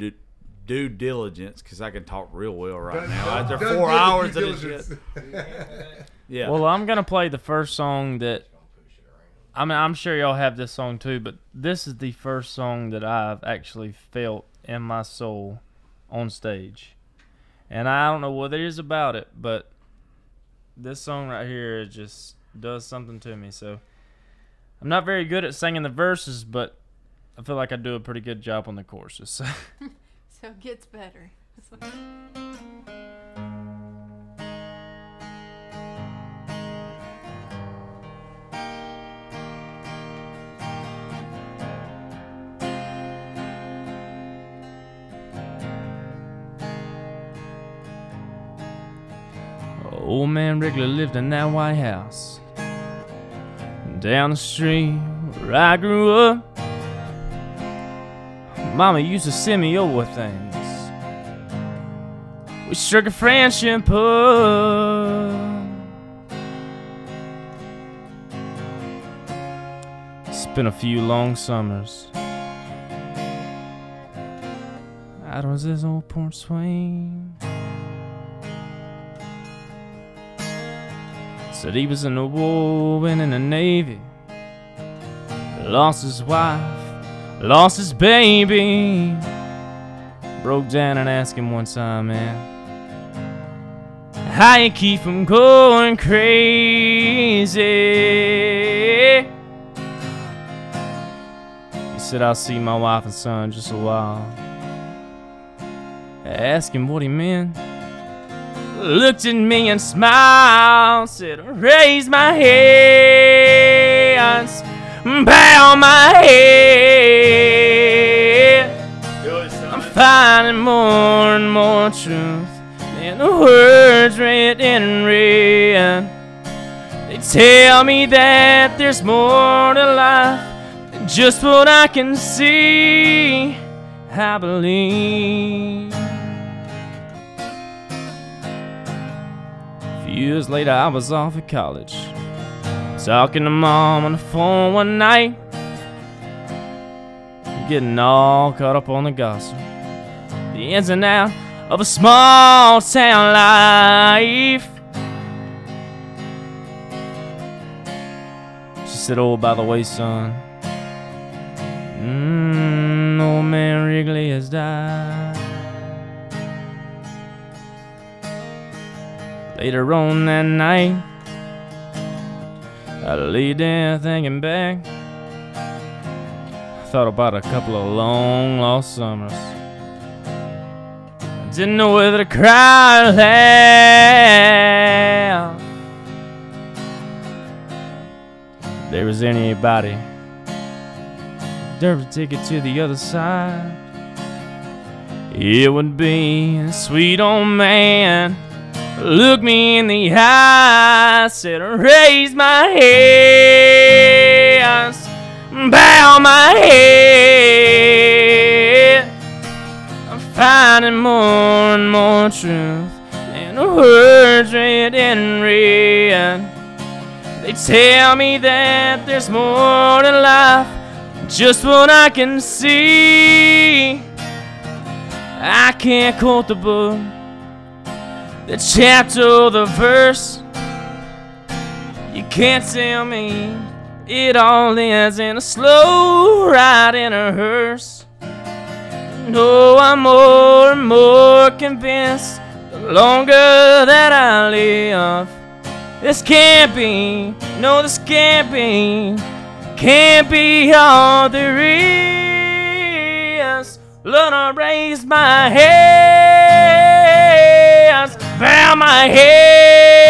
due, due diligence. Because I can talk real well right now after Done four did hours of this shit. (laughs) Yeah. Well, I'm gonna play the first song that. I mean, I'm sure y'all have this song too, but this is the first song that I've actually felt in my soul on stage, and I don't know what it is about it, but this song right here just does something to me. So I'm not very good at singing the verses, but I feel like I do a pretty good job on the courses. So (laughs) (laughs) it gets better. Old man Wrigley lived in that White House. Down the street where I grew up, Mama used to send me over things. We struck a friendship up. Spent a few long summers. Out on this old porch swing. Said he was in the war and in the Navy. Lost his wife, lost his baby. Broke down and asked him one time, man, how you keep from going crazy? He said, I'll see my wife and son just a while. I asked him what he meant looked at me and smiled, said, Raise my hands, bow my head. Finding more and more truth in the words written in red. They tell me that there's more to life than just what I can see. I believe. A few years later, I was off at college. Talking to mom on the phone one night. Getting all caught up on the gossip. The ins and outs of a small town life. She said, Oh, by the way, son. Mmm, old man Wrigley has died. Later on that night, I lay there thinking back. Thought about a couple of long lost summers. Didn't know whether to cry or laugh. There was anybody take it to the other side. It would be a sweet old man. Look me in the eye, said, raise my hands, bow my head. Finding more and more truth in the words written in red. They tell me that there's more to life than just what I can see. I can't quote the book the chapter the verse. You can't tell me it all ends in a slow ride in a hearse. No, I'm more and more convinced the longer that I live. This can't be, no, this can't be, can't be all there is. Lord, I raise my hands, bow my head.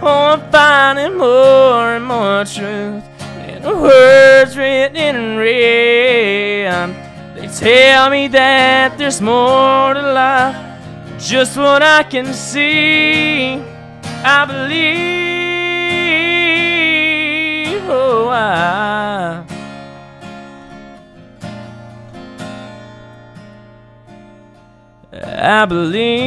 Oh, I'm finding more and more truth in the words written in red. Tell me that there's more to life, just what I can see. I believe, oh, I. I believe.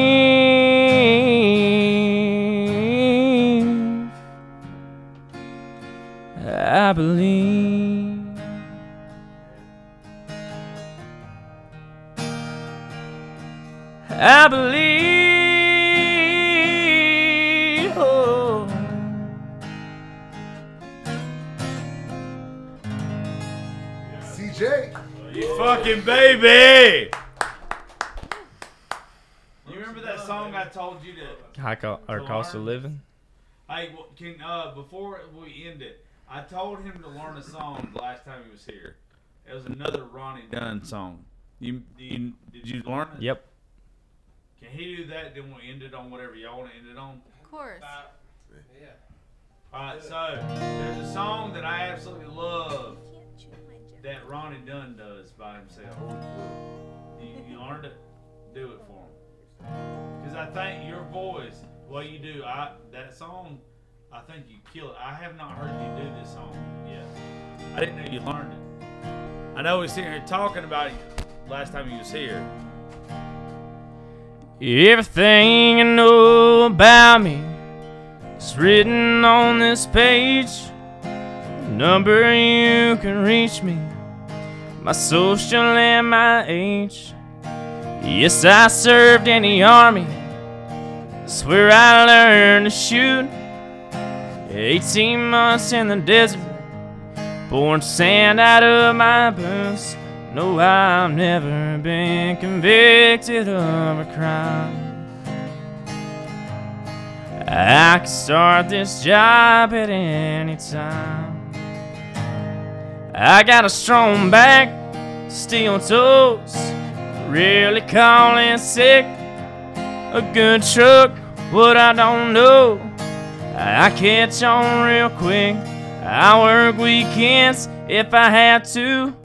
I believe. I believe. Oh. CJ. You fucking baby. You remember that song I told you to? High co- or To cost of living. Hey, well, can uh before we end it, I told him to learn a song the last time he was here. It was another Ronnie Dunn song. You, you did you learn it? Yep. Can he do that? Then we'll end it on whatever y'all want to end it on. Of course. Yeah. All right, so there's a song that I absolutely love that Ronnie Dunn does by himself. You, you learned it? Do it for him. Because I think your voice, what you do, I that song, I think you kill it. I have not heard you do this song yet. I didn't know you learned it. I know we're sitting here talking about it last time you was here. Everything you know about me is written on this page. The number you can reach me, my social and my age. Yes, I served in the army. That's where I learned to shoot. 18 months in the desert, pouring sand out of my boots. No, I've never been convicted of a crime. I can start this job at any time. I got a strong back, steel toes, really calling sick. A good truck, what I don't know. I catch on real quick. I work weekends if I have to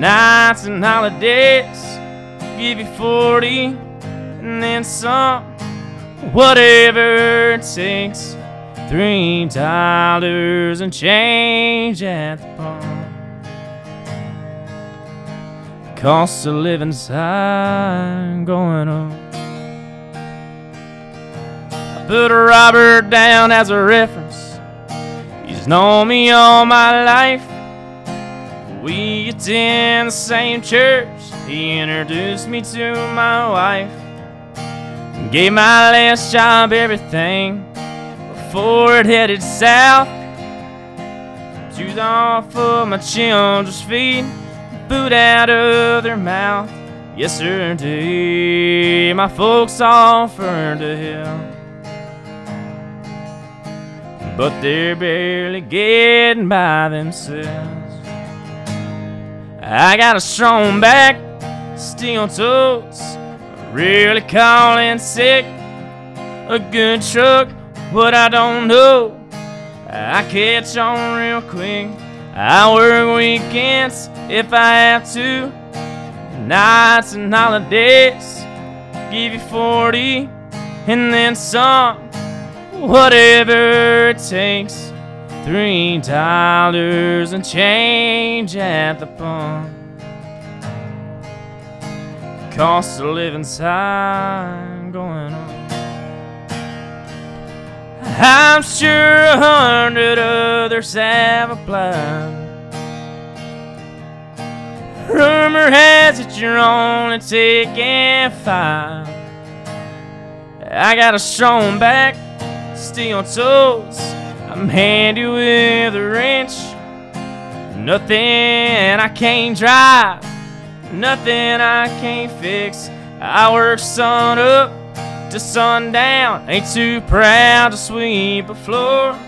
nights and holidays. Give you 40 and then some, whatever it takes. Three dollars and change at the pump. Cost of living side going up. I put Robert down as a reference. He's known me all my life. We attend the same church. He introduced me to my wife. Gave my last job everything before it headed south. Shoes off of my children's feet, food out of their mouth. Yesterday, my folks offered to help. But they're barely getting by themselves. I got a strong back, steel toes, really calling sick. A good truck, what I don't know. I catch on real quick. I work weekends if I have to. Nights and holidays, give you 40 and then some. Whatever it takes. Three dollars and change at the pump. Cost of living side going up. I'm sure a hundred others have applied. Rumor has it you're only taking five. I got a strong back, steel toes. I'm handy with a wrench. Nothing I can't drive, nothing I can't fix. I work sun up to sundown. Ain't too proud to sweep a floor.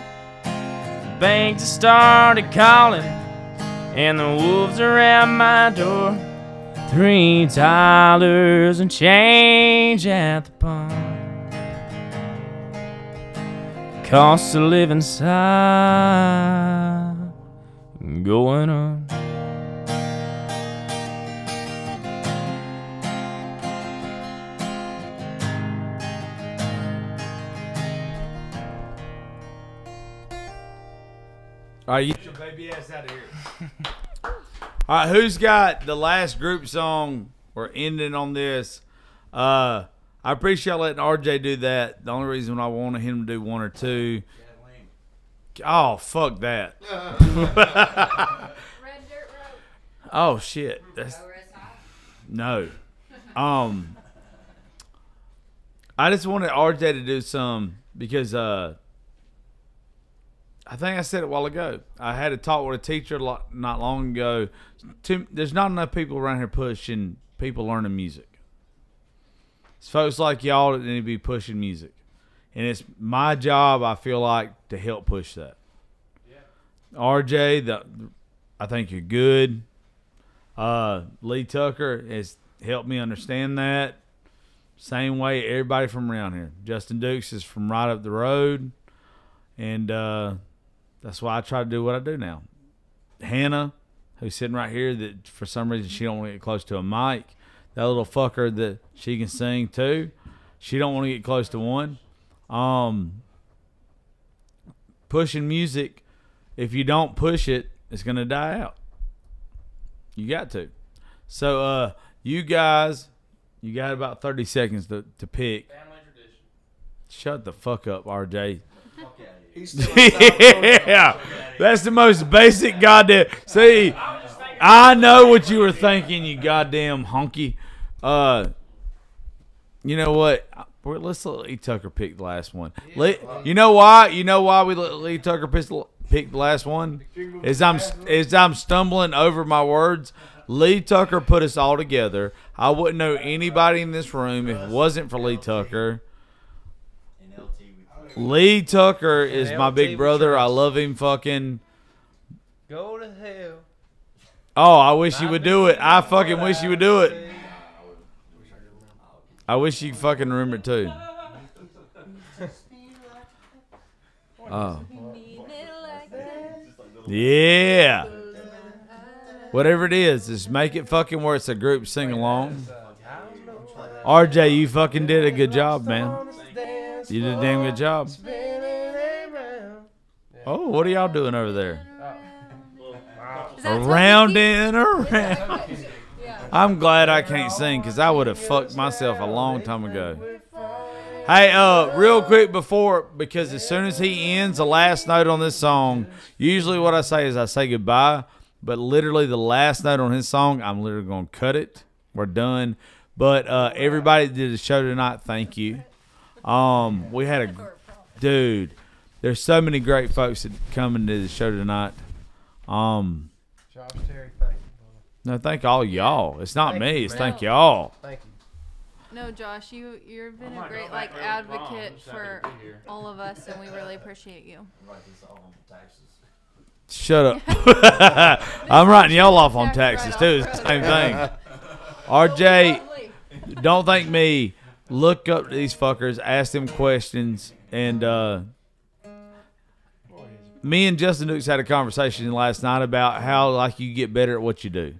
Banks have started calling, and the wolves are at my door. Three dollars and change at the pump. Cost of living side going on. All right, you get your baby ass out of here. (laughs) All right, who's got the last group song? We're ending on this. Uh, I appreciate letting RJ do that. The only reason I wanted him to do one or two. Oh fuck that! (laughs) Red Dirt Road. oh shit! That's no. Um, I just wanted RJ to do some because uh, I think I said it a while ago. I had a talk with a teacher lo- not long ago. Too, there's not enough people around here pushing people learning music. It's folks like y'all that need to be pushing music, and it's my job. I feel like to help push that. RJ, the I think you're good. Uh, Lee Tucker has helped me understand that. Same way everybody from around here. Justin Dukes is from right up the road, and uh, that's why I try to do what I do now. Hannah, who's sitting right here, that for some reason she don't want to get close to a mic. That little fucker that she can sing too. She don't want to get close to one. Um, pushing music, if you don't push it, it's gonna die out. You got to. So uh you guys you got about thirty seconds to, to pick. Shut the fuck up, RJ. (laughs) yeah. That's the most basic goddamn see I know what you were thinking, you goddamn honky. Uh you know what? We're- Let's let Lee Tucker pick the last one. Lee, you know why? You know why we let Lee Tucker pick the, pick the last one? Is I'm is I'm stumbling over my words. Lee Tucker put us all together. I wouldn't know anybody in this room if it wasn't for Lee Tucker. Lee Tucker is my big brother. I love him. Fucking. Go to hell. Oh, I wish you would do it. I fucking wish you would do it. I wish you fucking remember too. Oh. Yeah. Whatever it is, just make it fucking where it's a group sing along. RJ, you fucking did a good job, man. You did a damn good job. Oh, what are y'all doing over there? Around and around. I'm glad I can't sing because I would have fucked myself a long time ago. Hey, uh, real quick before, because as soon as he ends the last note on this song, usually what I say is I say goodbye, but literally the last note on his song, I'm literally going to cut it. We're done. But uh, everybody did the show tonight, thank you. Um, we had a dude. There's so many great folks that coming to the show tonight. Um, Josh Terry. No, thank all y'all. It's not Thank me. you, It's man. thank y'all. Thank you. No, Josh, you you've been a great like advocate for all of us, and we really appreciate you. (laughs) Shut up. (laughs) (laughs) I'm writing y'all off on taxes too. It's the same thing. RJ, don't thank me. Look up these fuckers, ask them questions, and uh, me and Justin Dukes had a conversation last night about how like you get better at what you do.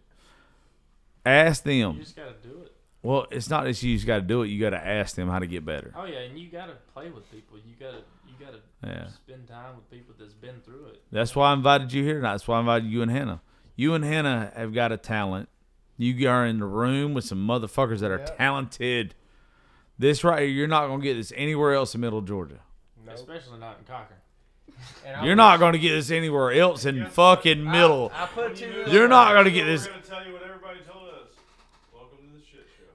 Ask them. You just gotta do it. Well, it's not that you just got to do it. You got to ask them how to get better. Oh yeah, and you gotta play with people. You gotta you gotta Yeah. spend time with people that's been through it. That's why I invited you here tonight. That's why I invited you and Hannah. You and Hannah have got a talent. You are in the room with some motherfuckers that are talented. This right here, you're not gonna get this anywhere else in Middle Georgia. Especially not in Cochran. And You're not gonna get this anywhere else in fucking Middle. I put it you you're not gonna get this. gonna tell you what everybody told us. Welcome to the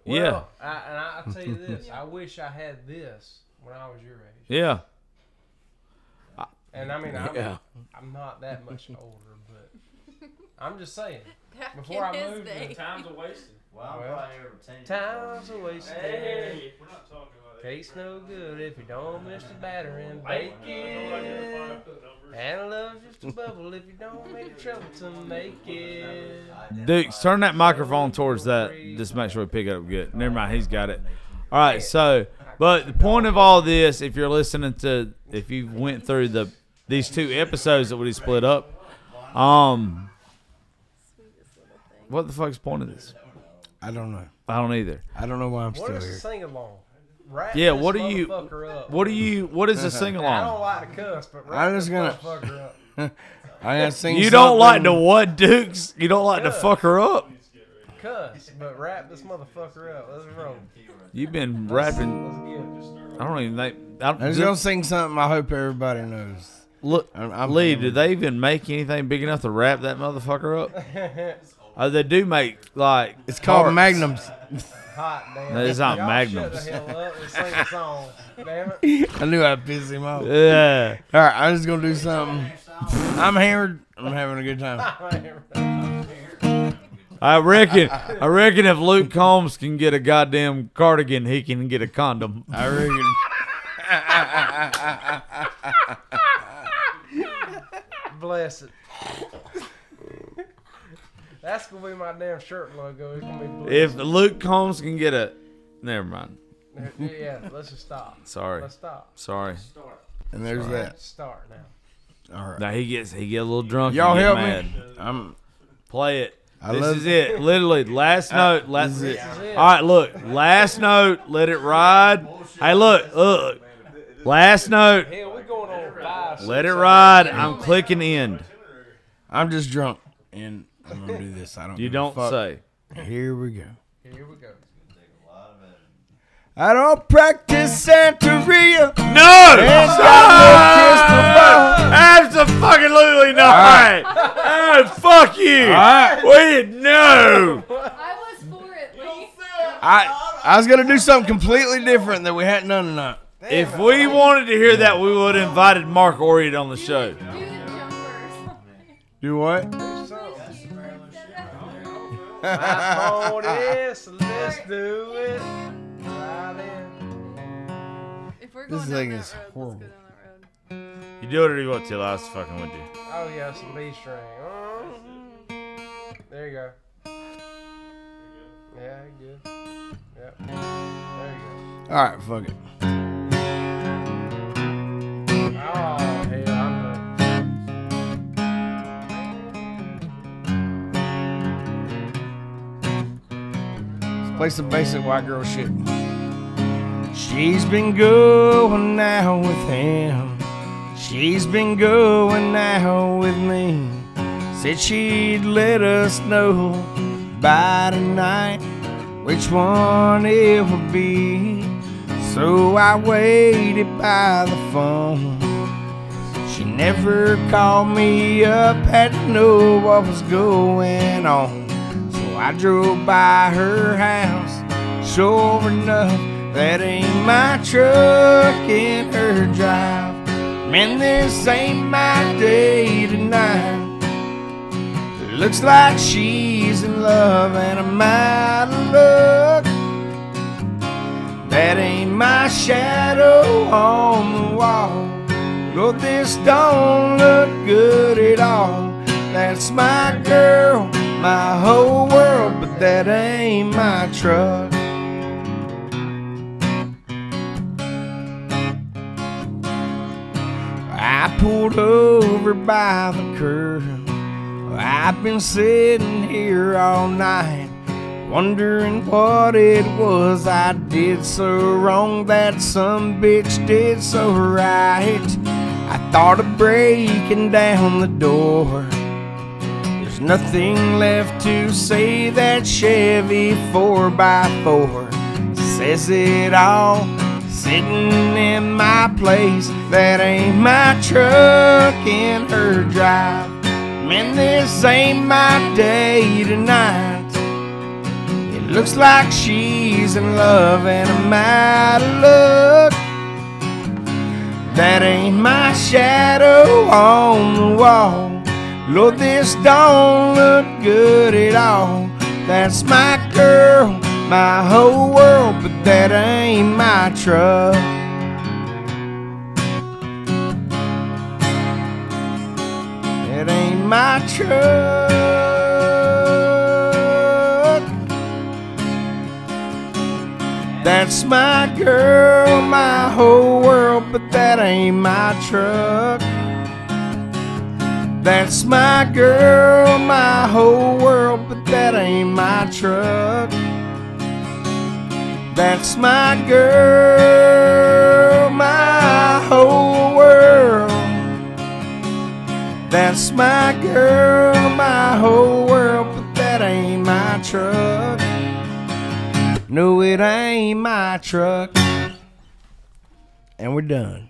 shit show. Yeah, I, and I, I'll tell you (laughs) this. I wish I had this when I was your age. yeah. And I mean, I'm, Yeah. I'm not that much (laughs) older, but I'm just saying. (laughs) Back Before I moved, day. Time's a wasted. Well, time's a waste. Hey. We're not talking about Tastes no good if you don't miss the battering. Bacon. And love just a bubble if you don't make the trouble to make it. Dukes, turn that microphone towards that. Just make sure we pick it up good. Never mind, he's got it. All right, so, but the point of all this, if you're listening to, if you went through the these two episodes that we split up, um, what the fuck's the point of this? I don't know. I don't either. I don't know why I'm What still is a here. sing along? Wrap Yeah, this what do you- Up. What do you? What is the uh-huh. sing along? I don't like to cuss, but wrap I'm this just gonna- motherfucker up. (laughs) I gotta sing. You don't like to something. what, Dukes? You don't like to fuck her up. Cuss, but wrap this motherfucker up. Let's roll. You've been rapping. Let's get. I don't even think. I I'm just gonna sing something. I hope everybody knows. Look, I'm, I'm Lee, did they even make anything big enough to wrap that motherfucker up? (laughs) Oh, they do make like It's called tarps. Magnums. (laughs) Hot damn. No, it's not Y'all Magnums. Shut the hell up and sing a song. Damn it. I knew I'd piss him off. Yeah. All right, I'm just gonna do something. I'm hammered. I'm having a good time. (laughs) I reckon. I reckon if Luke Combs can get a goddamn cardigan, he can get a condom. I reckon. bless it. That's gonna be my damn shirt logo. It's gonna be blessed. If Luke Combs can get a, never mind. yeah, let's just stop. Sorry, Let's stop. sorry. Start. And there's that. Start now. All right. Now he gets he get a little drunk. Y'all and help mad. me. I'm. Play it. I this love- is it. (laughs) Literally, last note. Last, is it. All right, look. Last note. Let it ride. Hey, look, look. Last note. Hell, we going on five. Let it ride. I'm clicking end. I'm just drunk, and I'm gonna do this. I don't. You give a don't fuck. say. Here we go. Here we go. It's gonna take a lot of evidence. I don't practice Santeria. No. Ain't got Absolutely not. Oh, fuck you. right. We did no. I was for it, Lee. I I was gonna do something completely different that we hadn't done tonight. If we wanted to hear that, we would have invited Mark Oriot on the show. Do the jumpers. Do what? On this, (laughs) let's do it. Right in. If we're This going thing down is that road, horrible. let's go down that road. You do it you want to. I was fucking with you. Oh yeah, some B string. There you go. Yeah, good. Yep. There you go. All right, fuck it. Oh play some basic white girl shit. She's been going out with him. She's been going out with me. Said she'd let us know by tonight which one it would be. So I waited by the phone. She never called me up, had to know what was going on. I drove by her house. Sure enough, that ain't my truck in her drive. Man, this ain't my day tonight. Looks like she's in love and I'm out of luck. That ain't my shadow on the wall. Lord, this don't look good at all. That's my girl, my whole world, but that ain't my truck. I pulled over by the curb. I've been sitting here all night, wondering what it was I did so wrong that some bitch did so right. I thought of breaking down the door. Nothing left to say that Chevy 4x4 says it all. Sitting in my place, that ain't my truck in her drive. Man, this ain't my day tonight. It looks like she's in love and I'm out of luck. That ain't my shadow on the wall. Lord, this don't look good at all. That's my girl, my whole world, but that ain't my truck. It ain't my truck. That's my girl, my whole world, but that ain't my truck. That's my girl, my whole world, but that ain't my truck. That's my girl, my whole world. That's my girl, my whole world, but that ain't my truck. No, it ain't my truck. And we're done.